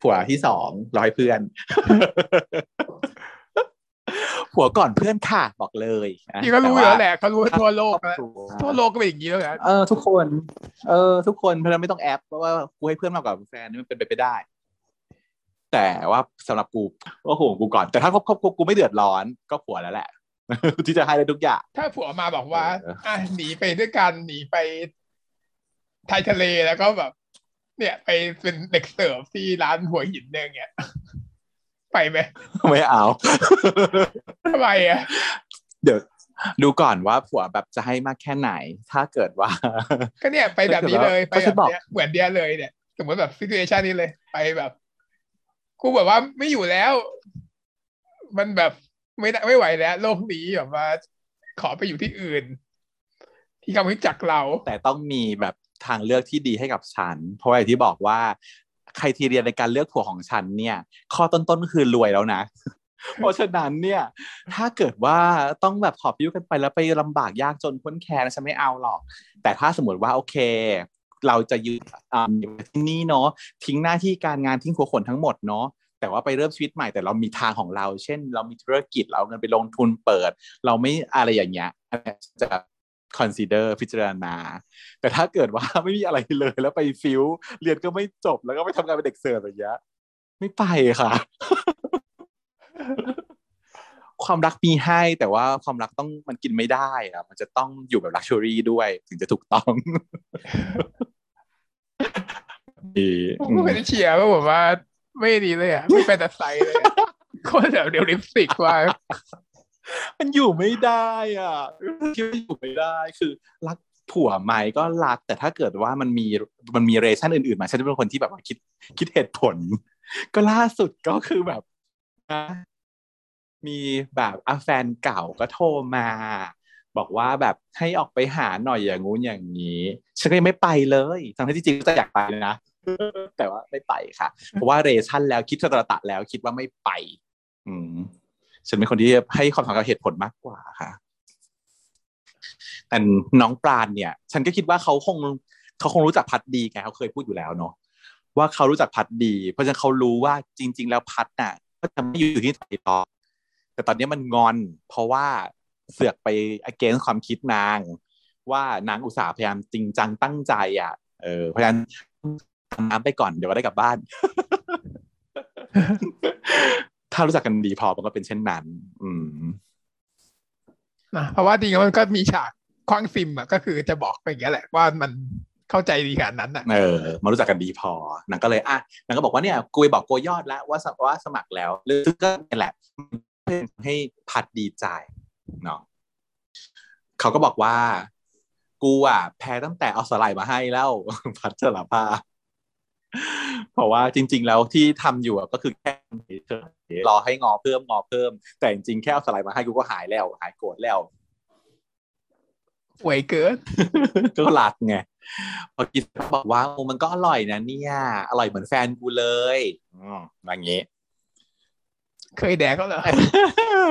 ผัวที่สองร้อยเพื่อน ผัวก่อนเพื่อนค่ะบอกเลยนะนี่ก็รู้อยู่แล้วแหละเขารู้ทั่วโลกครอบแล้วครัวทั่วโลกก็เป็นอย่างนี้แล้วนะเออทุกคน เออ ทุกคนเพราะฉะนั้นไม่ต้องแอปเพราะว่ากูให้เพื่อนมากกว่าแฟนนี่มันเป็นไปไม่ได้ แต่ว่าสำหรับกูก็ห่วงกูก่อนแต่ถ้าครอบครัวกูไม่เดือดร้อนก็ผัวแล้วแหละที่จะให้ได้ทุกอย่าง ถ้าผัวมาบอกว่าเอออะหนีไปด้วยกันหนีไป ไทยทะเลแล้วก็แบบ เนี่ย ไปเป็นเด็กเสิร์ฟที่ร้านหัวหินเนี่ยเงี้ยไปไหมไม่เอาทำไมอะเดี๋ยวดูก่อนว่าผัวแบบจะให้มากแค่ไหน ถ้าเกิดว่า ก็เนี่ยไปแบบนี้เลยไปก็แบฉันบบอกเนี้ยเหมือนเดียเลยเนี่ยสมมติแบบซิทูเอชันนี้เลยไปแบบกูแบบว่าไม่อยู่แล้ว มันแบบไม่ได้ไม่ไหวแล้ว โลกนี้แบบว่า ขอไปอยู่ที่อื่น ที่เขาไม่รู้จักเรา แต่ต้องมีแบบ ทางเลือกที่ดีให้กับฉัน เพราะอย่างที่บอกว่าใครทีเรียนในการเลือกผัวของฉันเนี่ย ข้อต้นๆก็คือรวยแล้วนะ เพราะฉะนั้นเนี่ย ถ้าเกิดว่าต้องแบบขอบยิ้วกันไปแล้วไปลำบากยากจนพ้นแค้นฉันไม่เอาหรอก แต่ถ้าสมมติว่าโอเค เราจะยืนอยู่ที่นี่เนาะทิ้งหน้าที่การงานทิ้งหัวขนทั้งหมดเนาะแต่ว่าไปเริ่มชีวิตใหม่แต่เรามีทางของเรา เช่น เรามีธุรกิจเราเงินไปลงทุนเปิด เราไม่อะไรอย่างเงี้ยจะ consider พิจารณา แต่ถ้าเกิดว่าไม่มีอะไรเลย แล้วไป feel เรียนก็ไม่จบแล้วก็ไปทำงานเป็นเด็กเสิร์ฟอย่างเงี้ยไม่ไปค่ะ ความรักมีให้แต่ว่าความรักต้องมันกินไม่ได้อะมันจะต้องอยู่แบบ luxury ด้วย ถึงจะถูกต้องดีผู้มเป็นเชียร์ก็บอกว่า ไม่ดีเลยอะ ไม่เป็นแต่ไซเลยโคตรแบบเดี๋ยวลิปสติกว่า มันอยู่ไม่ได้อะคิดว่าอยู่ไม่ได้คือรักผัวไหมก็รักแต่ถ้าเกิดว่ามันมีมันมีเรชั่นอื่นๆมาฉันจะเป็นคนที่แบบว่าคิดคิดเหตุผล ก็ล่าสุดก็คือแบบนะมีแบบอะแฟนเก่าก็โทรมา บอกว่าแบบให้ออกไปหาหน่อยอย่างงู้นอย่างนี้ ฉันก็ยังไม่ไปเลยทั้งที่จริงๆก็อยากไปนะแต่ว่าไม่ไปค่ะ เพราะว่าเรชั่นแล้วคิดตระตะแล้วคิดว่าไม่ไป อืม ฉันเป็นคนที่ให้ความสำคัญกับเหตุผลมากกว่าค่ะ แต่น้องปราณเนี่ย ฉันก็คิดว่าเขาคงเขาคงรู้จักพัดดีไงเขาเคยพูดอยู่แล้วเนาะว่าเขารู้จักพัดดี เพราะฉะนั้นเขารู้ว่าจริง ๆ แล้วพัดน่ะ ก็จะไม่อยู่ที่ไทยต่อแต่ตอนนี้มันงอน เพราะว่าเสือกไป against ความคิดนาง ว่านางอุตส่าห์พยายามจริงจังตั้งใจอะ เออเพราะฉะนั้นน้ำไปก่อนเดี๋ยวก็ได้กลับบ้าน ถ้ารู้จักกันดีพอมันก็เป็นเช่นนั้น อืมนะเพราะว่าจริงๆมันก็มีฉากคว้างซิมอะก็คือจะบอกไปอย่างเงี้ยแหละว่ามันเข้าใจดีขนาดนั้นอะเออมารู้จักกันดีพอนางก็เลยอะนางก็บอกว่าเนี่ยกูไปบอกโกยอดแล้วว่าสว่าสมัครแล้วซึ่งก็นี่แหละเพื่อให้พัดดีใจเนาะเขาก็บอกว่า กูอะแพ้ตั้งแต่เอาสไลด์มาให้แล้ว พัดสารภาพ เพราะว่าจริง ๆ แล้วที่ทำอยู่อะก็คือแค่เฉยๆรอให้งอเพิ่มงอเพิ่ม แต่จริงๆแค่เอาสไลด์มาให้กูก็หายแล้ว หายโกรธแล้วห่วยเกินก็รักไงพอกินบอกว่าโอ้มันก็อร่อยนะเนี่ย อร่อยเหมือนแฟนกูเลยอืมอย่างงี้ เคยแดกก็เหรอ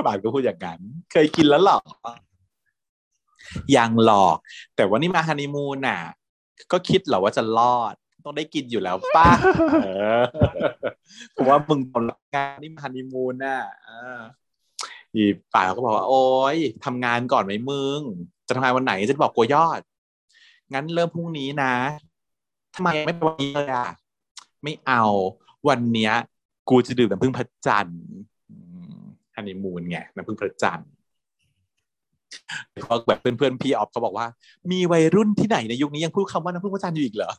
บาทก็พูดอย่างนั้น เคยกินแล้วหรอยังหลอก แต่ว่านี่มาฮันนีมูนน่ะ ก็คิดเหรอว่าจะรอด ต้องได้กินอยู่แล้วป้าเออเพราะว่ามึงทำงานนี่มาฮันนีมูนน่ะเอออีป่าก็บอกว่าโอ๊ยทำงานก่อนไหมมึง จะทำงานวันไหนจะบอกกลัวยอด งั้นเริ่มพรุ่งนี้นะทำไมไม่ไปวันนี้เลยอะไม่เอาวันเนี้ย กูจะดื่มน้ำผึ้งพระจันทร์ฮันนีมูนไงน้ำผึ้งพระจันทร์เพราะแบบเพื่อนๆพี่ออฟเขาบอกว่า มีวัยรุ่นที่ไหนในยุคนี้ยังพูดคำว่าน้ำผึ้งพระจันทร์อยู่อีกเหรอ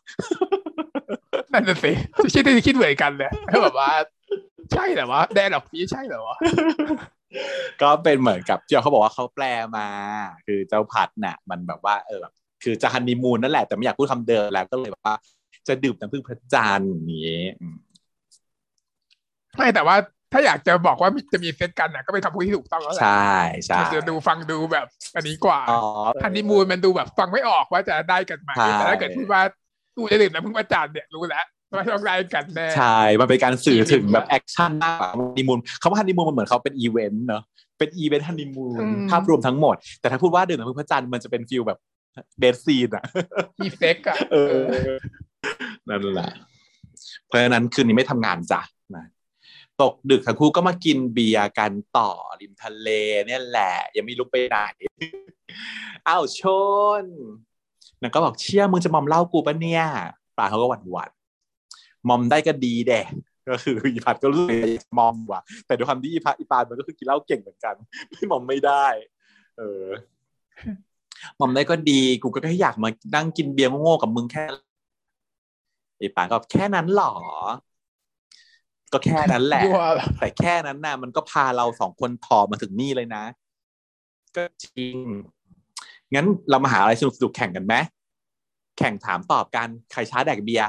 นั่นน่ะสิคิดที่คิดเหมือนกันเลยก็แบบว่า ใช่เหรอวะแดนดอกนี้ใช่เหรอวะก็เป็นเหมือนกับที่เขาบอกว่าเขาแปลมา คือเจ้าพัดน่ะ มันแบบว่าเออแบบคือจะฮันนีมูนนั่นแหละแต่ไม่อยากพูดคำเดิมแล้วก็เลยแบบว่า จะดื่มน้ำผึ้งพระจันทร์อย่างนี้อืมไม่แต่ว่าถ้าอยากจะบอกว่าจะมีเซ็กซ์กันน่ะก็เป็นคำพูดที่ถูกต้องแล้วแหละใช่ใช่มันจะดูฟังดูแบบ อันนี้กว่าอ๋อฮันนีมูนมันดูแบบฟังไม่ออกว่าจะได้กันไหมใช่แต่ถ้าเกิดพูดว่า กูจะดื่มน้ำผึ้งพระจันทร์เนี่ยรู้แล้วว่าต้องได้กันแน่ใช่ มันเป็นการสื่อถึงแบบ action มากกว่าฮันนีมูนคำว่าฮันนีมูนมันเหมือนเขาเป็นอีเวนต์เนอะเป็นอีเวนต์ฮันนีมูนภาพรวมทั้งหมด แต่ถ้าพูดว่าดื่มน้ำผึ้งพระจันทร์มันจะเป็น feel แบบ bed scene อะมีเซ็กซ์อะเออนั่นแหละเพราะฉะนั้นคืนนี้ไม่ทำงานจ้ะนะตกดึกทั้งคู่ก็มากินเบียร์กันต่อริมทะเลเนี่ยแหละ ยังไม่ลุกไปไหนอ้าวชน นางก็บอกเชี่ยมึงจะมอมเหล้ากูปะเนี่ยปราณเขาก็หวั่นหวั่นๆมอมได้ก็ดีแดะก็คืออีพัดก็รู้สึกอยากจะมอมว่ะแต่ด้วยความที่อีพัดอีปานมันก็คือกินเหล้าเก่งเหมือนกันไม่มอมไม่ได้ เออมอมได้ก็ดี กูก็แค่อยากมานั่งกินเบียร์โง่ๆกับมึงแค่ไอ้ปานก็แค่นั้นหรอ ก็แค่นั้นแหละยั่วเหรอแต่แค่นั้นน่ะมันก็พาเราสองคนถอมาถึงนี่เลยนะ ก็จริง งั้นเรามาหาอะไรสนุกสนุกๆแข่งกันไหมแข่งถามตอบกันใครช้าแดกเบียร์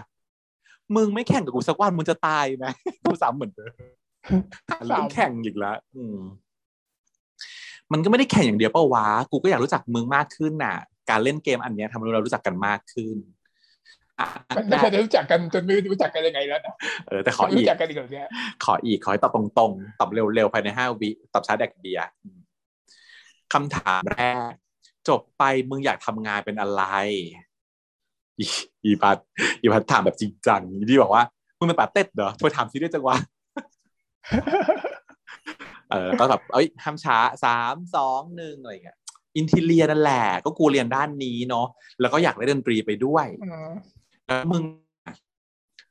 มึงไม่แข่งกับกูสักวันมึงจะตายไหมกูซ้ำเหมือนเดิมหาเรื่องแข่งอีกแล้วอืม มันก็ไม่ได้แข่งอย่างเดียวเปล่าวะกูก็อยากรู้จักมึงมากขึ้นน่ะ การเล่นเกมอันเนี้ยทำให้เรารู้จักกันมากขึ้นอะมันไม่เคยได้รู้จักกันจนไม่รู้จักกันยังไงแล้วนะเออแต่ขอไม่อีรู้กจักกันอีกเหรอเนี่ยขออีกขอให้ตอบตรงๆตอบเร็วๆภายในห้าวิตอบช้าแดกเบียร์คำถามแรก จบไปมึงอยากทำงานเป็นอะไร อีอีพัดอีพัดถามแบบจริงจังดีบอกว่ามึงเป็นป๋าเต็ดเหรอทำไมถามซีเรียสจังวะเออแล้วก็แบบเอ้ยห้ามช้าสามสองหนึ่งอะไรอย่างเงี้ย interior นั่นแหละ ก็กูเรียนด้านนี้เนาะแล้วก็อยากเล่นดนตรีไปด้วยอืมแล้วมึง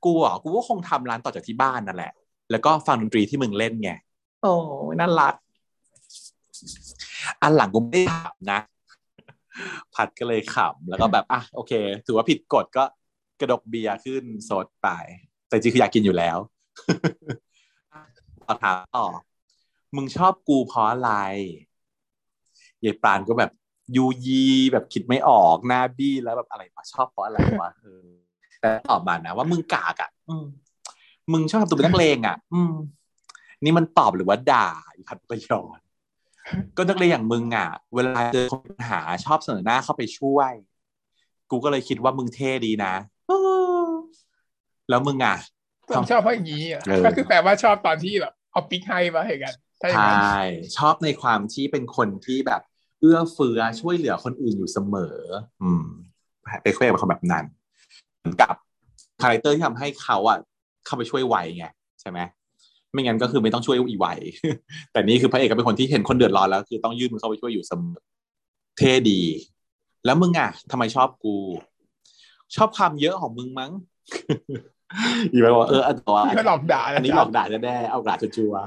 กูอะกูก็คงทำร้านต่อจากที่บ้านนั่นแหละ แล้วก็ฟังดนตรีที่มึงเล่นไงโอ้ยน่ารักอันหลังกูไม่ได้ถามนะ พัดก็เลยขำแล้วก็แบบอะโอเค ถือว่าผิดกฎก็กระดกเบียร์ขึ้นสดไป แต่จริงคืออยากกินอยู่แล้วต่อถามต่อ มึงชอบกูเพราะอะไรยายปานก็แบบยูยีแบบคิดไม่ออกหน้าบี้แล้วแบบอะไรวะชอบเพราะอะไรวะเออแต่ตอบมานะว่ามึงกากอะมมึงชอบทำตัวเป็นนักเลงอะ อืม นี่มันตอบหรือว่าด่าอีพัดประยอน ก็นักเลงอย่างมึงอะ เวลาเจอคนปัญหาชอบเสนอหน้าเข้าไปช่วย กูก็เลยคิดว่ามึงเท่ดีนะเออแล้วมึงอะผมชอบเพราะอย่างนี้อะเออก็คือแปลว่าชอบตอนที่แบบเอาปิ๊กให้มาให้กันถ้าอย่างใชนั้น่ชอบในความที่เป็นคนที่แบบ เอื้อเฟื้อช่วยเหลือคนอื่นอยู่เสมอ อืมไปคุยกับคนแบบนั้นเหมือนกับ character ที่ทำให้เขาอะเข้าไปช่วยไวไงใช่ไหม ไม่งั้นก็คือไม่ต้องช่วยอีไวแต่นี่คือพระเอกก็เป็นคนที่เห็นคนเดือดร้อนแล้ว คือต้องยื่นมือเข้าไปช่วยอยู่เสมอเท่ดี แล้วมึงอะทำไมชอบกู ชอบความเยอะของมึงมั้งอีไปบอกว่าเอออันตัวที่เขาหลอกด่าอันนี้หลอกด่าจะแน่ๆเอาด่าชัวร์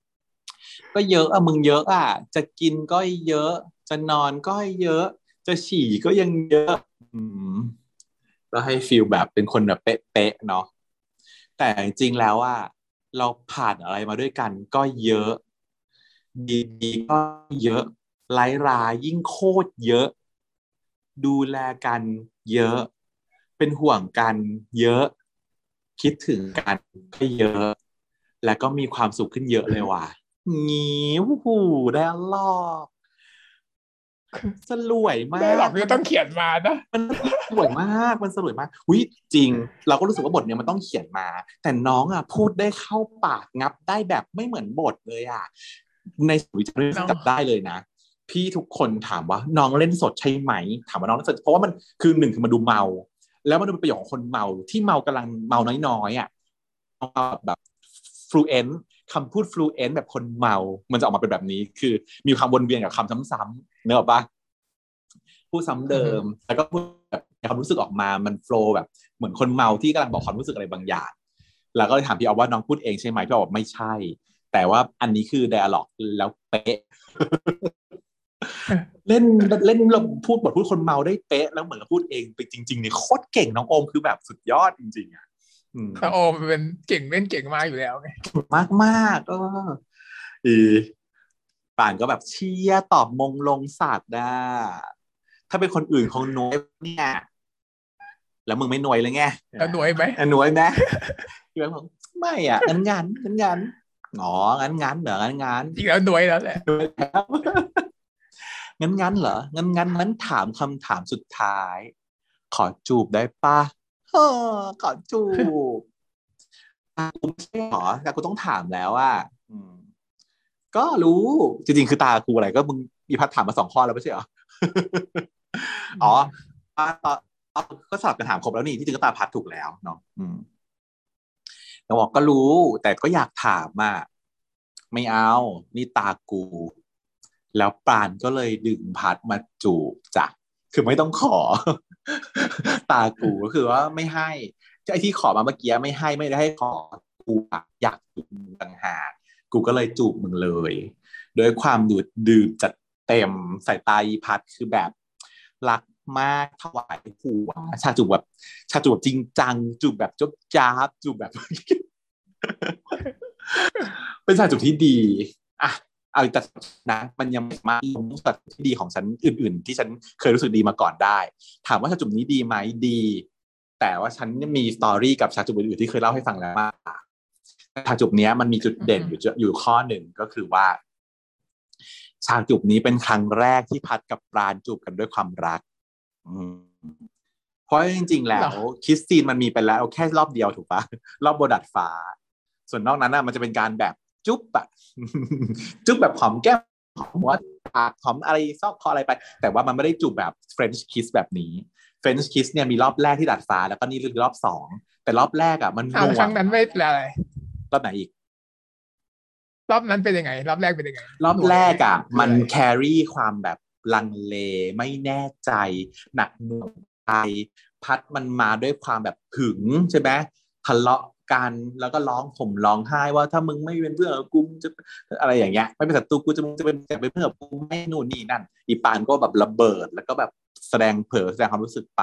ๆก็เยอะอะมึงเยอะอะจะกินก็เยอะ จะนอนก็เยอะ จะฉี่ก็ยังเยอะ อืมแล้วให้ฟีลแบบเป็นคนแบบเป๊ะๆเนาะแต่จริงๆแล้วอะ เราผ่านอะไรมาด้วยกันก็เยอะ ดีๆก็เยอะไร้รายยิ่งโคตรเยอะ ดูแลกันเยอะ เป็นห่วงกันเยอะ คิดถึงกันก็เยอะ แล้วก็มีความสุขขึ้นเยอะเลยว่ะงี้วู้หูได้ลอบ สลวยมากได้หรอกก็ต้องเขียนมานะมันสวยมากมันสวยมากอุ้ยจริง เราก็รู้สึกว่าบทเนี้ยมันต้องเขียนมา แต่น้องอะพูดได้เข้าปากงับได้แบบไม่เหมือนบทเลยอะในสวิตช์เรื่องน้องจับได้เลยนะ พี่ทุกคนถามว่าน้องเล่นสดใช่ไหม ถามว่าน้องเล่นสดเพราะว่ามันคือหนึ่งคือมันดูเมา แล้วมันดูเป็นประโยคของคนเมาที่เมากำลังเมาน้อยๆอะแบบ fluent คำพูด fluent แบบคนเมา มันจะออกมาเป็นแบบนี้ คือมีความวนเวียนกับคำซ้ำๆเนกอะปะพูดซ้ำเดิม แล้วก็พูดแบบความรู้สึกออกมา มันโฟล์แบบเหมือนคนเมาที่กำลังบอกความรู้สึกอะไรบางอย่าง แล้วก็เลยถามพี่ออฟว่าน้องพูดเองใช่ไหมพี่ออฟบอกไม่ใช่ แต่ว่าอันนี้คือ dialog แล้วเป๊ะเล่นเล่นเราพูดบทพูดคนเมาได้เป๊ะแล้วเหมือนเราพูดเองไปจริงๆเนี่ยโคตรเก่งน้องโอมคือแบบสุดยอดจริงๆอะ อืมแต่โอมเป็นเก่งเล่นเก่งมากอยู่แล้วไงมากมากๆเอออีป่านก็แบบเชียร์ตอบมงลงศาสตร์ได้ถ้าเป็นคนอื่นคงน้อยเนี่ยแล้วมึงไม่หน่วยเลยไงแล้วหน่วยไหมอะหน่วยไหมพี่แบงค์บอกไม่อะงั้นงั้นงั้นงั้นอ๋องั้นงั้นเหรองั้นงั้นจริงแล้วหน่วยแล้วแหละหน่วยแล้วงั้นงั้นเหรองั้นงั้นงั้นถามคำถามสุดท้าย ขอจูบได้ปะ เออขอจูบตากูไม่ใช่หรอตากูต้องถามแล้วอะอืมก็รู้จริงๆคือตากูอะไรก็มึงอีพัดถามมาสองข้อแล้วไม่ใช่เหรออ๋อตาตาก็สลับกันถามครบแล้วนี่ที่จริงก็ตาพัดถูกแล้วเนาะอืมแล้วบอกก็รู้ แต่ก็อยากถามอะไม่เอา นี่ตากู แล้วปานก็เลยดึงพัดมาจูบจ้ะ คือไม่ต้องขอ ตากูก็คือว่าไม่ให้ไอ้ที่ขอมาเมื่อกี้ไม่ให้ไม่ได้ให้ขอกูอะอยากจูบมึงต่างหากกูก็เลยจูบมึงเลยโดยความดูดดื่มจัดเต็มสายตาอีพัดคือแบบรักมากถวายผัวชาจูบแบบชาจูบแบบจริงจัง จูบแบบจบจ้าบจูบแบบ เป็นชาจูบที่ดี อะ เอาแต่นะมันยังไม่สามารถลงสัดที่ดีของฉันอื่น ๆ ที่ฉันเคยรู้สึกดีมาก่อนได้ ถามว่าชาจูบนี้ดีไหมดี แต่ว่าฉันมีสตอรี่กับชาจูบอื่นๆที่เคยเล่าให้ฟังแล้วมากฉากจูบเนี้ยมันมีจุดเด่นอยู่จะอยู่ข้อหนึ่งก็คือว่าฉากจูบนี้เป็นครั้งแรกที่พัดกับปราณจูบกันด้วยความรักอืมเพราะจริง ๆ แล้ว kiss scene มันมีไปแล้วแค่รอบเดียวถูกปะรอบบนดาดฟ้า ส่วนนอกนั้นน่ะมันจะเป็นการแบบ จุ๊บอะจุ๊บแบบหอมแก้มหอมหัวปากหอมอะไรซอกคออะไรไป แต่ว่ามันไม่ได้จูบแบบ French kiss แบบนี้ French kiss เนี่ยมีรอบแรกที่ดาดฟ้า แล้วก็นี่คือรอบสองแต่รอบแรกอะมันอ้าวหน่วครั้งนั้นไม่อะไรรอบไหนอีก รอบนั้นเป็นยังไง รอบแรกเป็นยังไง รอบแรกอะหน่วงมันอะไร carry ความแบบลังเลไม่แน่ใจ หนักหน่วงใจพัดมันมาด้วยความแบบหึงใช่ไหมทะเลาะ กันแล้วก็ร้องผมร้องไห้ว่าถ้ามึงไม่เป็นเพื่อนกูจะอะไรอย่างเงี้ยไม่เป็นศัตรูกูจะมึงจะเป็นจะเป็นเพื่อนกับกูไม่นู่นนี่นั่น อีปานก็แบบระเบิด แล้วก็แบบแสดงเผลอแสดงความรู้สึกไป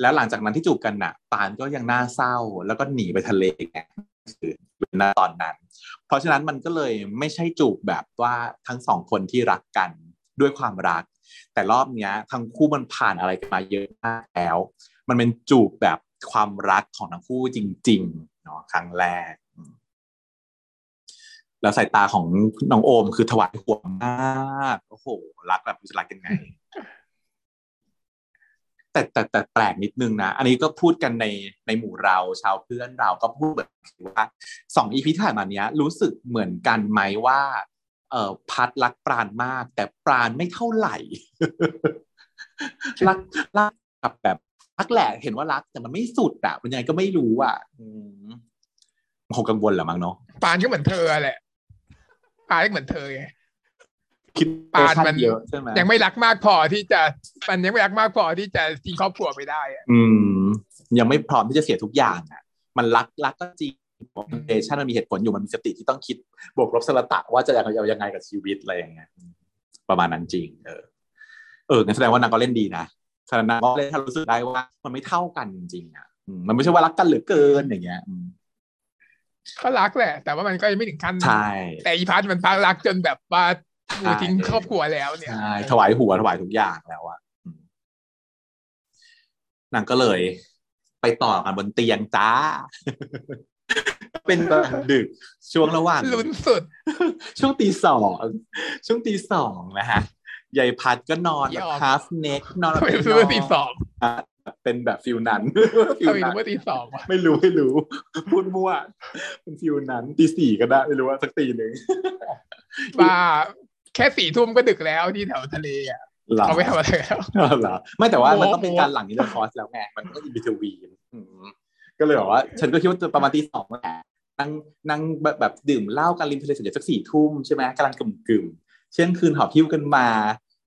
แล้วหลังจากนั้นที่จูบกันน่ะ ปานก็ยังน่าเศร้าแล้วก็หนีไปทะเลไงคือเป็นตอนนั้น เพราะฉะนั้นมันก็เลยไม่ใช่จูบแบบว่าทั้งสองคนที่รักกันด้วยความรัก แต่รอบเนี้ยทั้งคู่มันผ่านอะไรกันมาเยอะมากแล้ว มันเป็นจูบแบบ ความรักของทั้งคู่จริงๆเนาะครั้งแรก แล้วสายตาของน้องโอมคือถวายหัวมากโอ้โหรักแบบจะรักยังไง แต่แต่แต่แปลกนิดนึงนะ อันนี้ก็พูดกันในในหมู่เราชาวเพื่อนเราก็พูดแบบว่าสองอีพีที่ผ่านมาเนี้ย รู้สึกเหมือนกันไหมว่า เอ่อพัดรักปราณมาก แต่ปราณไม่เท่าไหร่รักรักกับแบบ รักแหละเห็นว่ารักแต่มันไม่สุดอะมันยังไงก็ไม่รู้อะอืมมันคงกังวลแหละมั้งเนาะปานก็เหมือนเธอแหละปานก็เหมือนเธอไงคิดปานมันเยอะใช่ไหมยังไม่รักมากพอที่จะมันยังไม่รักมากพอที่จะทิ้งครอบครัวไปได้อะอืม ยังไม่พร้อมที่จะเสียทุกอย่างอะ มันรักรักก็จริงเอชั่นมันมีเหตุผลอยู่มันมีสติที่ต้องคิดบวกลบสละตะว่าจะเอายังไงกับชีวิตอะไรอย่างเงี้ยอืมประมาณนั้นจริง เออ เอองั้นแสดงว่านางก็เล่นดีนะแสดงนางก็เล่นให้รู้สึกได้ว่า มันไม่เท่ากันจริงๆอะอืมมันไม่ใช่ว่ารักกันเหลือเกินอย่างเงี้ยอืมก็รักแหละ แต่ว่ามันก็ยังไม่ถึงขั้นใช่แต่อีพัทมันพักรักจนแบบว่ากูใช่ทิ้งครอบครัวแล้วเนี่ยใช่ถวายหัวถวายทุกอย่างแล้วอะอืมนางก็เลย ไปต่อกันบนเตียงจ้า เป็นกลางดึกช่วงระหว่างลุ้นสุด ช่วงตีสองช่วงตีสองนะฮะ ยายพัดก็นอนยแบบอม half neck นอนทำไมแบบรู้ว่าตีสองเป็นแบบฟิลนั้นฟิลทำไมนั้รู้นว่าตีสองวะไม่รู้ไม่รู้ พูดมั่วเป็นฟิลนั้นตีสี่ก็ได้ไม่รู้ว่าสักตีหนึ่งว่าแค่สี่ทุ่มก็ดึกแล้วที่แถวทะเลอะหรอเขาไม่ทำอะไรแล้วเหรอไม่แต่ว่าโอ้มันต้องเป็นการหลังนี้เลยคอร์สแล้วไงมันก็อินบิทวีนก็เลยบอกว่า ฉันก็คิดว่าจะประมาณตีสองแหละนั่งนั่งแบบแบบดื่มเหล้ากันริมทะเลเสร็จสักสี่ทุ่มใช่ไหมกำลังกึ่มกึ่ม เช่นคืนหอบพิ้วกันมา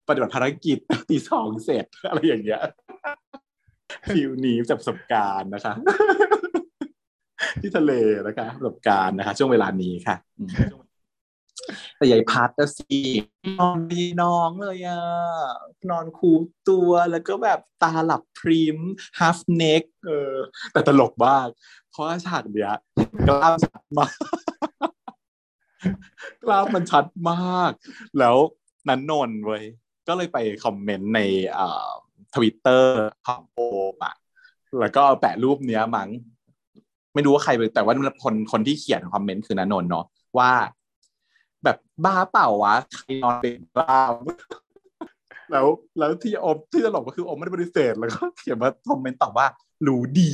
ปฏิบัติภารกิจตีสองเสร็จอะไรอย่างเงี้ยฟิลนี้จากประสบการณ์นะคะ ที่ทะเลนะคะประสบการณ์นะคะ ช่วงเวลานี้ค่ะแต่ยายพัดสินอนดีน้องเลยอะ นอนคูตัวแล้วก็แบบตาหลับพริม half neck เออ แต่ตลกมาก เพราะว่าฉากเนี้ยกล้ามมาก กล้ามมันชัดมาก แล้วนันนนเว้ยก็เลยไปคอมเมนต์ในอ่าทวิตเตอร์ของโอมอะแล้วก็แปะรูปเนี้ยมั้งไม่รู้ว่าใครเป็นแต่ว่าคนคนที่เขียนคอมเมนต์คือนันนน์เนาะว่า แบบบ้าเปล่าวะใครนอนเป็นกล้ามแล้วแล้วที่อมที่ตลกก็คืออมไม่ได้ปฏิเสธแล้วก็เขียนมาคอมเมนต์ตอบว่ารู้ดี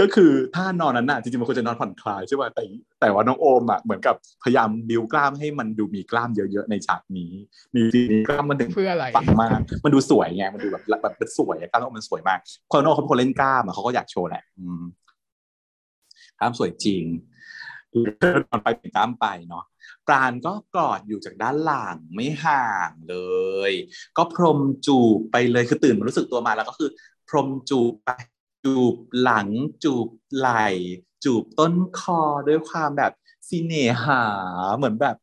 ก็คือท่านอนนั้นน่ะจริงๆมันควรจะนอนผ่อนคลายใช่ป่ะแต่แต่ว่าน้องโอมอะเหมือนกับพยายามบิวกล้ามให้มันดูมีกล้ามเยอะๆในฉากนี้ มีทีนี้กล้ามมันดึงเพื่ออะไรปังมาก มันดูสวยไงมันดูแบบแบบเป็นสวยอะกล้ามมันสวยมากคนโน่เขาเป็นคนเล่นกล้ามอะเขาก็อยากโชว์แหละอืมกล้ามสวยจริงนอนไปเป็นกล้ามไปเนาะปราณก็กอดอยู่จากด้านหลังไม่ห่างเลย ก็พรมจูบไปเลยคือตื่นมารู้สึกตัวมาแล้วก็คือ พรมจูบไป จูบหลัง จูบไหล่ จูบต้นคอด้วยความแบบซีเนหาเหมือนแบบ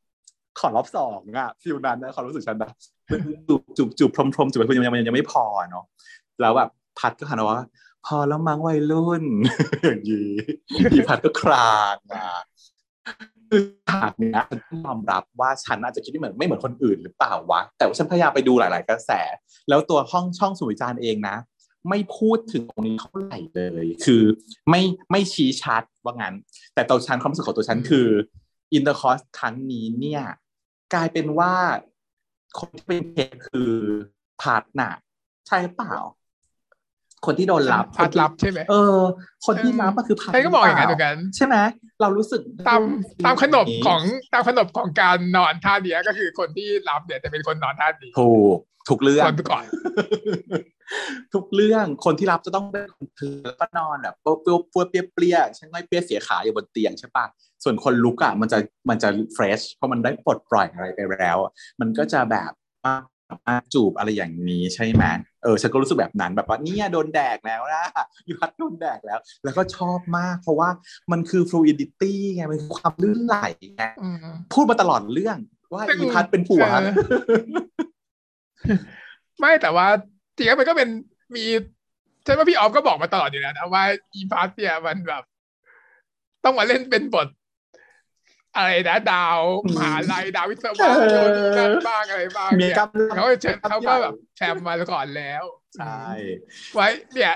ขอรอบสองอะฟิลนั้นนะความรู้สึกฉันนะจูบจูบจูบพรมพรมจูบไปยังยังยังไม่พอเนาะแล้วแบบพัดก็หันมาว่า พอแล้วมั้งวัยรุ่นอย่างนี้พี่พัดก็คลางมาคือฉากเนี้ยฉันต้องยอมรับว่าฉันอาจจะคิดไม่เหมือนไม่เหมือนคนอื่นหรือเปล่าวะแต่ว่าฉันพยายามไปดูหลาย ๆ กระแส แล้วตัวห้องช่องสุวิจารณ์เองนะ ไม่พูดถึงตรงนี้เท่าไหร่เลย คือไม่ไม่ชี้ชัดว่างั้น แต่ตัวฉันความรู้สึกของตัวฉันคือ intercourse ครั้งนี้เนี่ย กลายเป็นว่าคนที่เป็นเคสคือพาร์ทน่ะใช่หรือเปล่า คนที่โดนรับพัดรับใช่ไหมเออ คนที่รับก็คือพัดใครก็บอกอย่างนั้นเหมือนกัน ใช่ไหมเรารู้สึกตามตามขนบของตามขนบของการนอนท่าเนี้ยก็คือคนที่รับเนี่ยจะเป็นคนนอนท่านี้ถูกถูกเรื่องคนก่อน ทุกเรื่องคนที่รับจะต้องเป็นคนถือแล้วก็นอนแบบเปรี้ยวเปรี้ยวเปรี้ยวเปรี้ยวฉันไม่เปรี้ยวเสียขาอยู่บนเตียงใช่ปะส่วนคนลุกอะมันจะมันจะเฟรชเพราะมันได้ปลดปล่อยอะไรไปแล้วอะมันก็จะแบบ มามาจูบอะไรอย่างนี้ใช่ไหมเออฉันก็รู้สึกแบบนั้นแบบว่าเนี่ยโดนแดกแล้วนะยูฮัดโดนแดกแล้ว แล้วก็ชอบมาก เพราะว่ามันคือ fluidity ไงมันคือความลื่นไหลไงอืมพูดมาตลอดเรื่องว่าซึ่งอีพัดเป็นผัวเออไม่แต่ว่าจริงๆมันก็เป็นมีใช่ว่าพี่ออฟก็บอกมาตลอดอยู่แล้วนะว่าอีพาร์ตเนี่ยมันแบบ ต้องมาเล่นเป็นบท อะไรนะดาวมหาลัยดาววิศวะเออโดนนี่นั่นบ้างอะไรบ้างมีเนี่ยกล้ามเขาเชิญเขาก็แบบแชมป์มาก่อนแล้วใช่ไว้เนี่ย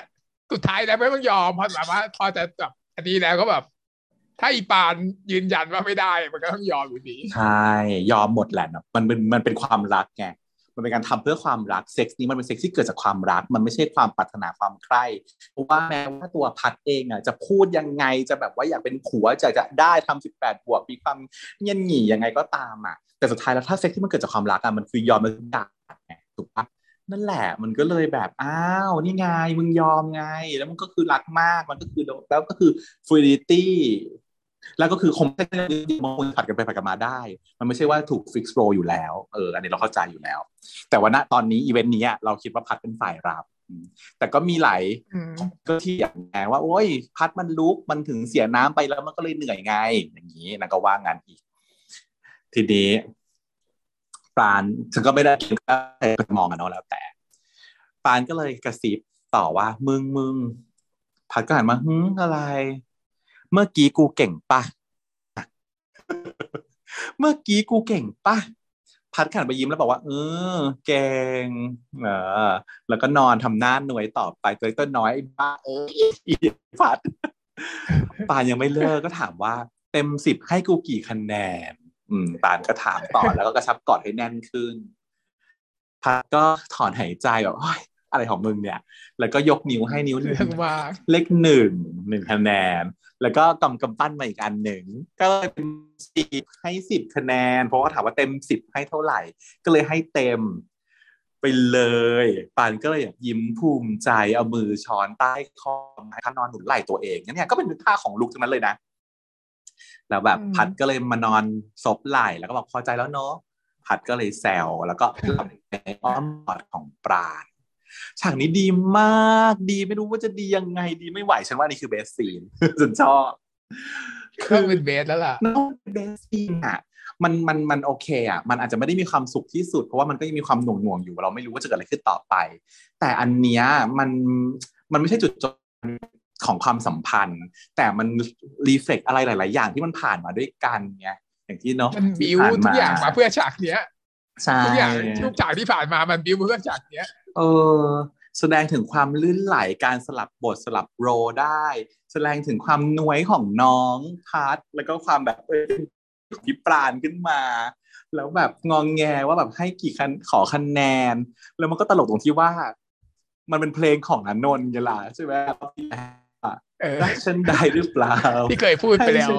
สุดท้ายแล้วไม่ต้องยอมเพราะแบบว่าพอจะแบบอันนี้แล้วก็แบบ ถ้าอีปราณยืนยันว่าไม่ได้ มันก็ต้องยอมอยู่ดีใช่ยอมหมดแหละเนอะมันเป็นมันเป็นความรักไง มันเป็นการทำเพื่อความรักเซ็กซ์นี้มันเป็นเซ็กซ์ที่เกิดจากความรัก มันไม่ใช่ความปรารถนาความใคร่เพราะว่าแม้ว่าตัวพัดเองอะจะพูดยังไงจะแบบว่าอยากเป็นผัวจะจะได้ทำสิบแปดบวกมีความเงี่ยนหงี่ยังไงก็ตามอะแต่สุดท้ายแล้วถ้าเซ็กซ์ที่มันเกิดจากความรักอะมันคือยอมมันทุกอย่างถูกปะนั่นแหละมันก็เลยแบบอ้าวนี่ไงมึงยอมไง แล้วมันก็คือรักมากมันก็คือแล้วก็คือ fluidity แล้วก็คือคงไม่ได้มองผลัดกันไปผลัดกันมาได้ มันไม่ใช่ว่าถูก fix role อยู่แล้วเอออันนี้เราเข้าใจอยู่แล้ว แต่ว่าณตอนนี้อีเวนต์นี้เราคิดว่าพัดเป็นฝ่ายรับอืมแต่ก็มีหลายอืมก็ที่อย่างไงว่าโอ้ยพัดมันลุกมันถึงเสียน้ำไปแล้วมันก็เลยเหนื่อยไง อย่างนี้นางก็ว่างานอีก ทีนี้ปราณฉันก็ไม่ได้กินก็ไปมองกันเนาะแล้วแต่ปานก็เลยกระซิบต่อว่ามึงมึงพัดก็หันมาฮึอะไร เมื่อกี้กูเก่งปะเมื่อกี้กูเก่งปะพัดขันไปยิ้มแล้วบอกว่า เออ เก่งเออแล้วก็นอนทำหน้าหน่วยต่อไปตัวต้นน้อยไอ้บ้าเอ้ยอีพัดปานยังไม่เลิกก็ถามว่า เต็มสิบให้กูกี่คะแนน อืมปานก็ถามต่อแล้วก็กระชับกอดให้แน่นขึ้น พัดก็ถอนหายใจแบบโอ๊ยอะไรของมึงเนี่ย แล้วก็ยกนิ้วให้นิ้วหนึ่เรื่องงมากเลขหนึ่งหนึ่งคะแนน แล้วก็กำกำปั้นมาอีกอันหนึ่ง ก็เลยเป็นสิบให้สิบคะแนน เพราะว่าถามว่าเต็มสิบให้เท่าไหร่ ก็เลยให้เต็มไปเลย ปานก็เลยแบบยิ้มภูมิใจเอามือช้อนใต้คอให้นอนหนุนไหล่ตัวเองเนี่ยก็เป็นท่าของลูกทั้งนั้นเลยนะ แล้วแบบอืมพัดก็เลยมานอนซบไหล่แล้วก็บอกพอใจแล้วเนาะพัดก็เลยแซวแล้วก็หลับในอ้อมกอดของปราณ ฉากนี้ดีมากดีไม่รู้ว่าจะดียังไงดีไม่ไหวฉันว่านี่คือ best scene ฉันชอบก็เป็น best แล้วล่ะน้อง best scene อะมันมันมันโอเคอะมันอาจจะไม่ได้มีความสุขที่สุด เพราะว่ามันก็ยังมีความหน่วงหน่วงๆอยู่ เราไม่รู้ว่าจะเกิดอะไรขึ้นต่อไป แต่อันเนี้ยมันมันไม่ใช่จุดจบของความสัมพันธ์ แต่มันรีเฟกอะไรหลาย ๆ อย่างที่มันผ่านมาด้วยกันไงอย่างที่เนาะมันบิวที่ผ่ทุกอย่างมาเพื่อฉากเนี้ยใช่ ทุกอย่างทุกฉากที่ผ่านมามันบิวเพื่อฉากเนี้ย เออ แสดงถึงความลื่นไหลการสลับบทสลับโรลได้ แสดงถึงความนวยของน้องพัทแล้วก็ความแบบเออของพี่ปราณขึ้นมา แล้วแบบงองแงว่าแบบให้กี่คะขอคะแนน แล้วมันก็ตลกตรงที่ว่า มันเป็นเพลงของอนนท์ไงล่ะใช่ไหมเออรักฉันได้หรือเปล่า ที่เคยพูดไปแล้ว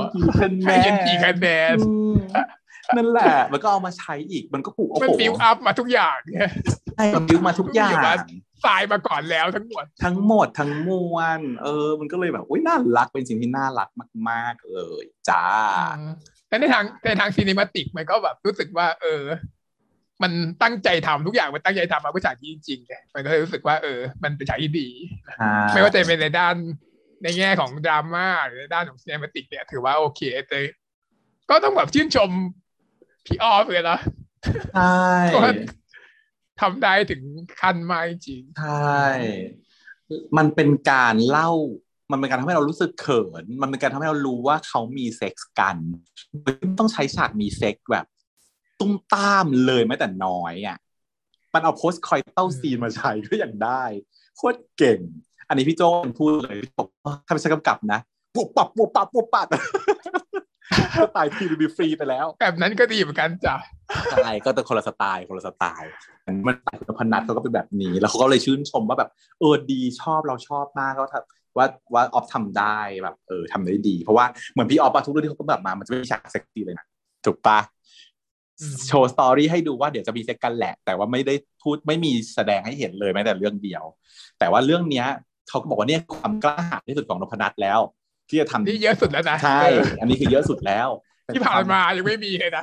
ให้ฉันกี่คะแนให้นยั นกี่คะแนนอืมนั่นแหละ มันก็เอามาใช้อีก มันก็ผูกโอ้มันโหบิวอัพมาทุกอย่างเนี่ยใช่มันบิวมาทุกอย่าอยู่งมาทรายมาก่อนแล้วทั้งหมด ทั้งหมดทั้งมวลเออ มันก็เลยแบบอุ้ยน่ารักเป็นสิ่งที่น่ารักมาก ๆ เลยจ้าแต่ในทางในทางซีนิมาติกมันก็แบบรู้สึกว่า เออ มันตั้งใจทำทุกอย่างมันตั้งใจทำมาเพื่อฉากนี้จริงๆไงมันก็เลยรู้สึกว่าเออ มันเป็นฉากที่ดี ไม่ว่าจะเป็นในด้านในแง่ของดราม่าหรือในด้านของ cinematic เนี่ยถือว่าโอเคแต่ก็ต้องแบบชื่นชม พี่ออฟเลยนะใช่ว่าทำได้ถึงขั้นมากจริงใช่มันเป็นการเล่า มันเป็นการทำให้เรารู้สึกเขิน มันเป็นการทำให้เรารู้ว่าเขามีเซ็กส์กันโดยไม่ต้องใช้ฉากมีเซ็กส์แบบ ตูมตามเลยแม้แต่น้อยอะมันเอา post-coital scene มาใช้ก็ยังได้โคตรเก่ง อันนี้พี่โจ้พูดเลยพี่บอกว่าถ้าเป็นฉันกำกับนะปุ๊บปับปุ๊บปับปุ๊บปับ สไตล์ทีวีฟรีไปแล้ว แบบนั้นก็ดีเหมือนกันจ้ะใช่ก็แต่คนละสไตล์คนละสไตล์มันสไตล์คุณพนัทเขาก็เป็นแบบนี้ แล้วเขาก็เลยชื่นชมว่าแบบเออดีชอบเราชอบมากก็ทำว่าว่าออฟทำได้แบบเออทำได้ดี เพราะว่าเหมือนพี่ออฟอะทุกเรื่องที่เขาก็แบบมามันจะไม่มีฉากเซ็กซี่เลยนะถูกปะ show story ให้ดูว่าเดี๋ยวจะมีเซ็กส์กันแหละ แต่ว่าไม่ได้พูดไม่มีแสดงให้เห็นเลยแม้แต่เรื่องเดียว แต่ว่าเรื่องเนี้ยเขาก็บอกว่าเนี่ยความกล้าหาญที่สุดของนพนัทแล้ว ที่จะทำนี่เยอะสุดแล้วนะใช่อันนี้คือเยอะสุดแล้ว ที่ผ่านมายังไม่มีเลยนะ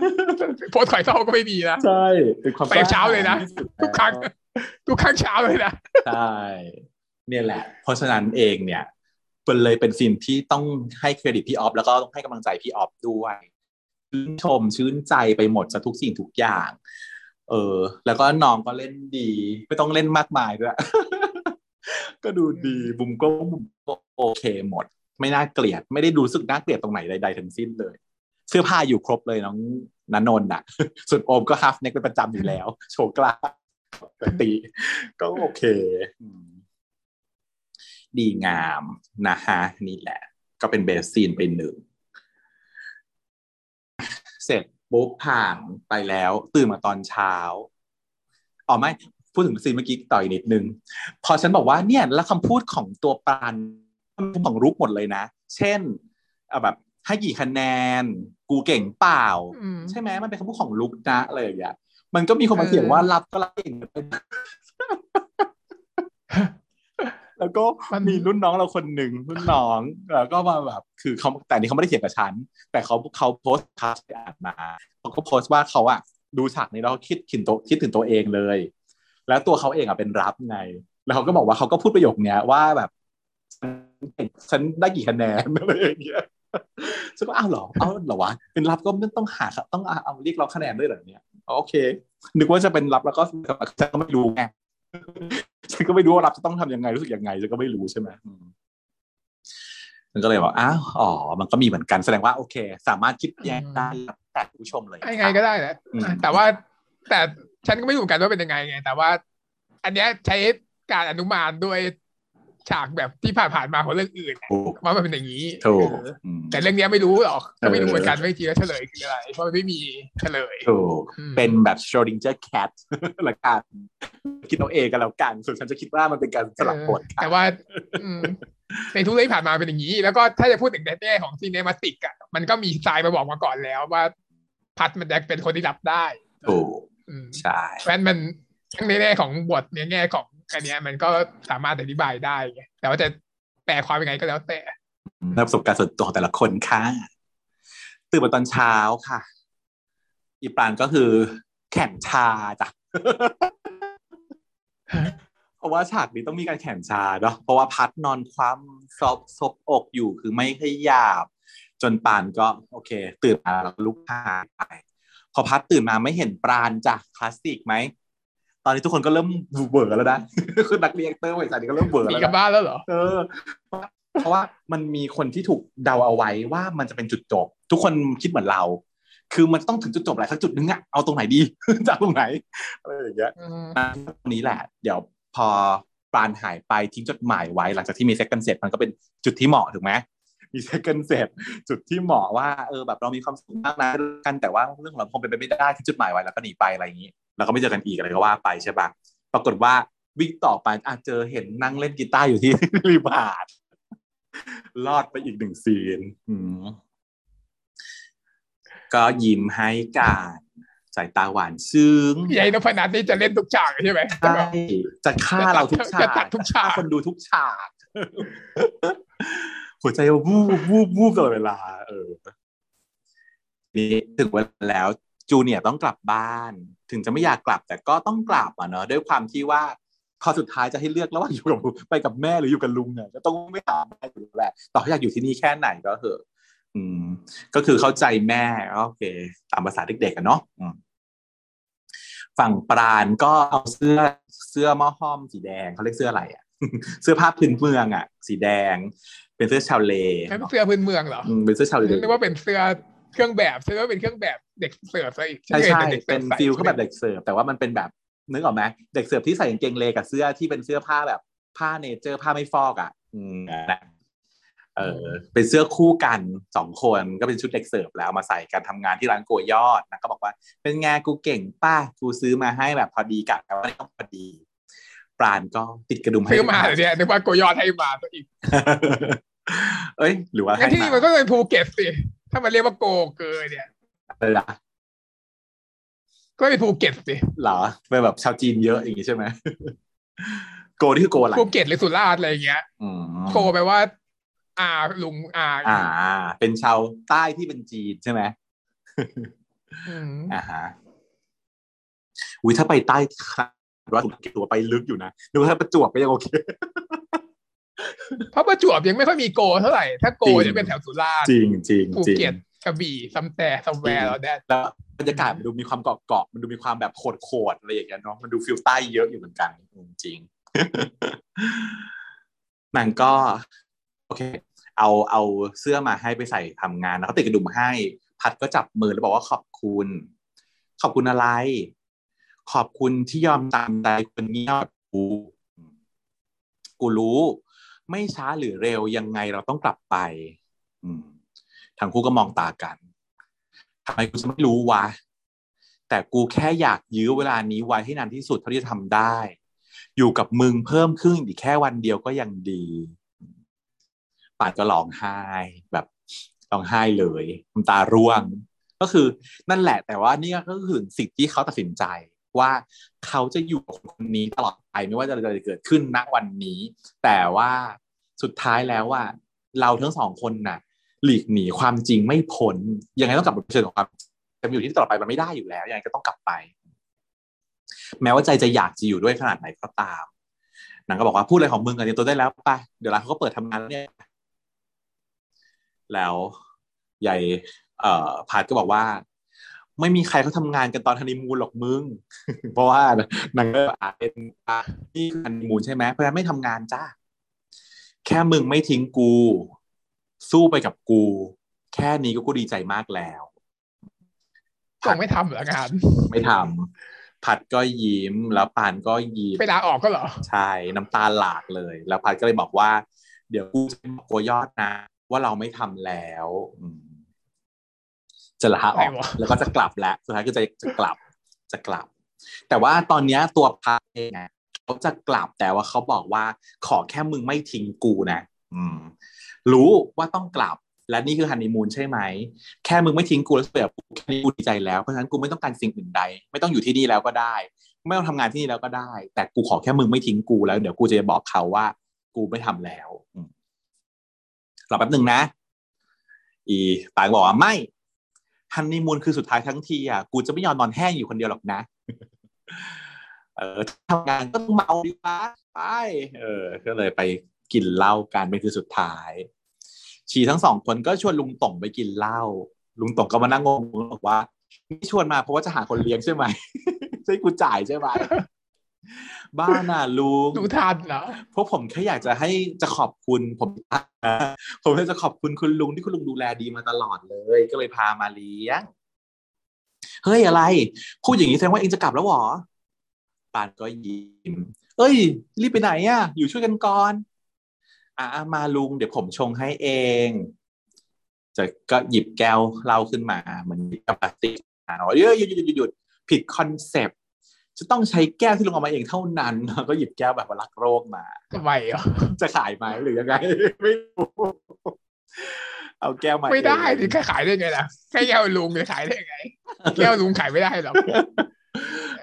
post-coital ก็ไม่มีนะใช่เป็นความไปเช้าเลยนะที่สุดทุกครั้งทุกครั้งเช้าเลยนะใช่เนี่ยแหละ เพราะฉะนั้นเองเนี่ยเป็นเลยเป็นซีนที่ต้องให้เครดิตพี่ออฟแล้วก็ต้องให้กำลังใจพี่ออฟด้วยชื่นชมชื่นใจไปหมดจะทุกสิ่งทุกอย่าง เออ แล้วก็น้องก็เล่นดี ไม่ต้องเล่นมากมายด้วย ก็ดูดีบุมก็บุมก็โอเคหมด ไม่น่าเกลียด ไม่ได้รู้สึกน่าเกลียดตรงไหนใดๆทั้งสิ้นเลย เสื้อผ้าอยู่ครบเลยน้องนันนนท์อะ ส่วนโอมก็ half-naked เป็นประจำอยู่แล้ว โชว์กล้าปกติก็โอเค ดีงามนะฮะนี่แหละ ก็เป็น bed scene ไปหนึ่ง เสร็จปุ๊บผ่านไปแล้ว ตื่นมาตอนเช้าอ๋อไม่ พูดถึงซีนเมื่อกี้ต่ออีกนิดนึง พอฉันบอกว่าเนี่ย แล้วคำพูดของตัวปราณ เป็นของรุกหมดเลยนะ เช่นเอาแบบให้กี่คะแนน กูเก่งเปล่าอืมใช่ไหมมันเป็นคำพูดของลุกนะอะไรอย่างเงี้ยมันก็มีคนมาเขียนว่ารับก็รับเก่งแล้วก็มันมีรุ่นน้องเราคนหนึ่งรุ่นน้องแล้วก็มาแบบคือเขาแต่อันนี้เขาไม่ได้เขียนกับฉัน แต่เขาเขาโพสต์พาสอ่านมาเขาก็โพสต์ว่าเขาอะดูฉากนี้แล้วเขาคิดถึงตัวคิดถึงตัวเองเลย แล้วตัวเขาเองอะเป็นรับไง แล้วเขาก็บอกว่าเขาก็พูดประโยคเนี้ยว่าแบบ ฉันได้กี่คะแนนอะไรอย่างเงี้ยฉันก็อ้าวเหรอเอาเหรอวะเป็นรับก็ไม่ต้องหาต้องเอาเอาเรียกร้องคะแนนด้วยเหรอเนี่ยอ๋อโอเค นึกว่าจะเป็นรับแล้วก็ฉันก็ไม่รู้ไงฉันก็ไม่รู้ว่ารับจะต้องทำยังไงรู้สึกยังไงฉันก็ไม่รู้ใช่ไหมอืมฉันก็เลยบอกอ้าวอ๋อมันก็มีเหมือนกันแสดงว่าโอเค สามารถคิดแยกได้แล้วแต่ผู้ชมเลยยังไงก็ได้แหละอืมแต่ว่าแต่ฉันก็ไม่รู้เหมือนกันว่าเป็นยังไงไง แต่ว่า อันเนี้ยใช้การอนุมานด้วย ฉากแบบที่ผ่านๆมาของเรื่องอื่นถูกว่ามันเป็นอย่างนี้ถูกเอออืมแต่เรื่องเนี้ยไม่รู้หรอกก็ไม่รู้เออเหมือนกันไม่จริงแล้วเฉลยคืออะไร เพราะมันไม่มีเฉลยถูกอืมเป็นแบบ Schrodinger cat ละกันคิดเอาเองกันแล้วกัน ส่วนฉันจะคิดว่ามันเป็นการสลับบทเออค่ะแต่ว่าอืมในทุกเรื่องที่ผ่านมาเป็นอย่างนี้ แล้วก็ถ้าจะพูดถึงในแง่ของซีเนมาติกอะมันก็มีทรายมาบอกมาก่อนแล้วว่า พัดมันจะเป็นคนที่รับได้ถูกอืมใช่เพราะฉะนั้นมันทั้งในแง่ของบทในแง่ของ อันเนี้ยมันก็สามารถอธิบายได้ไงแต่ว่าจะแปลความยังไงก็แล้วแต่ประสบการณ์ส่วนตัวของแต่ละคนค่ะตื่นมาตอนเช้าค่ะ อีปรานก็คือแข่งชาจ้ะเพราะว่าฉากนี้ต้องมีการแข่งชาเนาะเพราะว่าพัดนอนคว่ำซบอกอกอยู่คือไม่ขยับจนปานก็ โอเค ตื่นมาแล้วลุกหายไปพอพัดตื่นมาไม่เห็นปราณจ้ะคลาสสิกไหม ตอนนี้ทุกคนก็เริ่มเบื่อแล้วนะคือนักเรียนเตอร์วัยสานนี้ก็เริ่มเบื่อหนีแล้วกลับนะบ้านแล้วเหรอเออเพราะว่ามันมีคนที่ถูกเดาเอาไว้ว่ามันจะเป็นจุดจบ ทุกคนคิดเหมือนเรา คือมันต้องถึงจุดจบแหละสักจุดนึงอะเอาตรงไหนดีจะเอาตรงไหนอะไรอย่างเงี้ยอืมตรงนี้แหละ เดี๋ยวพอปรานหายไปทิ้งจดหมายไว้ หลังจากที่มีเซ็กกันเสร็จมันก็เป็นจุดที่เหมาะถูกไหมมีเซ็กกันเสร็จจุดที่เหมาะว่าเออแบบเรามีความสุขมากนะกันแต่ว่าเรื่องของเราคงเป็นไปไม่ได้ทิ้งจดหมายไว้แล้วก็หนีไปอะไรอย่างนี้ แล้วก็ไม่เจอกันอีกอะไรก็ว่าไปใช่ปะปรากฏว่าวิ่งต่อไปอาจเจอเห็นนั่งเล่นกีตาร์อยู่ที่ริมหาดรอดไปอีกหนึ่งซีนอืมก็ยิ้มให้การสายตาหวานซึ้งยายนพนัทนี่จะเล่นทุกฉากใช่ไหมใช่จะฆ่าเราทุกฉากจะตัดทุกฉากฆ่คนดูทุกฉาก หัวใจวูบวูบวูบตลอดเวลา เออนี่ถึงเวลาแล้ว จูเนียร์ต้องกลับบ้าน ถึงจะไม่อยากกลับแต่ก็ต้องกลับอะเนอะด้วยความที่ว่าพอสุดท้ายจะให้เลือกระหว่างอยู่กับไปกับแม่หรืออยู่กับลุงเนี่ยก็ต้องไม่หาแม่อยู่แล้วแหละต่อให้อยากอยู่ที่นี่แค่ไหนก็เถอะอืม ก็คือเข้าใจแม่ก็โอเค ตามภาษาเด็กๆกันเนาะอืมฝั่งปราณก็เอาเสื้อเสื้อหม้อห้อมสีแดงเขาเรียกเสื้ออะไรอะเสื้อผ้าพื้นเมืองอะ สีแดง เป็นเสื้อชาวเลเป็นเสื้อพื้นเมืองเหรออืมเป็นเสื้อชาวเลนึกว่าเป็นเสื้อเครื่องแบบเสื้อว่าเป็นเครื่องแบบ เด็กเสิร์ฟซะอีกใช่ใช่เป็นเด็กเสิร์ฟใส่ feel เขาแบบเด็กเสิร์ฟแต่ว่ามันเป็นแบบนึกออกไหมเด็กเสิร์ฟที่ใส่กางเกงเลกับเสื้อที่เป็นเสื้อผ้าแบบผ้า nature ผ้าไม่ฟอกอะ อืมนะเออเป็นเสื้อคู่กันสองคนก็เป็นชุดเด็กเสิร์ฟแล้วมาใส่กันทำงานที่ร้านโกยอดนะก็บอกว่า เป็นไงกูเก่งป้ากูซื้อมาให้แบบพอดีกะว่าต้องพอดี ปราณก็ติดกระดุมให้ซื้อมาเลยเนี่ยนึกว่าโกยอดให้มาตัวอีก เอ้ย หรือว่างั้นที่นี่มันก็เป็นภูเก็ตสิถ้ามันเรียกว่าโกเกยเนี่ย เออละก็เป็นภูเก็ตสิเหรอเป็นแบบชาวจีนเยอะอย่างงี้ใช่ไหมโกนี่คือโกอะไรภูเก็ตหรือสุราษฎร์อะไรอย่างเงี้ยอืมโกแปลว่าอาลุงอาอ่า เป็นชาวใต้ที่เป็นจีนใช่ไหมอืมอ่าฮะอุ้ยถ้าไปใต้ครับว่าถูกตัวไปลึกอยู่นะนึกว่าถ้าประจวบก็ยังโอเคเพราะประจวบยังไม่ค่อยมีโกเท่าไหร่ ถ้าโกจริงจะเป็นแถวสุราษฎร์จริงจริงภูจริงเก็ต กระบี่ some แต่ somewhere around there แล้วบรรยากาศมันดูมีความเกาะเกาะๆมันดูมีความแบบโขดโขดๆอะไรอย่างเงี้ยเนาะมันดู feel ใต้เยอะอยู่เหมือนกันอืมจริงนางก็โอเค เอาเอาเสื้อมาให้ไปใส่ทำงานแล้วก็ติดกระดุมให้ พัดก็จับมือแล้วบอกว่าขอบคุณ ขอบคุณอะไร ขอบคุณที่ยอมตามใจคนเงียบกูกูรู้ ไม่ช้าหรือเร็วยังไงเราต้องกลับไป อืม ทั้งคู่ก็มองตากันทำไมกูจะไม่รู้วะ แต่กูแค่อยากยื้อเวลานี้ไว้ให้นานที่สุดเท่าที่จะทำได้ อยู่กับมึงเพิ่มขึ้นอีกแค่วันเดียวก็ยังดีป่านก็ร้องไห้แบบร้องไห้เลยน้ำตาร่วง ก็คือนั่นแหละแต่ว่านี่ก็คือสิ่งที่เขาตัดสินใจว่าเขาจะอยู่กับคนนี้ตลอดไปไม่ว่าจะอะไรจะเกิดขึ้นณวันนี้ แต่ว่าสุดท้ายแล้วว่าเราทั้งสองคนน่ะ หลีกหนีความจริงไม่พ้นยังไงต้องกลับมาเผชิญกับความจะอยู่ที่ตลอไปมันไม่ได้อยู่แล้วยังไงก็ต้องกลับไป แม้ว่าใจจะอยากจะอยู่ด้วยขนาดไหนก็ตามนางก็บอกว่าพูดอะไรของมึงกันเตรียมตัวได้แล้วไปเดี๋ยวร้านเขาก็เปิดทำงานแล้วเนี่ย แล้วใหญ่เอ่อภัทรก็บอกว่า ไม่มีใครเขาทำงานกันตอนฮันนีมูนหรอกมึง เพราะว่านางก็อาเป็นนี่ฮันนีมูนใช่ไหมเพราะฉะนั้นไม่ทำงานจ้าแค่มึงไม่ทิ้งกู สู้ไปกับกู แค่นี้ก็กูดีใจมากแล้วคงไม่ทำเหรองาน ไม่ทำพัดก็ยิ้มแล้วปานก็ยิ้มไปลาออกก็เหรอ ใช่น้ำตาหลากเลย แล้วพัดก็เลยบอกว่า เดี๋ยวกูจะบอกโกยอดนะ ว่าเราไม่ทำแล้วอืมจะลาออกอะไรวะแล้วก็จะกลับแล้วสุดท้ายก็จะจะกลับจะกลับ แต่ว่าตอนเนี้ยตัวพัดเองอะเขาจะกลับแต่ว่าเขาบอกว่า ขอแค่มึงไม่ทิ้งกูนะ อืม รู้ว่าต้องกลับ และนี่คือฮันนีมูนใช่ไหม แค่มึงไม่ทิ้งกูแล้วแบบกูแค่นี้กูดีใจแล้ว เพราะฉะนั้นกูไม่ต้องการสิ่งอื่นใด ไม่ต้องอยู่ที่นี่แล้วก็ได้ ไม่ต้องทำงานที่นี่แล้วก็ได้ แต่กูขอแค่มึงไม่ทิ้งกูแล้วเดี๋ยวกูจะบอกเขาว่า กูไม่ทำแล้วรอแป๊บหนึ่งนะ อีปางบอกว่าไม่ฮันนีมูนคือสุดท้ายทั้งทีอะกูจะไม่ยอมนอนแห้งอยู่คนเดียวหรอกนะ เออทำงานก็ต้องเมาดีกว่าไป เออ ก็เลยไปกินเหล้ากันเป็นคืนสุดท้าย ชีทั้งสองคนก็ชวนลุงต่งไปกินเหล้าลุงต่งก็มานั่งงงบอกว่านี่ชวนมาเพราะว่าจะหาคนเลี้ยงใช่ไหมใช่กูจ่ายใช่ไหมบ้าน่ะลุงดูทันเหรอพวกผมแค่อยากจะให้จะขอบคุณผมผมแค่จะขอบคุณคุณลุงที่คุณลุงดูแลดีมาตลอดเลย ก็เลยพามาเลี้ยงเฮ้ยอะไรพูดอย่างนี้แสดงว่าเอ็งจะกลับแล้วเหรอปราณก็ยิ้มเอ้ย รีบไปไหนอะ อยู่ช่วยกันก่อน อะมาลุงเดี๋ยวผมชงให้เองจะก็หยิบแก้วเหล้าขึ้นมาเหมือนหยิบแก้วพลาสติกอะเนาะหยุดหยุดหยุดหยุดหยุดผิดคอนเซปต์จะต้องใช้แก้วที่ลุงเอามาเองเท่านั้น ก็หยิบแก้วแบบว่ารักษ์โลกมาทำไมอะจะขายไหมหรือยังไง ไม่รู้เอาแก้วมาไม่ได้เองดิขายได้ไงล่ะแค่แก้วลุงจะขายได้ไง แก้วลุงขายไม่ได้หรอก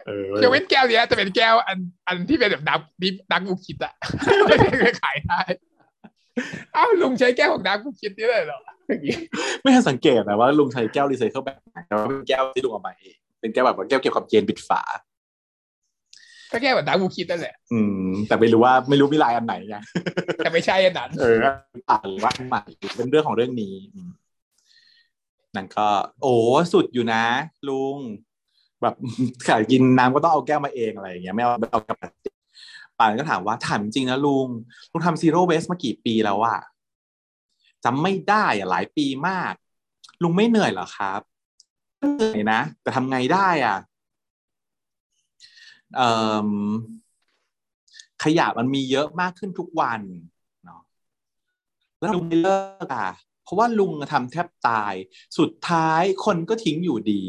เออยกเว้นแก้วเนี้ยจะเป็นแก้วอันอันที่เป็นแบบดักดิฟดักบุคิดอะไม่ได้ขายได้ อ้าวลุงใช้แก้วของดักบุคิดนี่เลยเหรออย่างงี้ไม่ทันสังเกตนะว่าลุงใช้แก้วรีไซเคิลแบบไหนแต่ว่าเป็นแก้วที่ลุงเอามาเองเป็นแก้วแบบว่าแก้วเก็บความเย็นปิดฝาก็แก้วแบบดักบุคิดนั่นแหละ อืม แต่ไม่รู้ว่าไม่รู้มีลายอันไหนไงแต่ไม่ใช่อันนั้น เอออ่านว่าอันใหม่เป็นเรื่องของเรื่องนี้อืมนั่นก็ โอ้สุดอยู่นะ ลุง แบบขายกินน้ำก็ต้องเอาแก้วมาเองอะไรอย่างเงี้ยไม่เอาไม่เอากระป๋อง ป่านก็ถามว่าถามจริงๆนะลุงลุงทำซีโร่เวสมากี่ปีแล้วอะจำไม่ได้อะหลายปีมาก ลุงไม่เหนื่อยเหรอครับเหนื่อยนะแต่ทำไงได้อะออขยะมันมีเยอะมากขึ้นทุกวันเนาะแล้วลุงไม่เลิกอะเพราะว่าลุงทำแทบตาย สุดท้ายคนก็ทิ้งอยู่ดี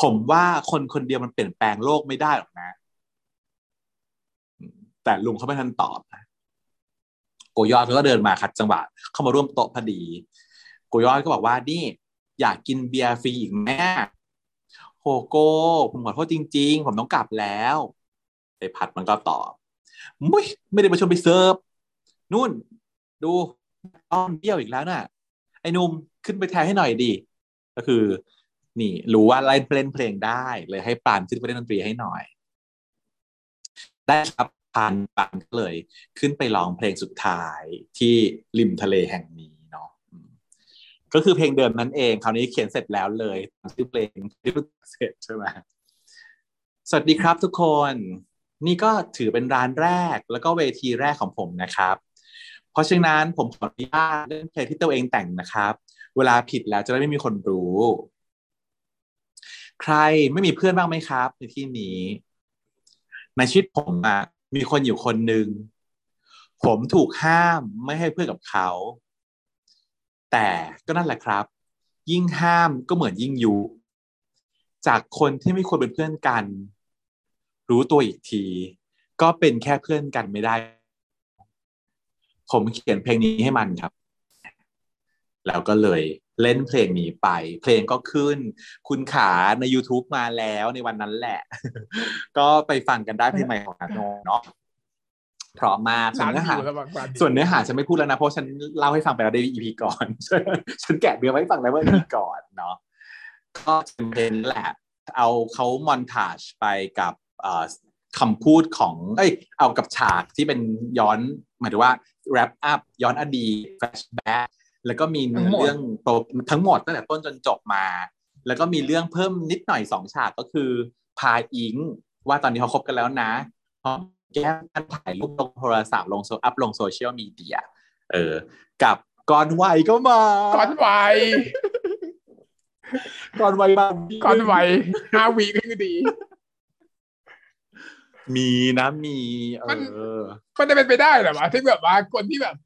ผมว่าคนคนเดียวมันเปลี่ยนแปลงโลกไม่ได้หรอกนะ แต่ลุงเขาไม่ทันตอบนะโกยอดเขาก็เดินมาคัดจังหวะเข้ามาร่วมโต๊ะพอดี โกยอดก็บอกว่านี่อยากกินเบียร์ฟรีอีกแม่โฮโก้ผมขอโทษจริง ๆ ผมต้องกลับแล้วไอ้ผัดมันก็ตอบมุ้ยไม่ได้มาชวนไปเซิร์ฟนู่น ดูต้อนเบี้ยวอีกแล้วน่ะ ไอ้นุ่มขึ้นไปแทนให้หน่อยดี ก็คือ นี่ รู้ว่าเล่นเล่นเพลงได้ เลยให้ปานขึ้นไปเล่นดนตรีให้หน่อย ได้ครับานปานก็เลย ขึ้นไปร้องเพลงสุดท้ายที่ริมทะเลแห่งนี้เนาะก็คือเพลงเดิมนั้นเองคราวนี้เขียนเสร็จแล้วเลยชื่อเพลงที่เสร็จใช่ไหมสวัสดีครับทุกคน นี่ก็ถือเป็นร้านแรกแล้วก็เวทีแรกของผมนะครับ เพราะฉะนั้นผมขออนุญาตเล่นเพลงที่ตัวเองแต่งนะครับ เวลาผิดแล้วจะได้ไม่มีคนรู้ ใครไม่มีเพื่อนบ้างไหมครับ ในที่นี้ ในชีวิตผมอะ มีคนอยู่คนหนึ่งผมถูกห้ามไม่ให้เพื่อนกับเขา แต่ก็นั่นแหละครับ ยิ่งห้ามก็เหมือนยิ่งยุจากคนที่ไม่ควรเป็นเพื่อนกัน รู้ตัวอีกที ก็เป็นแค่เพื่อนกันไม่ได้ ผมเขียนเพลงนี้ให้มันครับ แล้วก็เลย เล่นเพลงนี้ไป เพลงก็ขึ้น คุณขาใน YouTube มาแล้วในวันนั้นแหละ ก็ไปฟังกันได้เพลงใหม่ของนัทโนเนาะเพราะมากส่วร้านนเนื้ออหายู่ระหว่างวันส่วนเนื้อหาฉันไม่พูดแล้วนะ เพราะฉันเล่าให้ฟังไปแล้วใน EP ก่อน ฉันแกะเนื้อไว้ให้ฟังแล้วว่า EP ก่อนเนาะก็เป็นเพลงนี้แหละ เอาเขามอนทาจไปกับเอ่อคำพูดของ เอ้ย เอากับฉากที่เป็นย้อนหมายถึงว่า wrap up ย้อนอดีต flashback แล้วก็มีเนื้อเรื่องโปรทั้งหมดตั้งแต่ต้นจนจบมา แล้วก็มีเรื่องเพิ่มนิดหน่อยสองฉากก็คือพาอิงว่าตอนนี้เขาคบกันแล้วนะเพราะแก้มการถ่ายรูปลงโทรศัพท์ลงโซอัพลงโซเชียลมีเดียเออ กับก่อนวัยก็มาก่อนไหวก่อนวัยมาก่อนไหวห้าวีก็ยังดี มีนะมี เอมันอมันจะเป็นไปได้เหรอวะที่แบบว่าคนที่แบบ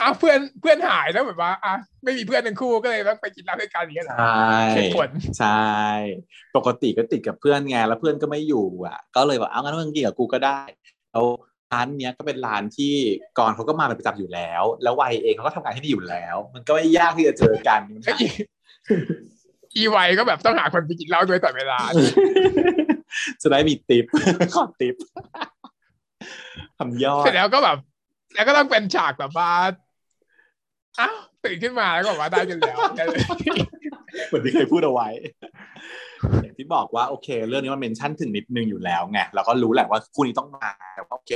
อ้าวเพื่อนเพื่อนหายแล้วแบบว่าอะไม่มีเพื่อนทั้งคู่ก็เลยต้องไปกินเหล้าด้วยกันอย่างเงี้ยเหรอใช่เหตุผลใช่ปกติก็ติดกับเพื่อนไงแล้วเพื่อนก็ไม่อยู่อะ ก็เลยบอกเอางั้นมึงกินกับกูก็ได้แล้วร้านเนี้ยก็เป็นร้านที่ก่อนเขาก็มาเป็นประจำอยู่แล้ว แล้ววัยเองเขาก็ทำงานที่นี่อยู่แล้ว มันก็ไม่ยากที่จะเจอกันไอ้อีอีไวก็แบบต้องหาคนไปกินเหล้าด้วยตลอดเวลา จะได้มีติปขอติปทำยอเสร็ดจแล้วก็แบบ แล้วก็ต้องเป็นฉากแบบว่าอ้าวตื่นขึ้นมาแล้วก็บอกว่าได้กันแล้วเหมือนที่เคยพูดเอาไว้อย่างที่บอกว่าโอเค เรื่องนี้มันเมนชั่นถึงนิดนึงอยู่แล้วไงเราก็รู้แหละว่าคู่นี้ต้องมาแต่ว่าโอเค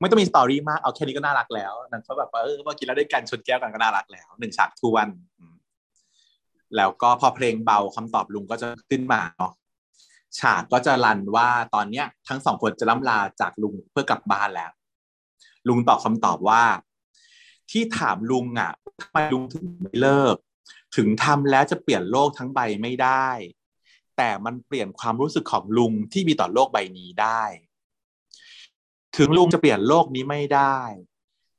ไม่ต้องมีสตอรี่มากเอาแค่นี้ก็น่ารักแล้วนั่นก็แบบว่าเออมากินแล้วด้กันชนแก้วกันก็น่ารักแล้วหนึ่งฉากทวนแล้วก็พอเพลงเบาคำตอบลุงก็จะขึ้นมาเนาะฉากก็จะรันว่าตอนเนี้ยทั้งสองคนจะล่ำลาจากลุงเพื่อกลับบ้านแล้ว ลุงตอบคำตอบว่า ที่ถามลุงอะทำไมลุงถึงไม่เลิก ถึงทำแล้วจะเปลี่ยนโลกทั้งใบไม่ได้ แต่มันเปลี่ยนความรู้สึกของลุงที่มีต่อโลกใบนี้ได้ ถึงลุงจะเปลี่ยนโลกนี้ไม่ได้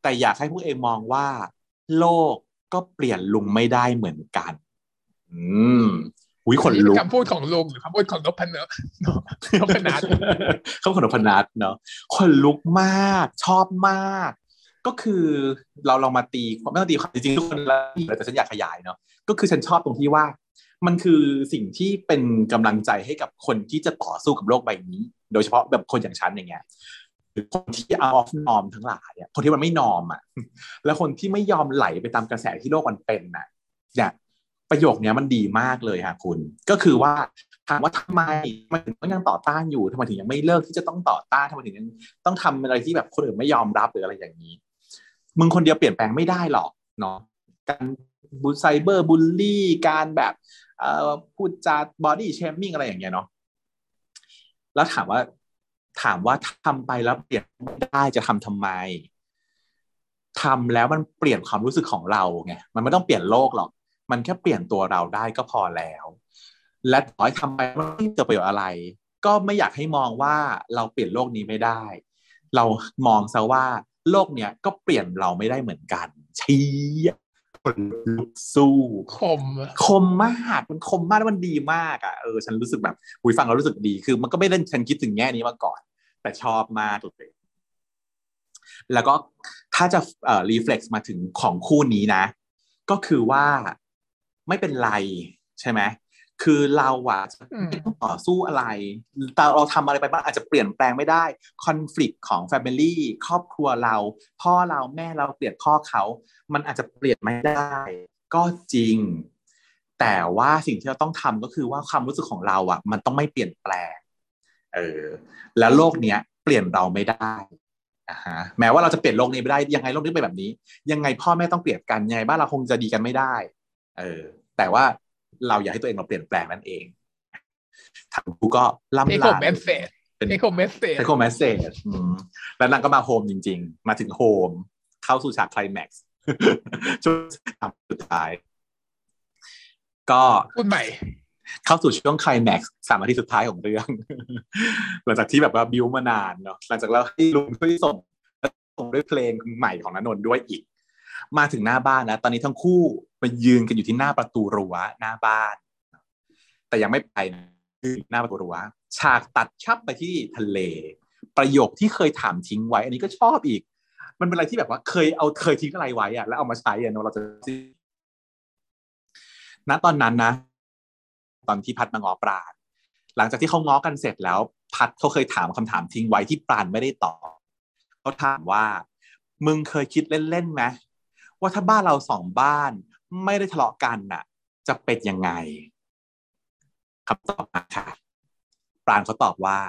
แต่อยากให้พวกเองมองว่า โลกก็เปลี่ยนลุงไม่ได้เหมือนกัน อืม หุยขนลุกคำพูดของลุงหรือคำพูดของนพเนอะนพนัทเขาขนมพนัทเนาะคนลุกมากชอบมาก ก็คือเราลองมาตีไม่ต้องตีความจริงๆทุกคนแล้วแต่ฉันอยากขยายเนาะก็คือฉันชอบตรงที่ว่า มันคือสิ่งที่เป็นกำลังใจให้กับคนที่จะต่อสู้กับโลกใบนี้ โดยเฉพาะแบบคนอย่างฉันอย่างเงี้ยหรือคนที่ out of norm ทั้งหลายอะคนที่มันไม่นอมอะแล้วคนที่ไม่ยอมไหลไปตามกระแสที่โลกมันเป็นน่ะเนี่ย ประโยคนี้มันดีมากเลยค่ะคุณ ก็คือว่าถามว่าทำไมมันถึงต้องยังต่อต้านอยู่ทำไมถึงยังไม่เลิกที่จะต้องต่อต้านทำไมถึงยังต้องทำอะไรที่แบบคนอื่นไม่ยอมรับหรืออะไรอย่างนี้ มึงคนเดียวเปลี่ยนแปลงไม่ได้หรอกเนาะการบู cyberbully การแบบเอ่อพูดจา body shaming อะไรอย่างเงี้ยเนาะแล้วถามว่าถามว่าทำไปแล้วเปลี่ยนไม่ได้จะทำทำไมทำแล้วมันเปลี่ยนความรู้สึกของเราไงมันไม่ต้องเปลี่ยนโลกหรอก มันแค่เปลี่ยนตัวเราได้ก็พอแล้ว และต่อให้ทำไปมันไม่เกิดประโยชน์อะไร ก็ไม่อยากให้มองว่าเราเปลี่ยนโลกนี้ไม่ได้ เรามองซะว่าโลกเนี้ยก็เปลี่ยนเราไม่ได้เหมือนกันเชี้คนลุกสู้คมอะคมมากมันคมมากแล้วมันดีมากอะเออฉันรู้สึกแบบหุยฟังแล้วรู้สึกดีคือ มันก็ไม่ได้ฉันคิดถึงแง่นี้มาก่อน แต่ชอบมากเลยแล้วก็ถ้าจะเอ่อรีเฟล็กซ์มาถึงของคู่นี้นะ ก็คือว่า ไม่เป็นไรใช่ไหมคือเราอะไม่ต้องต่อสู้อะไร แต่เราทำอะไรไปบ้างอาจจะเปลี่ยนแปลงไม่ได้ คอน FLICT ของ Family ครอบครัวเรา พ่อเราแม่เราเปลี่ยนพ่อเขา มันอาจจะเปลี่ยนไม่ได้ ก็จริง แต่ว่าสิ่งที่เราต้องทำก็คือว่าความรู้สึกของเราอะมันต้องไม่เปลี่ยนแปลง เออ แล้วโลกเนี้ย เปลี่ยนเราไม่ได้อ่าฮะแม้ว่าเราจะเปลี่ยนโลกนี้ไม่ได้ ยังไงโลกนี้เป็นแบบนี้ ยังไงพ่อแม่ต้องเกลียดกัน ยังไงบ้านเราคงจะดีกันไม่ได้ เออ แต่ว่าเราอยากให้ตัวเองเราเปลี่ยนแปลงนั่นเองทางกูก็ล่ำ take home message เป็น take home message take home message แล้วนางก็มา home จริง ๆ มาถึง homeม เข้าสู่ฉากไคลแม็กซ์ช่วงสุดท้าย ก็พูดใหม่ เข้าสู่ช่วงไคลแม็กซ์สามนาทีสุดท้ายของเรื่อง หลังจากที่แบบว่าบิวมานานเนาะหลังจากเราให้ลุงช่วยส่งแล้วส่งด้วยเพลงใหม่ของนนนท์ด้วยอีก มาถึงหน้าบ้านนะ ตอนนี้ทั้งคู่ มายืนกันอยู่ที่หน้าประตูรั้วหน้าบ้าน แต่ยังไม่ไปนะคือหน้าประตูรั้วฉากตัดชับไปที่ทะเล ประโยคที่เคยถามทิ้งไว้ อันนี้ก็ชอบอีก มันเป็นอะไรที่แบบว่าเคยเอาเคยทิ้งอะไรไว้อะแล้วเอามาใช้อะเนอะเราจะณตอนนั้นนะ ตอนที่พัดมาง้อปราณหลังจากที่เขาง้อกันเสร็จแล้ว พัดเขาเคยถามคำถามทิ้งไว้ที่ปราณไม่ได้ตอบเขาถามว่า มึงเคยคิดเล่นๆไหมว่าถ้าบ้านเราสองบ้าน ไม่ได้ทะเลาะกันน่ะ จะเป็นยังไงคำตอบมาค่ะ ปราณเขาตอบว่า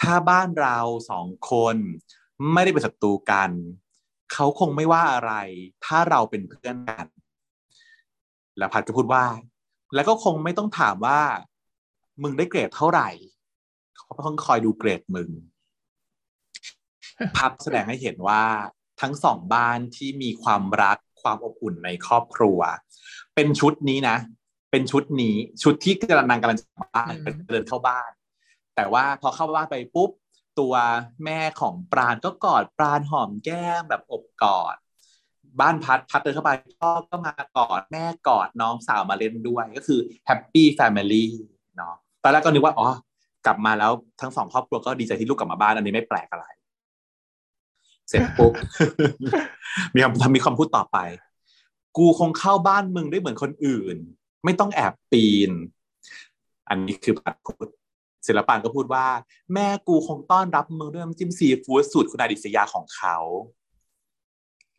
ถ้าบ้านเราสองคนไม่ได้เป็นศัตรูกัน เขาคงไม่ว่าอะไร ถ้าเราเป็นเพื่อนกัน แล้วพัดก็พูดว่า แล้วก็คงไม่ต้องถามว่า มึงได้เกรดเท่าไหร่เขาต้องคอยดูเกรดมึงภาพแสดงให้เห็นว่าทั้งสองบ้านที่มีความรัก ความอบอุ่นในครอบครัว เป็นชุดนี้นะ เป็นชุดนี้ชุดที่กำลังนางกำลังจะกลับบ้านอืมเดินเข้าบ้าน แต่ว่าพอเข้าบ้านไปปุ๊บตัวแม่ของปราณก็กอดปราณหอมแก้มแบบโอบกอด บ้านภัทรภัทรเดินเข้าไปพ่อก็มากอดแม่กอดน้องสาวมาเล่นด้วยก็คือ happy family เนาะตอนแรกก็นึกว่าอ๋อกลับมาแล้วทั้งสองครอบครัวก็ดีใจที่ลูกกลับมาบ้านอันนี้ไม่แปลกอะไร เสร็จปุ๊บมีคำมีคำพูดต่อไป กูคงเข้าบ้านมึงได้เหมือนคนอื่น ไม่ต้องแอบปีน อันนี้คือผัดพูดศิลปานก็พูดว่า แม่กูคงต้อนรับมึงด้วยน้ำจิ้มซีฟู้ดสูตรคุณอาดิศยาของเขา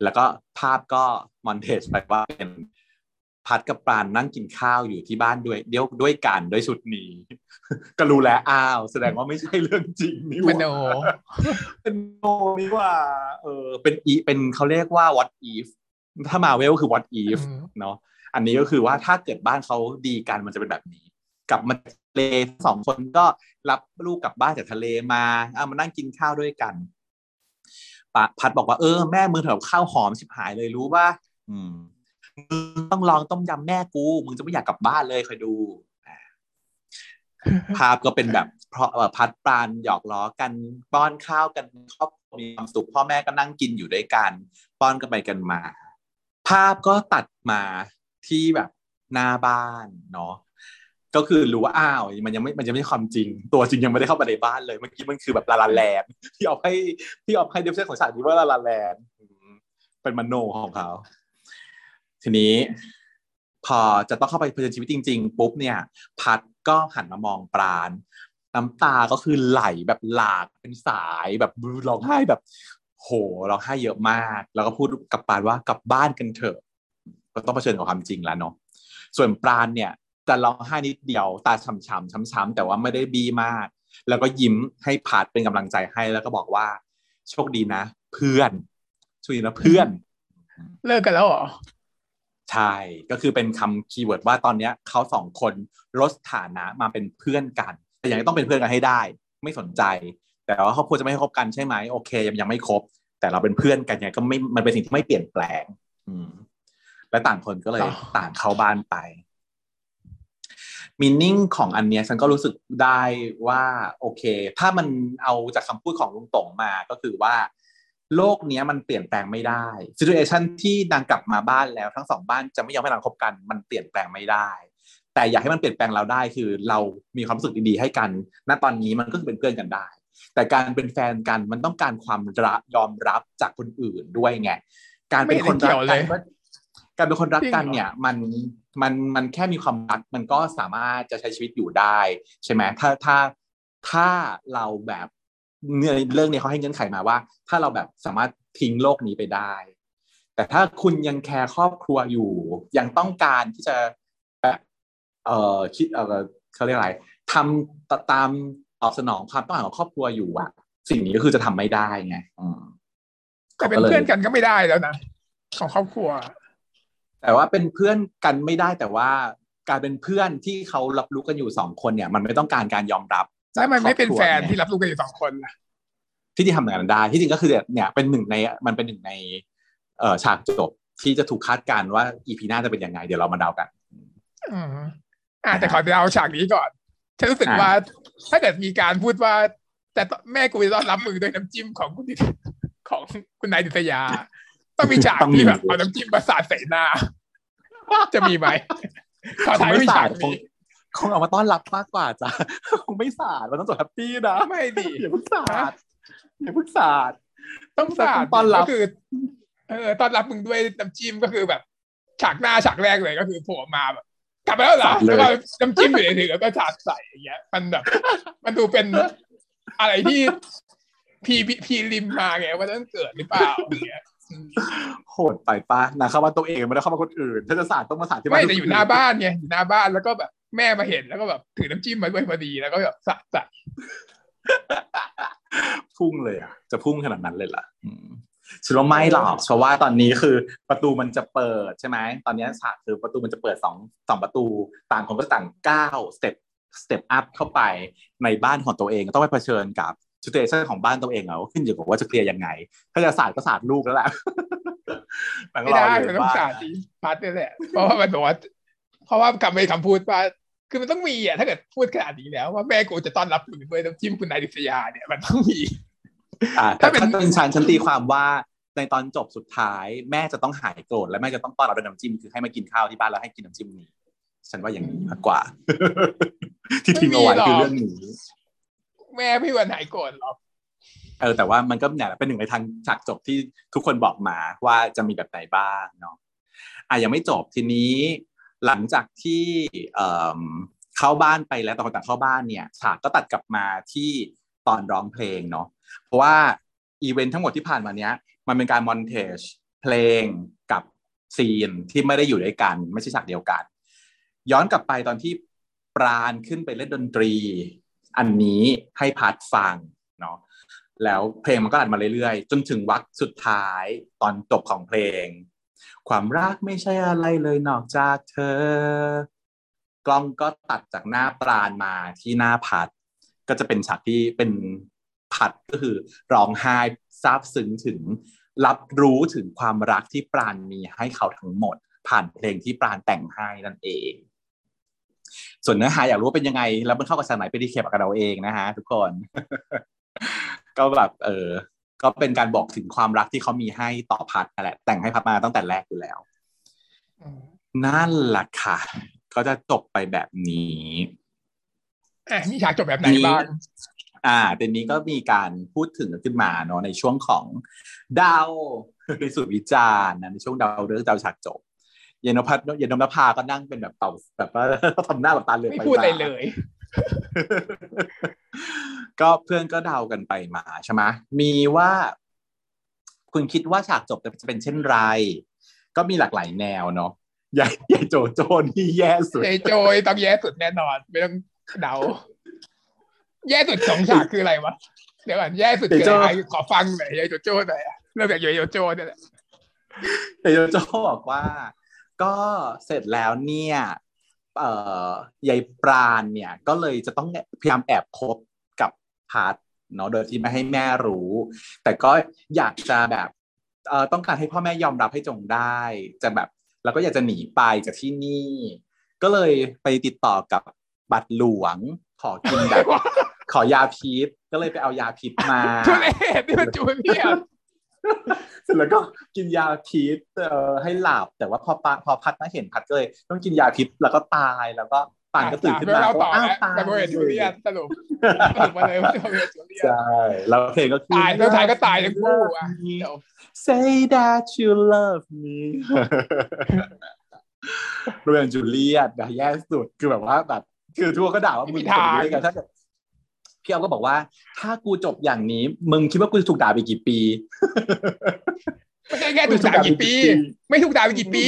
แล้วก็ภาพก็มอนเทจไปว่าเป็น พัดกับปรานนั่งกินข้าวอยู่ที่บ้านด้วยเดียวด้วยกันด้วยชุดนี้ ก็รู้แล้วอ้าว แสดงว่าไม่ใช่เรื่องจริงนี่หมว่าโนเป็นโนนี่ว่า เออเป็นอีเป็นเขาเรียกว่า what if ถ้ามาเวลคือ what if อืมเนาะอันนี้ก็คือว่าถ้าเกิดบ้านเขาดีกันมันจะเป็นแบบนี้กลับมาทะเลสองคนก็รับลูกกลับบ้านจากทะเลมาเอามานั่งกินข้าวด้วยกันปะพัดบอกว่าเออแม่มือเถอะข้าวหอมชิบหายเลยรู้ป่ะอืมมึง ต้องลองต้มยำแม่กูมึงจะไม่อยากกลับบ้านเลยคอยดูอ่าภาพก็เป็นแบบเพราะเอ่อพัดปรานหยอกล้อกันป้อนข้าวกันครอบครัวมีความสุขพ่อแม่ก็นั่งกินอยู่ด้วยกัน ป้อนกันไปกันมา ภาพก็ตัดมาที่แบบหน้าบ้านเนาะก็คือรู้ว่าอ้าวมันยังไม่มันยังไม่ใช่ความจริง ตัวจริงยังไม่ได้เข้ามาในบ้านเลยเมื่อกี้มันคือแบบลาลาแลนด์ที่เอาให้ที่เอาให้ definition ของฉากนี้ว่าลาลาแลนด์อืมเป็นมโนของเขา ทีนี้พอจะต้องเข้าไปเผชิญชีวิตจริง ๆ ปุ๊บเนี่ย พัดก็หันมามองปราณน้ำตาก็คือไหลแบบหลากเป็นสายแบบร้องไห้แบบ โหร้องไห้เยอะมาก แล้วก็พูดกับปราณว่ากลับบ้านกันเถอะ ก็ต้องเผชิญกับความจริงแล้วเนาะส่วนปราณเนี่ยจะร้องไห้นิดเดียวตาช้ำๆช้ำๆแต่ว่าไม่ได้บีมาก แล้วก็ยิ้มให้พัดเป็นกำลังใจให้แล้วก็บอกว่า โชคดีนะ เพื่อนช่วยนะเพื่อน เลิกกันแล้วเหรอ ใช่ ก็คือเป็นคำคีย์เวิร์ดว่าตอนเนี้ยเขาสองคนลดฐานะมาเป็นเพื่อนกัน แต่ยังต้องเป็นเพื่อนกันให้ได้ ไม่สนใจ แต่ว่าครอบครัวจะไม่ให้คบกันใช่ไหมโอเค ยังยังไม่ครบแต่เราเป็นเพื่อนกันยังไงก็ไม่มันเป็นสิ่งที่ไม่เปลี่ยนแปลง อืม และต่างคนก็เลยต่อต่างเข้าบ้านไปมินนิ่งของอันเนี้ยฉันก็รู้สึกได้ว่า โอเค ถ้ามันเอาจากคำพูดของลุงต๋งมาก็คือว่า โลกเนี้ยมันเปลี่ยนแปลงไม่ได้ซิ t u เอชันที่นางกลับมาบ้านแล้วทั้งสองบ้านจะไม่ยอมให้นางคบกัน มันเปลี่ยนแปลงไม่ได้ แต่อยากให้มันเปลี่ยนแปลงเราได้คือเรามีความรู้สึกดีๆให้กัน ณตอนนี้มันก็คือเป็นเพื่อนกันได้ แต่การเป็นแฟนกันมันต้องการความรักยอมรับจากคนอื่นด้วยไงการเป็นคนรักกันก็การเป็นคนรักกันเนี่ยมันมันมันแค่มีความรักมันก็สามารถจะใช้ชีวิตอยู่ได้ใช่ไหมถ้าถ้าถ้าเราแบบ เนื่อเรื่องนี้เขาให้เงื่อนไขมาว่า ถ้าเราแบบสามารถทิ้งโลกนี้ไปได้ แต่ถ้าคุณยังแคร์ครอบครัวอยู่ ยังต้องการที่จะแบบเออคิดเออเขาเรียกอะไรทำตามตอบสนองความต้องการของครอบครัวอยู่อะสิ่งนี้ก็คือจะทำไม่ได้ไงอืมแต่เป็นเพื่อนกันก็ไม่ได้แล้วนะของครอบครัว แต่ว่าเป็นเพื่อนกันไม่ได้แต่ว่าการเป็นเพื่อนที่เขารับรู้กันอยู่สองคนเนี่ย มันไม่ต้องการการยอมรับ แล้วมันไม่เป็นแฟนที่รับรู้กันอยู่สองคนนะที่ที่ทำงานได้ที่จริงก็คือเนี่ยเป็นหนึ่งในมันเป็นหนึ่งในเอ่อฉากจบที่จะถูกคาดการณ์ว่าอีพีหน้าจะเป็นยังไง เดี๋ยวเรามาเดากันอืมอ่าแต่ขอเดาฉากนี้ก่อนฉันรู้สึกว่าถ้าเกิดมีการพูดว่า แต่แม่กูจะต้อนรับมือด้วยน้ำจิ้มของคุณของคุณนายดิษยา ต้องมีฉากที่แบบเอาน้ำจิ้มมาสาดใส่หน้า จะมีไหมขอทายไม่ฉากนี้ คงเอามาต้อนรับมากกว่าจ้ะคงไม่สาดมันต้องจบ happy นะไม่ดีอย่าเพิ่งสาดอย่าเพิ่งสาดต้องสาดต้อนรับก็คือ เออต้อนรับมึงด้วยน้ำจิ้มก็คือแบบ ฉากหน้าฉากแรกเลยก็คือโผล่มาแบบกลับมาแล้วเหรอแล้วก็น้ำจิ้มอยู่ในมือแล้วก็สาดใส่อย่างเงี้ย มันแบบ มันดูเป็นอะไรที่พีพีพีริมมาไงว่าต้องเกิดหรือเปล่าอย่างเงี้ยโหดไปปะนะเข้ามาตัวเองไม่ได้เข้ามาคนอื่น ถ้าจะสาดต้องมาสาดที่บ้าไม่นแต่อยู่หน้าบ้านไงอยู่หน้าบ้านแล้วก็แบบ แม่มาเห็นแล้วก็แบบถือน้ำจิ้มมาด้วยพอดีแล้วก็แบบสะใส่พุ่งเลยอะ จะพุ่งขนาดนั้นเลยล่ะอืมฉันว่าไม่หรอกเพราะว่าตอนนี้คือประตูมันจะเปิดใช่ไหมตอนนี้ฉากคือประตูมันจะเปิดสองสองประตู ต่างคนก็ต่างก้าว step step up เข้าไปในบ้านของตัวเองต้องไปเผชิญกับซิเ u เ t ชันของบ้านตัวเองเอาขึ้นอยู่กับว่าจะเคลียร์ยังไง ถ้าจะสาดก็สาดลูกแล้วแหละไม่ได้มันต้องสาดดีพัดนี่แหละเพราะว่ามันบอกว่าเพราะว่ากลับไปคำพูดว่า คือมันต้องมีอะถ้าเกิดพูดขนาดนี้แล้ว ว่าแม่กูจะต้อนรับมึงด้วยน้ำจิ้มคุณนายดิษยาเนี่ยมันต้องมีอ่าถ้าถ้าเป็เป็นนเป็นฉันฉันตีความว่าในตอนจบสุดท้าย แม่จะต้องหายโกรธและแม่จะต้องต้อนรับด้วยน้ำจิ้มคือให้มากินข้าวที่บ้านแล้วให้กินน้ำจิ้มนี้ฉันว่าอย่างนี้มากกว่า ที่ทิ้งเอาไว้คือเรื่องนี้แม่พี่วันหายโกรธหรอกเออแต่ว่ามันก็เนี่ยเป็นหนึ่งในทางฉากจบที่ทุกคนบอกมาว่าจะมีแบบไหนบ้างเนาะอะยังไม่จบทีนี้ หลังจากที่เข้าบ้านไปแล้วตอนต่างเข้าบ้านเนี่ยฉากก็ตัดกลับมาที่ตอนร้องเพลงเนาะเพราะว่าอีเวนท์ทั้งหมดที่ผ่านมาเนี้ยมันเป็นการมอนเทจเพลงกับซีนที่ไม่ได้อยู่ด้วยกัน ไม่ใช่ฉากเดียวกัน ย้อนกลับไปตอนที่ปราณขึ้นไปเล่นดนตรี อันนี้ให้พัดฟังเนาะแล้วเพลงมันก็อัดมาเรื่อยๆ จนถึงวักสุดท้ายตอนจบของเพลง ความรักไม่ใช่อะไรเลยนอกจากเธอ กล้องก็ตัดจากหน้าปราณมาที่หน้าพัด ก็จะเป็นฉากที่เป็นพัดก็คือร้องไห้ซาบซึ้งถึงรับรู้ถึงความรักที่ปราณมีให้เขาทั้งหมด ผ่านเพลงที่ปราณแต่งให้นั่นเอง ส่วนเนื้อหาอยากรู้ว่าเป็นยังไง แล้วมันเข้ากับสมัยไปดีเคปกับเราเองนะฮะทุกคน ก็แบบเออ ก็เป็นการบอกถึงความรักที่เขามีให้ต่อพัดนั่นแหละ แต่งให้พัดมาตั้งแต่แรกอยู่แล้วนั่นแหละค่ะ ก็จะจบไปแบบนี้อะมีฉากจบแบบไหนบ้าง อ่าทีนี้ก็มีการพูดถึงกันขึ้นมาเนาะในช่วงของดาวในสุดวิจารณ์นะในช่วงดาวเรื่องดาวฉากจบ เยนนพัฒน์เยนนนภาก็นั่งเป็นแบบเต่าแบบว่าทำหน้าแบบตาเหลือกไม่ไปพูดอะไรมาเลย ก็เพื่อนก็เดากันไปมาใช่ไหมมีว่า คุณคิดว่าฉากจบจะเป็นเช่นไร ก็มีหลากหลายแนวเนาะใหญ่ใหญ่โจโจนี่แย่สุดเจโจยต้องแย่สุดแน่นอน ไม่ต้องเดา แย่สุดสองฉากคืออะไรวะเดี๋ยวก่อนแย่สุดคืออะไรขอฟังหน่อยยายโจโจ้หน่อยอะเริ่มจากยายโจโจ้เนี่ยแหละแต่โจโจบอกว่า ก็เสร็จแล้วเนี่ยเอ่อ ยายปราณเนี่ยก็เลยจะต้องพยายามแอบคบกับพัดเนาะโดยที่ไม่ให้แม่รู้ แต่ก็อยากจะแบบเอ่อต้องการให้พ่อแม่ยอมรับให้จงได้ จะแบบแล้วก็อยากจะหนีไปจากที่นี่ ก็เลยไปติดต่อกับบัตรหลวงขอกินแบบขอยาพิษก็เลยไปเอายาพิษมาทุเรศนี่มันจูเนีย เสร็จแล้วก็กินยาพิษเอ่อให้หลับแต่ว่าพอปาพอพัดมาเห็นพัดก็เลยต้องกินยาพิษแล้วก็ตายแล้วก็ปานก็ตื่นขึ้นมาเราก็ต่ออ้าวแล้วตายแต่โมเอจูเลียนสรุปสรุปมาเลยว่าโมเอจูเลียนใช่แล้วเพลงก็คือตายแล้วท้ายก็ตายทั้งคู่อะ Say that you love me โรเมโอจูเลียตนะแย่สุดคือแบบว่าแบบคือทุกคนก็ด่าว่ามึงจบอย่างนี้ได้ไงถ้าเกิด พี่เอาก็บอกว่า ถ้ากูจบอย่างนี้ มึงคิดว่ากูจะถูกด่าไปกี่ปีไม่ใช่แค่ถูกด่ากี่ปี ไม่ถูกด่าไปกี่ปี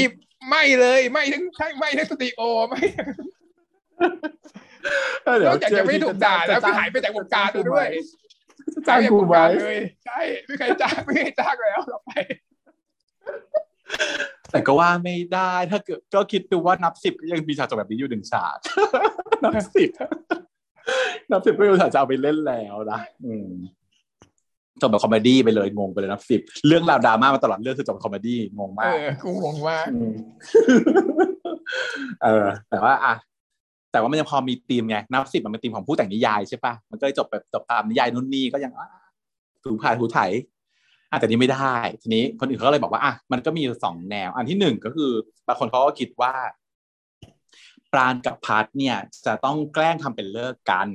ไม่เลยไม่ทั้งไม่ทั้งสตูดิโอไม่นอกจากจะไม่ถูกด่าแล้วก็หายไปจากวงการด้วยจ้างกูไหมเลยใช่ไม่เคยจ้างไม่เคยจ้างแล้วต่อไป แต่ก็ว่าไม่ได้ถ้าเกิดก็คิดดูว่านับสิบก็ยังมีฉากจบแบบนี้อยู่หนึ่งฉากนับสิบ นับสิบก็ยังฉากจะเอาไปเล่นแล้วนะอืมจบแบบคอมเมดี้ไปเลยงงไปเลยนับสิบเรื่องราวดราม่ามาตลอดเรื่องคือจบแบบ comedy งงเอมากอกูงงมากมเออ แต่ว่าอะแต่ว่ามันยังพอมีธีมไงนับสิบมันเป็นธีมของผู้แต่งนิยายใช่ปะมันก็เลยจบแบบจบตามนิยายนู่นนี่ก็ยังอะถูผ่านถูไถอะแต่นี้ไม่ได้ ทีนี้คนอื่นเขาก็เลยบอกว่าอะมันก็มีอยู่สองแนว อันที่หนึ่งก็คือบางคนเขาก็คิดว่าป ราณกับพัดเนี่ยจะต้องแกล้งทำเป็นเลิกกัน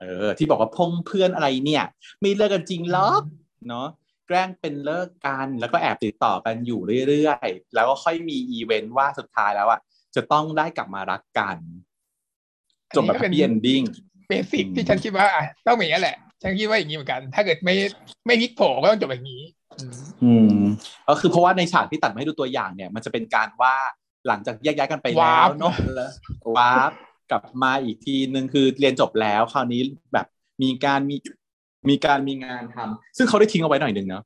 เออ ที่บอกว่าพงเพื่อนอะไรเนี่ย ไม่เลิกกันจริงหรอกเนาะแกล้งเป็นเลิกกันแล้วก็แอบติดต่อกันอยู่เรื่อยๆ แล้วก็ค่อยมีอีเวนต์ว่าสุดท้ายแล้วอะจะต้องได้กลับมารักกันจบแบบอันแฮปนี้ปี้ก็เอนเป็นดิ้งเบสิกที่ฉันคิดว่าอะต้องเป็นอย่างนี้แหละ ฉันคิดว่าอย่างนี้เหมือนกัน ถ้าเกิดไม่ไม่พลิกโผก็ต้องจบแบบนี้ อืมก็คือเพราะว่าในฉากที่ตัดมาให้ดูตัวอย่างเนี่ย มันจะเป็นการว่า หลังจากแยกย้ายกันไปแล้ว warp เนาะแล้ววาร์ปกลับมาอีกทีนึงคือเรียนจบแล้วคราวนี้แบบมีการมีมีการมีงานทำซึ่งเขาได้ทิ้งเอาไว้หน่อยหนึ่งเนาะ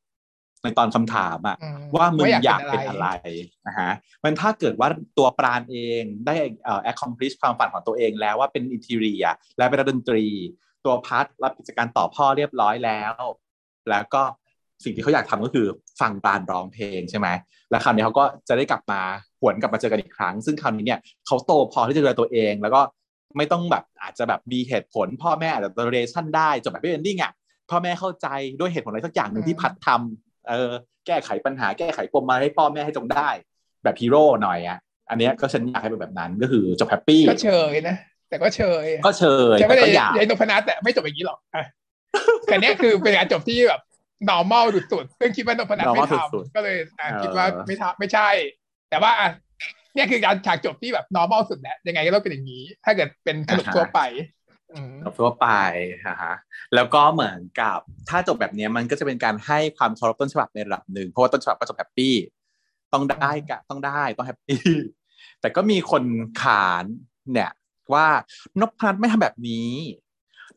ในตอนคำถามอะอืมว่ามึงว่าอยากเป็นอะไรนะฮะมันถ้าเกิดว่าตัวปราณเองได้เอ่อ accomplish ความฝันของตัวเองแล้วว่าเป็นอินทีเรียและเป็นนักดนตรี ตัวพัดรับกิจการต่อพ่อเรียบร้อยแล้ว แล้วก็ สิ่งที่เขาอยากทำก็คือฟังปราณร้องเพลงใช่ไหมแล้วคราวนี้เขาก็จะได้กลับมาหวนกลับมาเจอกันอีกครั้ง ซึ่งคราวนี้เนี่ยเขาโตพอที่จะดูแลตัวเอง แล้วก็ไม่ต้องแบบอาจจะแบบมีเหตุผล พ่อแม่อาจจะ rational ได้จบแบบไม่ ending อะพ่อแม่เข้าใจด้วยเหตุผลอะไรสักอย่างหนึ่งที่พัดทำเออแก้ไขปัญหาแก้ไขปมมาให้พ่อแม่ให้จงได้ แบบฮีโร่หน่อยอะอันเนี้ยก็ฉันอยากให้เป็นแบบนั้นก็คือจบ happy ก็เชยนะแต่ก็เชยก็เชยใช่ไม่แต่ได้ก็อยากยายนพนัทแต่ไม่จบอย่างนี้หรอกอะแต่เนี้ยคือเป็นการจบที่แบบ normal สุดๆซึ่งคิดว่านพนัทไม่ normal สุดทำก็เลยอะเออคิดว่าไม่ทำไม่ใช่ แต่ว่าอะเนี่ยคือการฉากจบที่แบบ normal สุดแล้วยังไงก็ต้องเป็นอย่างนี้ ถ้าเกิดเป็นขนบทั่วไปอืมทั่วไปฮะฮะแล้วก็เหมือนกับถ้าจบแบบเนี้ยมันก็จะเป็นการให้ความเคารพต้นฉบับในระดับหนึ่งเพราะว่าต้นฉบับก็จบแฮปปี้ต้องได้กะต้องได้ต้องแฮปปี้แต่ก็มีคนขานเนี่ยว่านพรัตน์ไม่ทำแบบนี้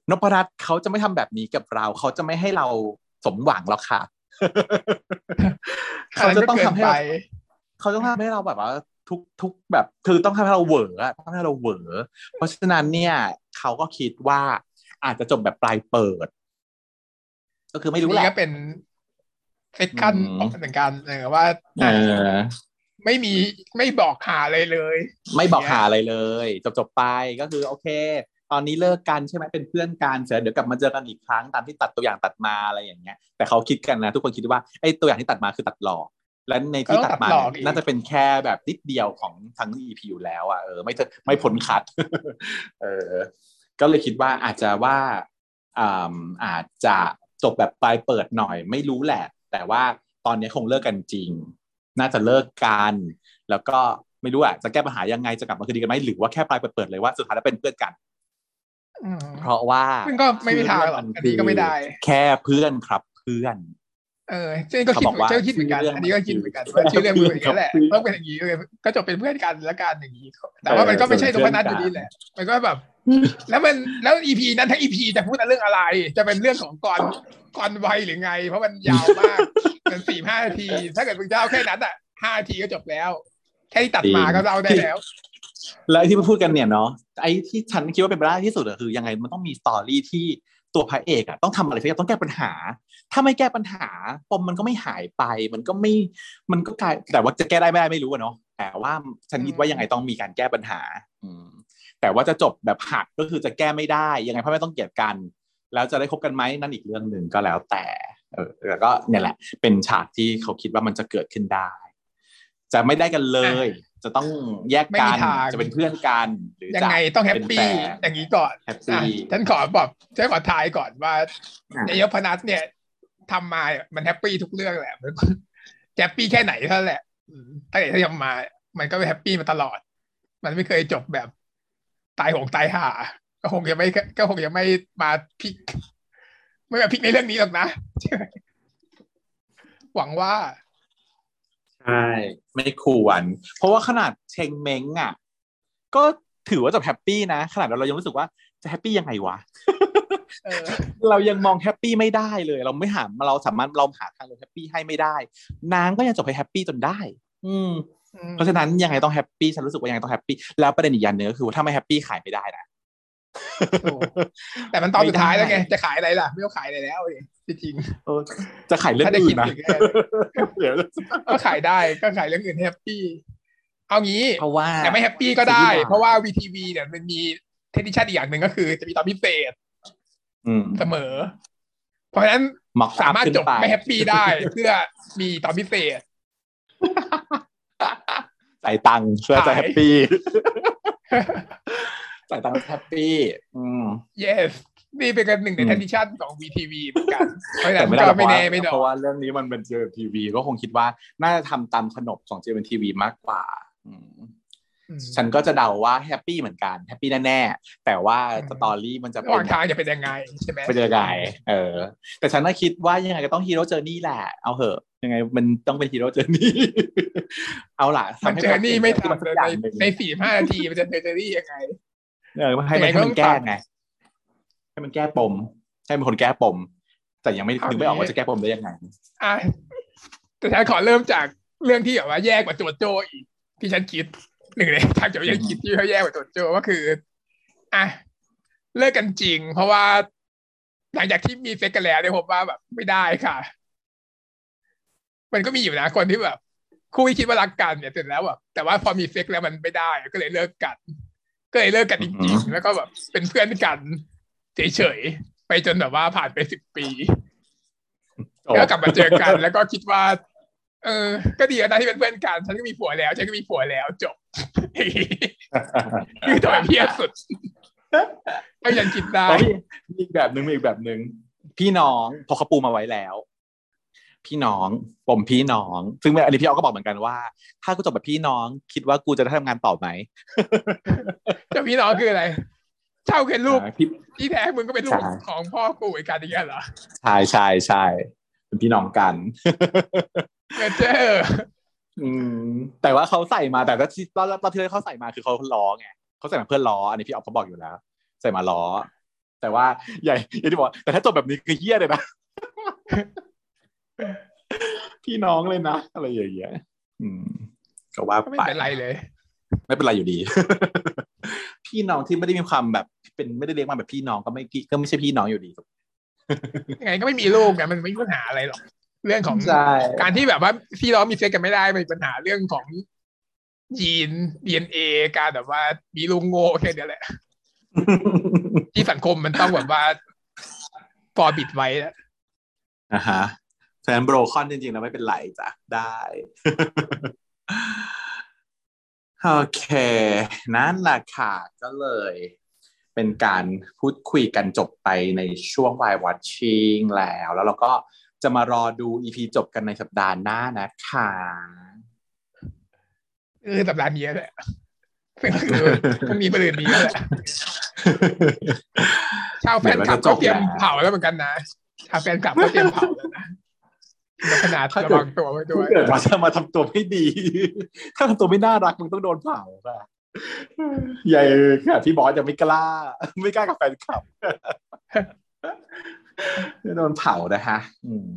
นพรัตน์เขาจะไม่ทำแบบนี้กับเรา เขาจะไม่ให้เรา สมหวังหรอกค่ะ เขาจะต้องทำให้ไปเราเขาต้องทำให้เราแบบว่าทุกทุกแบบ คือต้องทำให้เราเหวออะต้องให้เราเหวอเพราะฉะนั้นเนี่ย เขาก็คิดว่าอาจจะจบแบบปลายเปิด ก็คือไม่รู้แหนี่ละก็เป็นเซคันอืมเหมือนกันเออว่าเออไม่มีไม่บอกหาเลยเลย ไม่บอกหาอะไรเลย จบจบๆไปก็คือ โอเค ตอนนี้เลิกกันใช่ไหมเป็นเพื่อนกันเสร็จเดี๋ยวกลับมาเจอกันอีกครั้งตามที่ตัดตัวอย่างตัดมาอะไรอย่างเงี้ย แต่เขาคิดกันนะ ทุกคนคิดว่าไอ้ตัวอย่างที่ตัดมาคือตัดหลอกและในที่ตัดมาเนี่ยน่าจะเป็นแค่แบบนิดเดียวของทั้ง EP อยู่แล้วอะเออไม่เถอะไม่พ้นคัด เออ ก็เลยคิดว่าอาจจะว่าอ่าอาจจะจบแบบปลายเปิดหน่อย ไม่รู้แหละ แต่ว่าตอนนี้คงเลิกกันจริง น่าจะเลิกกัน แล้วก็ไม่รู้อะจะแก้ปัญหายังไงจะกลับมาคืนดีกันไหมหรือว่าแค่ปลายเปิดๆเลยว่าสุดท้ายแล้วเป็นเพื่อนกันอืม เพราะว่าซึ่งก็ไม่มีทางหรอกอันนี้ก็ไม่ได้ แค่เพื่อนครับเพื่อน เออซึ่งก็คิดเขาบอกว่าเจ้าคิดเหมือนกันชื่อเรื่องอันนี้ก็คิดเหมือนกันคือว่าชื่อเรื่องมันอย่างนี้แหละคือต้องเป็นอย่างนี้เลยก็จบเป็นเพื่อนกันแล้วกันอย่างนี้แต่ว่ามันก็ไม่ใช่ตรงนั้นอยู่ดีแหละ มันก็แบบ แล้วมันแล้วอีพีนั้นทั้งอีพีจะพูดเรื่องอะไร จะเป็นเรื่องของกรกรวัยหรือไง เพราะมันยาวมากเป็นสี่ห้านาที ถ้าเกิดมึงจะเอาแค่นั้นอะห้านาทีก็จบแล้วแค่ที่ตัดมาก็เราได้แล้ว แล้วที่มาพูดกันเนี่ยเนาะไอ้ที่ฉันคิดว่าเป็นไปได้ที่สุดคือยังไงมันต้องมีสตอรี่ที่ตัวพระเอกอะต้องทำอะไรสักอย่างต้องแก้ปัญหา ถ้าไม่แก้ปัญหาปมมันก็ไม่หายไป มันก็ไม่มันก็กลายแต่ว่าจะแก้ได้ไม่ได้ไม่รู้อะเนาะแต่ว่าฉันคิดว่ายังไงต้องมีการแก้ปัญหา อืม แต่ว่าจะจบแบบหักก็คือจะแก้ไม่ได้ ยังไงพ่อแม่ต้องเกลียดกัน แล้วจะได้คบกันไหมนั่นอีกเรื่องหนึ่งก็แล้วแต่ เออแล้วก็เนี่ยแหละ เป็นฉากที่เขาคิดว่ามันจะเกิดขึ้นได้ จะไม่ได้กันเลย จะต้องแยกกันไม่มีทางจะเป็นเพื่อนกันหรือยังจะไงต้อง happy เป็นปี้แฟนอย่างนี้ก่อน happy อะฉันขอบอกฉันขอทายก่อนว่าอะนายกพนัสเนี่ยทำมามัน happy ทุกเรื่องแหละมันจะ happy แค่ไหนเท่านั้นแหละอืมตั้งแต่ที่ทำมา มันก็ happy มาตลอด มันไม่เคยจบแบบตายโหงตายห่าก็คงจะไม่ก็คงจะไม่มาพลิก ไม่มาพลิกในเรื่องนี้หรอกนะใช่ไหมหวังว่า ใช่ไม่ควร เพราะว่าขนาดเชงเม้งอะ ก็ถือว่าจะ happy นะ ขนาดเรายังรู้สึกว่าจะ happy ยังไงวะเออเรายังมอง happy ไม่ได้เลย เราไม่หาเราสามารถเราหาทางลง happy ให้ไม่ได้ นางก็ยังจบให้ happy จนได้ อืม เพราะฉะนั้นยังไงต้อง happy ฉันรู้สึกว่ายังไงต้อง happy แล้วประเด็นอีกอย่างหนึ่งก็คือว่าถ้าไม่ happy ขายไม่ได้นะถูกแต่มันตอนสุดท้ายแล้วไงไม่ได้จะขายอะไรล่ะ ไม่ต้องขายอะไรแล้ว เลยจริงเออจะขายเรื่องถ้าได้อื่คิดนนะถึงแค่เดี๋ยวๆก็ขายได้ก็ขายเรื่องอื่นให้ happy เอางี้เพราะว่าแต่ไม่ happy ก็ได้ซีรีส์วายเพราะว่า WeTV เนี่ยมันมี tradition อีกอย่างหนึ่งก็คือจะมีตอนพิเศษอืมเสมอ เพราะฉะนั้นม็อกสามารถจบไม่แฮปปี้ได้เพื่อมีตอนพิเศษจ่ายตังค์เพื่อจะขายแฮปปี้จ่ายตังค์แฮปปี้อืม yes นี่เป็นกันหนึ่งในอืมเทคนิชันของ VTV เหมือนกันเพราะฉะแต่นั้นไม่ได้หรก็อกไม่แน่เพไม่ราะนอว่านเพราะว่าเรื่องนี้มันเป็นเจอทีวีก็คงคิดว่าน่าจะทำตามขนบของเจอทีวีมากกว่าอืมอืมฉันก็จะเดาว่าแฮปปี้เหมือนกันแฮปปี้แน่ๆแต่ว่าอืมสตอรี่มันจะระหเป็นว่างทางจะเป็นยังไงใช่ไหมเป็นยังไงเออ แต่ฉันน่าคิดว่ายังไงก็ต้องฮีโร่เจอร์นี่แหละเอาเหอะยังไงมันต้องเป็นฮีโร่เจอร์นี่เอาล่ะมันทำให้เจอนี่ไม่สัทำกเลยอย่าในงหนึ่งในสี่ห้านาทีมันจะเจอเจอรี่ยังไงเออให้มันยังไงก็ให้มันแก้ต้องไง ให้มันแก้ปม ให้มันคนแก้ปม แต่ยังไม่เอานึกไม่ออกงี้ว่าจะแก้ปมได้ยังไงอะแต่ฉันขอเริ่มจากเรื่องที่แบบว่าแยกกว่าโจโจอีกที่ฉันคิดหนึ่งในทางจะยังคิดที่เขาแยกกว่าโจโจก็คืออะเลิกกันจริง เพราะว่าหลังจากที่มีเซ็กกันแล้วเนี่ยผมว่าแบบไม่ได้ค่ะ มันก็มีอยู่นะคนที่แบบคู่ที่คิดว่ารักกันเนี่ยเสร็จแล้วแบบแต่ว่าพอมีเซ็กแล้วมันไม่ได้ ก็เลยเลิกกัน ก็เลยเลิกกันจริงอือฮึๆแล้วก็แบบเป็นเพื่อนกัน เฉยๆไปจนแบบว่าผ่านไปสิบปีแล้วกลับมาเจอกัน แล้วก็คิดว่า เออ ก็ดีนะที่เป็นเพื่อนกัน ฉันก็มีผัวแล้ว ฉันก็มีผัวแล้วจบคือทำไมเพี้ยสุดก็ยังคิดได้อ๋อมีมีอีกแบบหนึ่งมีอีกแบบหนึ่งพี่น้องพอเขาปูมาไว้แล้ว พี่น้องปมพี่น้อง ซึ่งอันนี้พี่ออก็บอกเหมือนกันว่า ถ้ากูจบแบบพี่น้อง คิดว่ากูจะได้ทำงานต่อไหมเจ้าพี่น้องคืออะไร เช่าเป็นลูกอ่าพี่ที่แท้มึงก็เป็นลูกใช่ของพ่อกูอีกกันอย่างเงี้ยเหรอใช่ใช่ใช่เป็นพี่น้องกันเออเจ้ออืม แต่ว่าเขาใส่มาแต่ที่ตอนตอนที่เขาใส่มาคือเขาล้อไงเขาใส่มาเพื่อล้ออันนี้พี่ออฟเขาบอกอยู่แล้ว ใส่มาล้อ แต่ว่าใหญ่อย่างที่บอกแต่ถ้าจบแบบนี้คือเฮี้ยเลยนะพี่น้องเลยนะอะไรอย่างเงี้ยอืมก็ว่าก็ไม่ไปเป็นไรเลย ไม่เป็นไรอยู่ดี พี่น้องที่ไม่ได้มีความแบบเป็นไม่ได้เลี้ยงมาแบบพี่น้องก็ไม่พี่ก็ไม่ใช่พี่น้องอยู่ดียังไงก็ไม่มีลูกไงมันไม่มีปัญหาอะไรหรอกเรื่องของใช่การที่แบบว่าพี่น้องมีเซ็กกันไม่ได้มันมีปัญหาเรื่องของยีน DNA การแบบว่ามีลูกโง่แค่เนี้ยแหละ ที่สังคมมันต้องแบบว่าฟอร์บิดไว้อะอ่าฮะแฟนโบรคอนจริงๆแล้วไม่เป็นไรจ้ะได้ โอเคนั่นแหละค่ะก็เลย เป็นการพูดคุยกันจบไปในช่วง Why Watching แล้ว แล้วเราก็จะมารอดู EP จบกันในสัปดาห์หน้านะคะเออสัปดาห์นี้แหละซึ่งคือพรุ่งนี้ประเด็นนี้แหละชาวแฟนคลับก็เตรียมเผาแล้วเหมือนกันนะชาวแฟนคลับก็เตรียมเผาแล้วนะใน ขนาดระวังตัวไว้ด้ถ้าวยเกิดว่าจะมาทำตัวไม่ดี ถ้าทำตัวไม่น่ารักมึงต้องโดนเผาค่ะใหญ่ค่ะพี่บอสยังไม่กล้า ไม่กล้ากับแฟนคลับโดนเผานะฮะอืม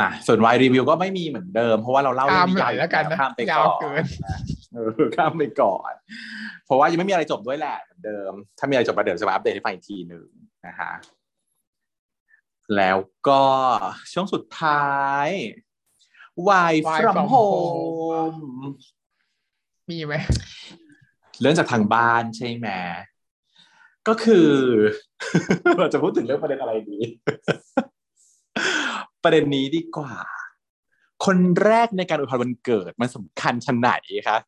มาส่วนวายรีวิวก็ไม่มีเหมือนเดิม เพราะว่าเราเล่าตามเรื่องไหลแล้วกันนะข้ามไปยาก่วอนเกินเออข้ามไปก่อน เพราะว่ายังไม่มีอะไรจบด้วยแหละเหมือนเดิม ถ้ามีอะไรจบมาเดี๋ยวจะมาอัปเดตให้ฟังอีกทีหนึ่งนะฮะ แล้วก็ช่วงสุดท้าย Why Why from from home มีไหมเรื่องจากทางบ้านใช่ไหมก็คือ เราจะพูดถึงเรื่องประเด็นอะไรดี ประเด็นนี้ดีกว่า คนแรกในการอวยพรวันเกิดมันสำคัญชันไหนคะ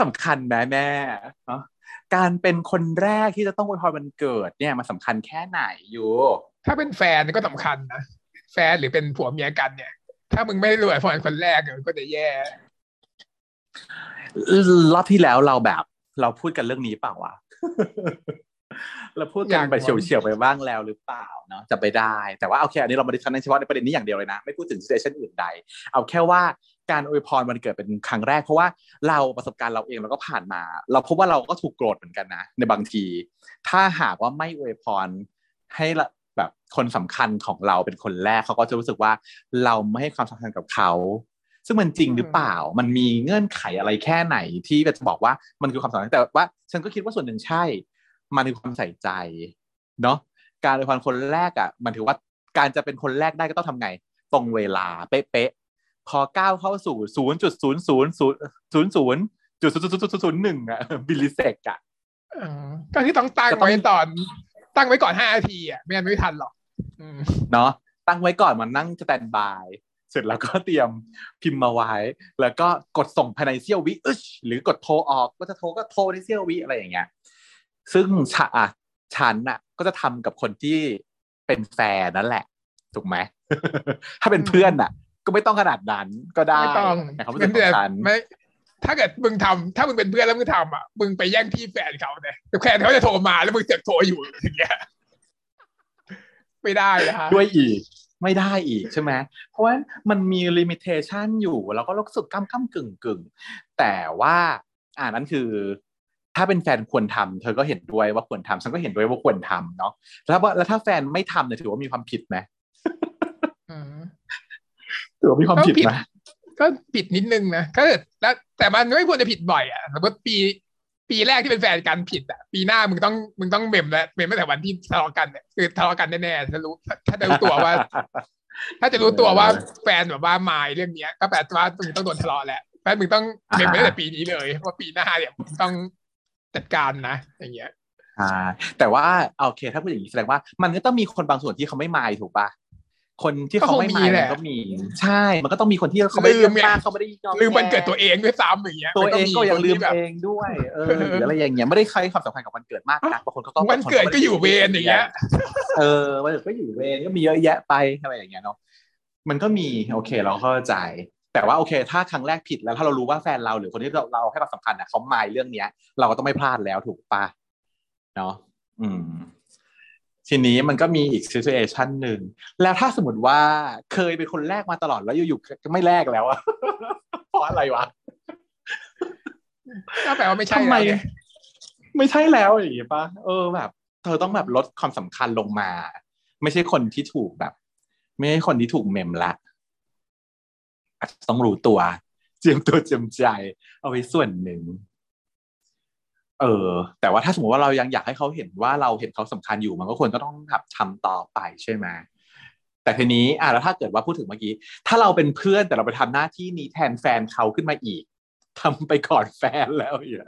สำคัญแม่แม่เนาะ การเป็นคนแรกที่จะต้องอวยพรวันเกิดเนี่ยมันสำคัญแค่ไหนอยู่ถ้าเป็นแฟนก็สำคัญนะแฟนหรือเป็นผัวเมียกันเนี่ย ถ้ามึงไม่รวยพรคนแรกก็จะแย่รอบที่แล้วเราแบบ เราพูดกันเรื่องนี้เปล่าวะเราพูดกันไปเฉียวๆไปบ้างแล้วหรือเปล่าเนาะจะไปได้ แต่ว่าโอเคอันนี้เรามาดิสคันเฉพาะในประเด็นนี้อย่างเดียวเลยนะ ไม่พูดถึงซีเรชันอื่นใด เอาแค่ว่า การอวยพรมันเกิดเป็นครั้งแรกเพราะว่าเราประสบการณ์เราเองเราก็ผ่านมา เราพบว่าเราก็ถูกโกรธเหมือนกันนะ ในบางที ถ้าหากว่าไม่อวยพรให้แบบคนสำคัญของเราเป็นคนแรกเขาก็จะรู้สึกว่าเราไม่ให้ความสำคัญกับเขา ซึ่งมันจริงหรือเปล่า มันมีเงื่อนไขอะไรแค่ไหนที่จะบอกว่ามันคือความสำคัญแต่ว่า ฉันก็คิดว่าส่วนหนึ่งใช่ มันคือความใส่ใจเนาะการอวยพรคนแรกอะ มันถือว่าการจะเป็นคนแรกได้ก็ต้องทำไง ตรงเวลาเป๊ะ พอก้าวเข้าสู่ศูนย์จุดศูนย์ศูนย์ศูนย์ศูนย์ศูนย์จุดศูนย์ศูนย์ศูนย์หนึ่งอะ millisec อะก็ที่ต้องตั้งไว้ตอนตั้งไว้ก่อนห้านาทีอะไม่งั้นไม่ทันหรอกเนาะตั้งไว้ก่อนมันนั่ง standby เสร็จแล้วก็เตรียมพิมพ์มาไว้ แล้วก็กดส่งภายในเซี่ยววิอึชหรือกดโทรออกก็จะโทรก็โทรในเสี้ยววิอะไรอย่างเงี้ย ซึ่งฉะอะฉันน่ะ ก็จะทำกับคนที่เป็นแฟนนั่นแหละ ถูกไหม ถ้าเป็นเพื่อนน่ะ ก็ไม่ต้องขนาดนั้นก็ได้ไม่ต้องเขาไม่ต้องฉันไม่ถ้าเกิดมึงทำถ้ามึงเป็นเพื่อนแล้วมึงทำอะมึงไปแย่งที่แฟนเขาเนี่ยแฟนเขาจะโทรมาแล้วมึงเจ็บโทรอยู่อย่างเงี้ยไม่ได้นะฮะด้วยอีกไม่ได้อีกใช่ไหมเพราะว่ามันมีลิมิเ t ชันอยู่แล้วก็รู้สึกก้ำก้ำกึ่งกึ่งแต่ว่าอ่านั้นคือ ถ้าเป็นแฟนควรทำเธอก็เห็นด้วยว่าควรทำฉันก็เห็นด้วยว่าควรทำเนาะแล้วแล้วถ้าแฟนไม่ทำเนี่ยถือว่ามีความผิดไหม ถือว่ามีความผิดไหมก็ผิดนิดนึงนะก็แล้วแต่มันไม่ควรจะผิดบ่อยอะสมมติปีปีแรกที่เป็นแฟนกันผิดอะปีหน้ามึงต้องมึงต้องเมมแล้วเมมตั้งแต่วันที่ทะเลาะกันเนี่ยคือทะเลาะกันแน่ๆจะรู้ถ้าจะรู้ตัวว่า ถ้าจะรู้ตัวว่าแฟนแบบว่าหมายเรื่องเนี้ย ก็แปลว่ามึงต้องโดนทะเลาะแหละแฟนมึงต้องเมมตั้งแต่ปีนี้เลยเพราะปีหน้าเนี่ยมึงต้องจัดการนะ อย่างเงี้ยอ่าแต่ว่าโอเค ถ้าพูดอย่างนี้แสดงว่ามันก็ต้องมีคนบางส่วนที่เขาไม่มายถูกปะ คนที่เขาไม่มายมันก็มี ใช่ มันก็ต้องมีคนที่เขาไม่ลืมเขาไม่ได้ลืมมันเกิดตัวเองด้วยซ้ำอย่างเงี้ยตัวเองก็ยังลืมเองด้วยเออหรืออะไรอย่างเงี้ยไม่ได้ใครความสำคัญกับวันเกิดมากนะบางคนเขาก็วันเกิดก็อยู่เวรอย่างเงี้ยเออวันเกิดก็อยู่เวรก็มีเยอะแยะไปอะไรอย่างเงี้ยเนาะมันก็มีโอเคเราเข้าใจ แต่ว่าโอเค ถ้าครั้งแรกผิดแล้วถ้าเรารู้ว่าแฟนเราหรือคนที่เราเราให้ความสำคัญอะเขาหมายเรื่องเนี้ย เราก็ต้องไม่พลาดแล้วถูกปะเนาะอืม ทีนี้มันก็มีอีกซีซูเอชันหนึ่งแล้วถ้าสมมติว่าเคยเป็นคนแรกมาตลอดแล้วอยู่ๆก็ไม่แรกแล้วอะเพราะอะไรวะก็แปลว่าไม่ใช่ทำไมไม่ใช่แล้วอย่างงี้ปะเออแบบ เธอต้องแบบลดความสำคัญลงมา ไม่ใช่คนที่ถูกแบบ ไม่ใช่คนที่ถูกเมมละต้องรู้ตัว เจียมตัวเจียมใจ เอาไว้ส่วนหนึ่ง เออแต่ว่าถ้าสมมติว่าเรายังอยากให้เขาเห็นว่าเราเห็นเขาสำคัญอยู่มันก็ควรก็ต้องทำต่อไปใช่ไหมแต่ทีนี้อะแล้วถ้าเกิดว่าพูดถึงเมื่อกี้ ถ้าเราเป็นเพื่อนแต่เราไปทำหน้าที่นี้แทนแฟนเขาขึ้นมาอีกทำไปก่อนแฟนแล้วอย่าง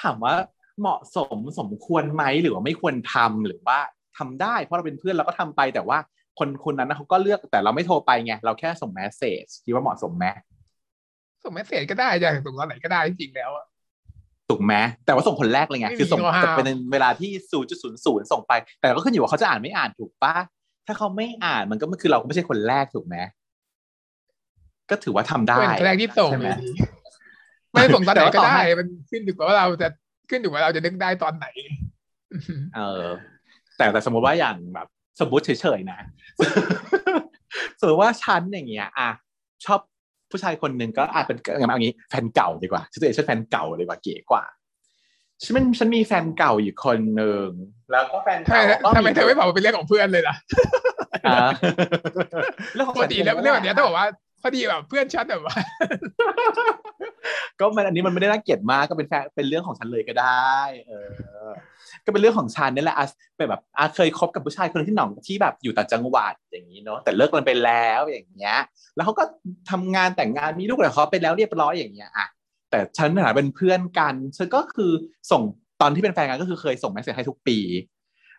ถามว่าเหมาะสมสมควรไหมหรือว่าไม่ควรทำหรือว่าทำได้ เพราะเราเป็นเพื่อนเราก็ทำไปแต่ว่าคนคนนั้นเขาก็เลือกแต่เราไม่โทรไปไงเราแค่ส่งแมสเซจคิดว่าเหมาะสมไหมส่งแมสเซจก็ได้จะส่งตอนไหนก็ได้จริงแล้วอะ ถูกไหมแต่ว่าส่งคนแรกเลยไงคือส่งเป็นเวลาที่ศูนย์จุดศูนย์ศูนย์ส่งไป แต่ก็ขึ้นอยู่ว่าเขาจะอ่านไม่อ่านถูกปะถ้าเขาไม่อ่านมันก็คือเราก็ไม่ใช่คนแรกถูกไหมก็ถือว่าทำได้คนแรกที่ส่งไหมไม่ส่งตอนไหนก็ได้ มันขึ้นอยู่กับว่าเราจะขึ้นอยู่ว่าเราจะนึกได้ตอนไหน เออ แต่แต่สมมติว่าอย่างแบบ สมมติเฉยๆนะสมมติว่าฉันอย่างเงี้ย อะชอบ ผู้ชายคนหนึ่งก็อาจเป็นอย่างนี้แฟนเก่าดีกว่าชื่อเอชแฟนเก่าดีกว่าเก๋กว่าฉันฉันมีแฟนเก่าอยู่คนหนึ่งแล้วก็แฟนเก่าทำไมเธอไม่บอกว่าเป็นเรื่องของเพื่อนเลยล่ะเรื่องของปกติแล้วเรื่องแบบนี้ต้องบอกว่า พอดีแบบเพื่อนชัดแบบว่า ก็มันอันนี้มันไม่ได้น่าเกลียดมากก็เป็นแฟนเป็นเรื่องของฉันเลยก็ได้ เออ ก็เป็นเรื่องของฉันนี่แหละอะเป็นแบบอะเคยคบกับผู้ชายคนที่หนองที่แบบอยู่ต่างจังหวัดอย่างนี้เนาะแต่เลิกกันไปแล้วอย่างเงี้ย แล้วเขาก็ทำงานแต่งงานมีลูกกับเขาไปแล้วเรียบร้อยอย่างเงี้ยอะแต่ฉันฐานะเป็นเพื่อนกันฉันก็คือส่งตอนที่เป็นแฟนกันก็คือเคยส่งแมสเซจให้ทุกปี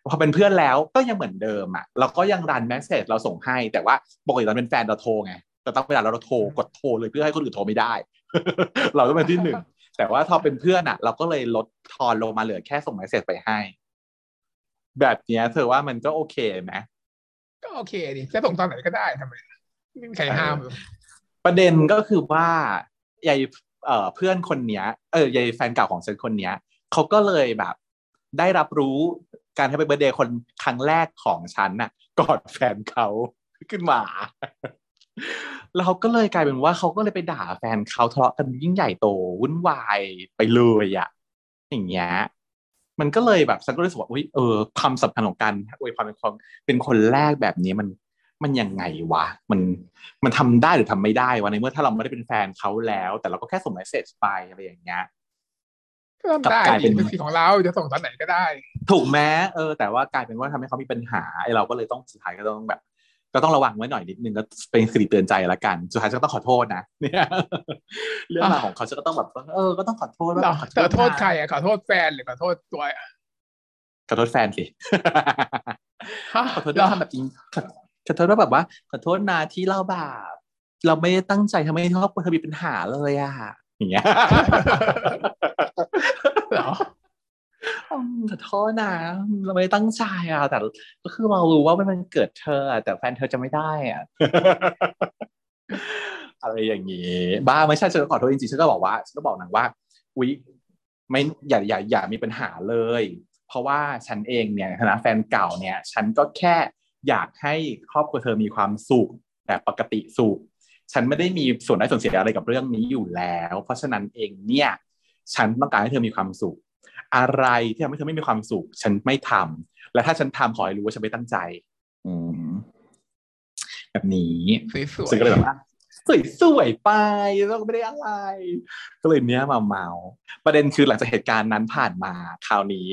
พอเป็นเพื่อนแล้วก็ยังเหมือนเดิมอะเราก็ยังรันแมสเซจเราส่งให้ แต่ว่าปกติตอนเป็นแฟนเราโทรไง แต่ต้องเวลาเราโทรกดโทรเลยเพื่อให้คนอื่นโทรไม่ได้ เราต้องเป็นที่หนึ่งแต่ว่าถ้าเป็นเพื่อนอะ เราก็เลยลดทอนลงมาเหลือแค่ส่งแมสเซจไปให้ แบบเนี้ยเธอว่ามันก็โอเคไหมก็โอเคดิจะส่งตอนไหนก็ได้ทำไมไม่มีใครห้าม ประเด็นก็คือว่ายายเอ่อเพื่อนคนเนี้ย เออยายแฟนเก่าของฉันคนเนี้ยเขาก็เลยแบบ ได้รับรู้การให้ไปเบอร์เดย์คนครั้งแรกของฉันน่ะก่อนแฟนเขาขึ้นมา แล้วเขาก็เลยกลายเป็นว่าเขาก็เลยไปด่าแฟนเขาทะเลาะกันยิ่งใหญ่โตวุ่นวายไปเลยอะอย่างเงี้ยมันก็เลยแบบฉันก็รู้สึกว่าอุ้ยเออความสำคัญของการอวยพรเป็นคนเป็นคนแรกแบบนี้มันมันยังไงวะ มันมันทำได้หรือทำไม่ได้วะในเมื่อถ้าเราไม่ได้เป็นแฟนเขาแล้ว แต่เราก็แค่ส่งเมสเซจไปอะไรอย่างเงี้ยก็ทำได้กลายเป็ดินเป็นสิ่งของเราจะส่งตอนไหนก็ได้ ถูกแม้เออ แต่ว่ากลายเป็นว่าทำให้เขามีปัญหาไอ้เราก็เลยต้องสุดท้ายก็ต้องแบบ ก็ต้องระวังไว้หน่อยนิดนึงก็เป็นสิริเตือนใจละกันสุดท้ายก็ต้องขอโทษนะเนี่ยเรื่องราวของเขาฉันก็ต้องแบบเออก็ต้องขอโทษว่าเหรอขอโทแต่ษโทษนะใครอะขอโทษแฟนหรือขอโทษตัวขอโทษแฟนสิฮะขอโทษเหรด้วยอทำแบบจริงขอขอโทษว่าแบบว่า ขอโทษนะที่เราแบบเราไม่ได้ตั้งใจทำให้ครอบครัวเธอมีปัญหาเลยอะอย่างเงี้ยเหรอ ขอโทษนะเราไม่ตั้งใจอะ แต่ก็คือเรารู้ว่ามันเกิดเธอแต่แฟนเธอจะไม่ได้อะอะไรอย่างงี้บ้าไม่ใช่ฉันขอโทษจริงๆฉันก็บอกว่าฉันก็บอกนางว่าอุ๊ยไม่อย่าอย่าอย่ามีปัญหาเลย เพราะว่าฉันเองเนี่ยในฐานะแฟนเก่าเนี่ย ฉันก็แค่อยากให้ครอบครัวเธอมีความสุขแบบปกติสุขฉันไม่ได้มีส่วนได้ส่วนเสียอะไรกับเรื่องนี้อยู่แล้ว เพราะฉะนั้นเองเนี่ย ฉันต้องการให้เธอมีความสุข อะไรที่ทำให้เธอไม่มีความสุข ฉันไม่ทำและถ้าฉันทำขอให้รู้ว่าฉันไม่ตั้งใจ อืมแบบนี้สวยซึ่งก็เลยแบบว่าสวยๆไปแล้วก็ไม่ได้อะไร ก็เลยเนี้ยมาเมา ประเด็นคือหลังจากเหตุการณ์นั้นผ่านมาคราวนี้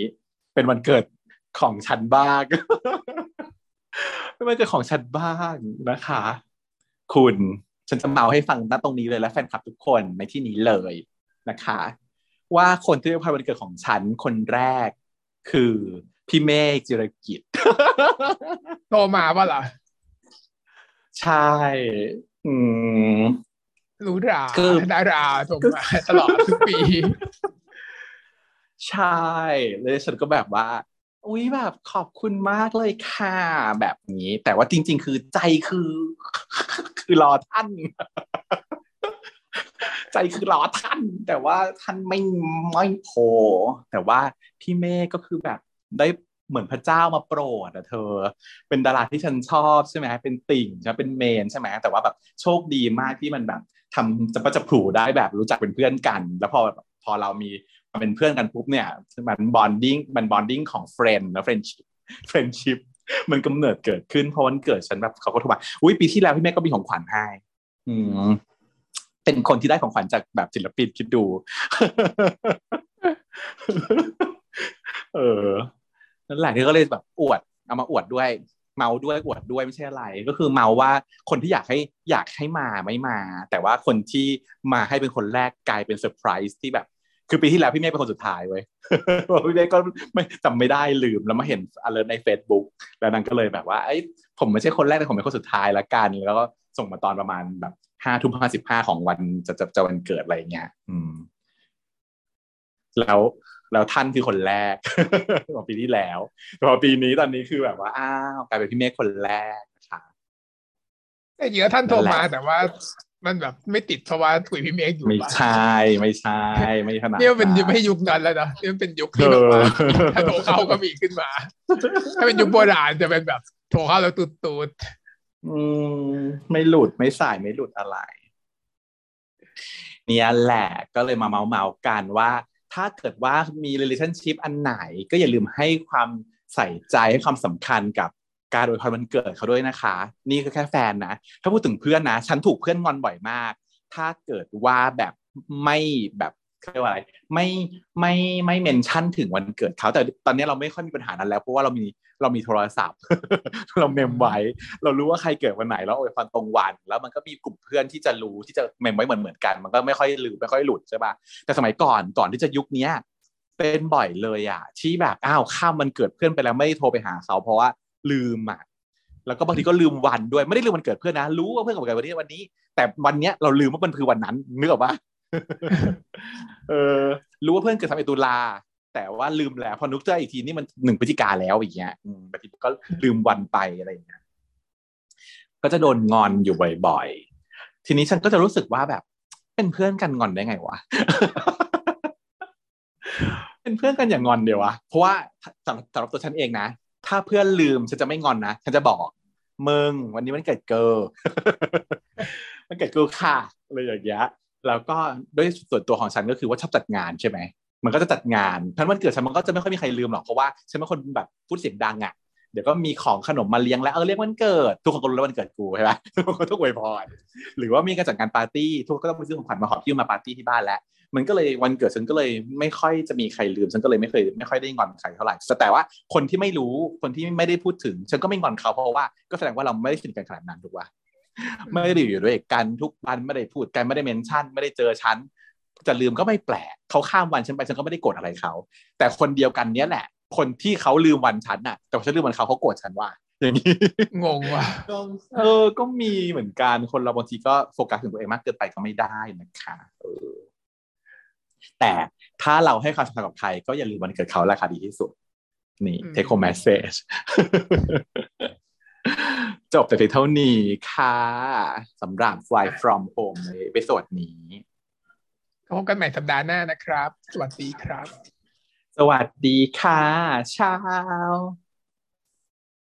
เป็นวันเกิดของฉันบ้างเป็นวันเกิดของฉันบ้างนะคะ คุณฉันจะเมาให้ฟังณตรงนี้เลยและแฟนคลับทุกคนในที่นี้เลยนะคะ ว่าคนที่เป็นวันเกิดของฉันคนแรก คือพี่เมฆจิรกิจๆโทรมาป่ะล่ะใช่ อืมรู้ราคือดาราโทรมาตลอดทุกปี ใช่เลยฉันก็แบบว่าอุ้ยแบบขอบคุณมากเลยค่ะแบบนี้ แต่ว่าจริง ๆ คือใจคือ คือรอท่าน ใจคือรอท่าน แต่ว่าท่านไม่ไม่พอแต่ว่าพี่เมฆก็คือแบบได้เหมือนพระเจ้ามาโปรดอะเธอ เป็นดาราที่ฉันชอบใช่ไหมเป็นติ่งใช่ไหมเป็น main ใช่ไหมแต่ว่าแบบโชคดีมากที่มันแบบทำจะประจะผูได้แบบรู้จักเป็นเพื่อนกัน แล้วพอพอเรามีมาเป็นเพื่อนกันปุ๊บเนี่ยมัน bonding มัน bonding ของ friend นะ friendship friendship มันกำเนิดเกิดขึ้นเพราะวันเกิดฉันแบบเขาก็โทรมาอุ้ยปีที่แล้วพี่แม่ก็มีของขวัญให้ อืม เป็นคนที่ได้ของขวัญจากแบบศิลปินคิดดู เออนั่นแหละที่ก็เลยแบบอวด เอามาอวดด้วย เมาด้วยอวดด้วยไม่ใช่อะไร ก็คือเมาว่าคนที่อยากให้อยากให้มาไม่มา แต่ว่าคนที่มาให้เป็นคนแรกกลายเป็นเซอร์ไพรส์ที่แบบ คือปีที่แล้วพี่เมฆเป็นคนสุดท้ายเว้ยพี่เมฆก็ไม่จำไม่ได้ลืมแล้วมาเห็นอะไรใน Facebook แล้วนางก็เลยแบบว่าไอ้ ผมไม่ใช่คนแรกแต่ผมเป็นคนสุดท้ายละกัน แล้วก็ส่งมาตอนประมาณแบบห้าทุ่มห้าสิบห้าของวันจะจะจะวันเกิดอะไรอย่างเงี้ย อืม แล้วแล้วท่านคือคนแรกของปีที่แล้วแต่พอปีนี้ตอนนี้คือแบบว่าอ้าวกลายเป็นพี่เมฆคนแรกนะคะแต่เยอะท่านโทรมานั่นแหละแต่ว่ามันแบบไม่ติดเพราะว่าคุยพี่เมฆอยู่ไม่ปะใช่ไม่ใช่ไม่ขนาดเนี่ยมันเป็นยุคนั้นไม่ใช่ยุคนั้นแล้วนะนี่มันเป็นยุคที่แบบว่าเออถ้าโทรเข้าก็มีขึ้นมา ถ้าเป็นยุคโบราณจะเป็นแบบ โทรเข้าแล้วตูดตูดอืมไม่หลุดไม่สายไม่หลุดอะไร เนี่ยแหละก็เลยมาเมาเมากันว่า ถ้าเกิดว่ามี relationship อันไหน ก็อย่าลืมให้ความใส่ใจให้ความสำคัญกับการอวยพรวันเกิดเขาด้วยนะคะ นี่ก็แค่แฟนนะ ถ้าพูดถึงเพื่อนนะ ฉันถูกเพื่อนงอนบ่อยมาก ถ้าเกิดว่าแบบไม่แบบเรียกว่าอะไร ไม่ไม่ไม่เมนชั่นถึงวันเกิดเขาแต่ตอนนี้เราไม่ค่อยมีปัญหานั้นแล้วเพราะว่าเรามี เรามีโทรศัพท์ เราเมมไว้ เรารู้ว่าใครเกิดวันไหนแล้วโอวยพรตรงวัน แล้วมันก็มีกลุ่มเพื่อนที่จะรู้ที่จะเมมไว้เหมือนเหมือนกัน มันก็ไม่ค่อยลืมไม่ค่อยหลุดใช่ปะแต่สมัยก่อนก่อนที่จะยุคเนี้ยเป็นบ่อยเลยอะที่แบบอ้าวข้ามมันเกิดเพื่อนไปแล้วไม่ได้โทรไปหาเขาเพราะว่าลืมอะแล้วก็บางทีก็ลืมวันด้วยไม่ได้ลืมวันเกิดเพื่อนนะรู้ว่าเพื่อนกับเกิดวันนี้วันนี้ แต่วันเนี้ยเราลืมว่ามันคือวันนั้นนึกออกปะเออรู้ว่าเพื่อนเกิดสามเอ็ดตุลา แต่ว่าลืมแล้ว พอนึกได้อีกทีนี่มันหนึ่งพฤศจิกาแล้วอย่างเงี้ยอืมบางทีก็ลืมวันไปอะไรอย่างเงี้ยก็จะโดนงอนอยู่บ่อยๆ ทีนี้ฉันก็จะรู้สึกว่าแบบ เป็นเพื่อนกันงอนได้ไงวะเป็นเพื่อนกันอย่างงอนเดียววะเพราะว่าสำหรับสำหรับตัวฉันเองนะถ้าเพื่อนลืมฉันจะไม่งอนนะฉันจะบอกมึงวันนี้มันเกิดเกิร์ลมันเกิดเกิร์ลค่ะอะไรอย่างเงี้ยแล้วก็ด้วยส่วนตัวของฉันก็คือว่าชอบจัดงานใช่ไหม มันก็จะจัดงานเพราะวันเกิดฉันมันก็จะไม่ค่อยมีใครลืมหรอกเพราะว่าฉันเป็นคนแบบพูดเสียงดังอะเดี๋ยวก็มีของขนมมาเลี้ยงแล้วเออเรียกวันเกิด ทุกคนก็รู้แล้ววันเกิดกูใช่ไหมทุกคนก็ต้องอวยพรหรือว่ามีการจัดงานปาร์ตี้ทุกคนก็ต้องไปซื้อของขวัญมาขอพิ้วมาปาร์ตี้ที่บ้านแล้วมันก็เลยวันเกิดฉันก็เลยไม่ค่อยจะมีใครลืมฉันก็เลยไม่เคยไม่ค่อยได้งอนใครเท่าไหร่แต่ว่าคนที่ไม่รู้คนที่ไม่ได้พูดถึง ฉันก็ไม่งอนเขาเพราะว่าก็แสดงว่าเราไม่ได้สนิทกันขนาดนั้นถูกป่ะไม่ได้อยู่ด้วยกันทุกวันไม่ได้พูดกันไม่ได้เมนชั่น ไม่ได้เจอฉัน จะลืมก็ไม่แปลกเขาข้ามวันฉันไปฉันก็ไม่ได้โกรธอะไรเขาแต่คนเดียวกันเนี้ยแหละ คนที่เขาลืมวันฉันน่ะ แต่ฉันลืมวันเขาเขาโกรธฉันว่า อย่างนี้งงว่ะเออ ก็มีเหมือนกันคนเราบางทีก็โฟกัสถึงตัวเองมากเกินไปก็ไม่ได้นะคะเออแต่ถ้าเราให้ความสำคัญกับใครก็อย่าลืมวันเกิดเขาราคาดีที่สุด นี่ take home message จบแต่เพียงเท่านี้ค่ะสำหรับ fly from home ใน episode นี้ พบกันใหม่สัปดาห์หน้านะครับ สวัสดีครับ สวัสดีค่ะเช้า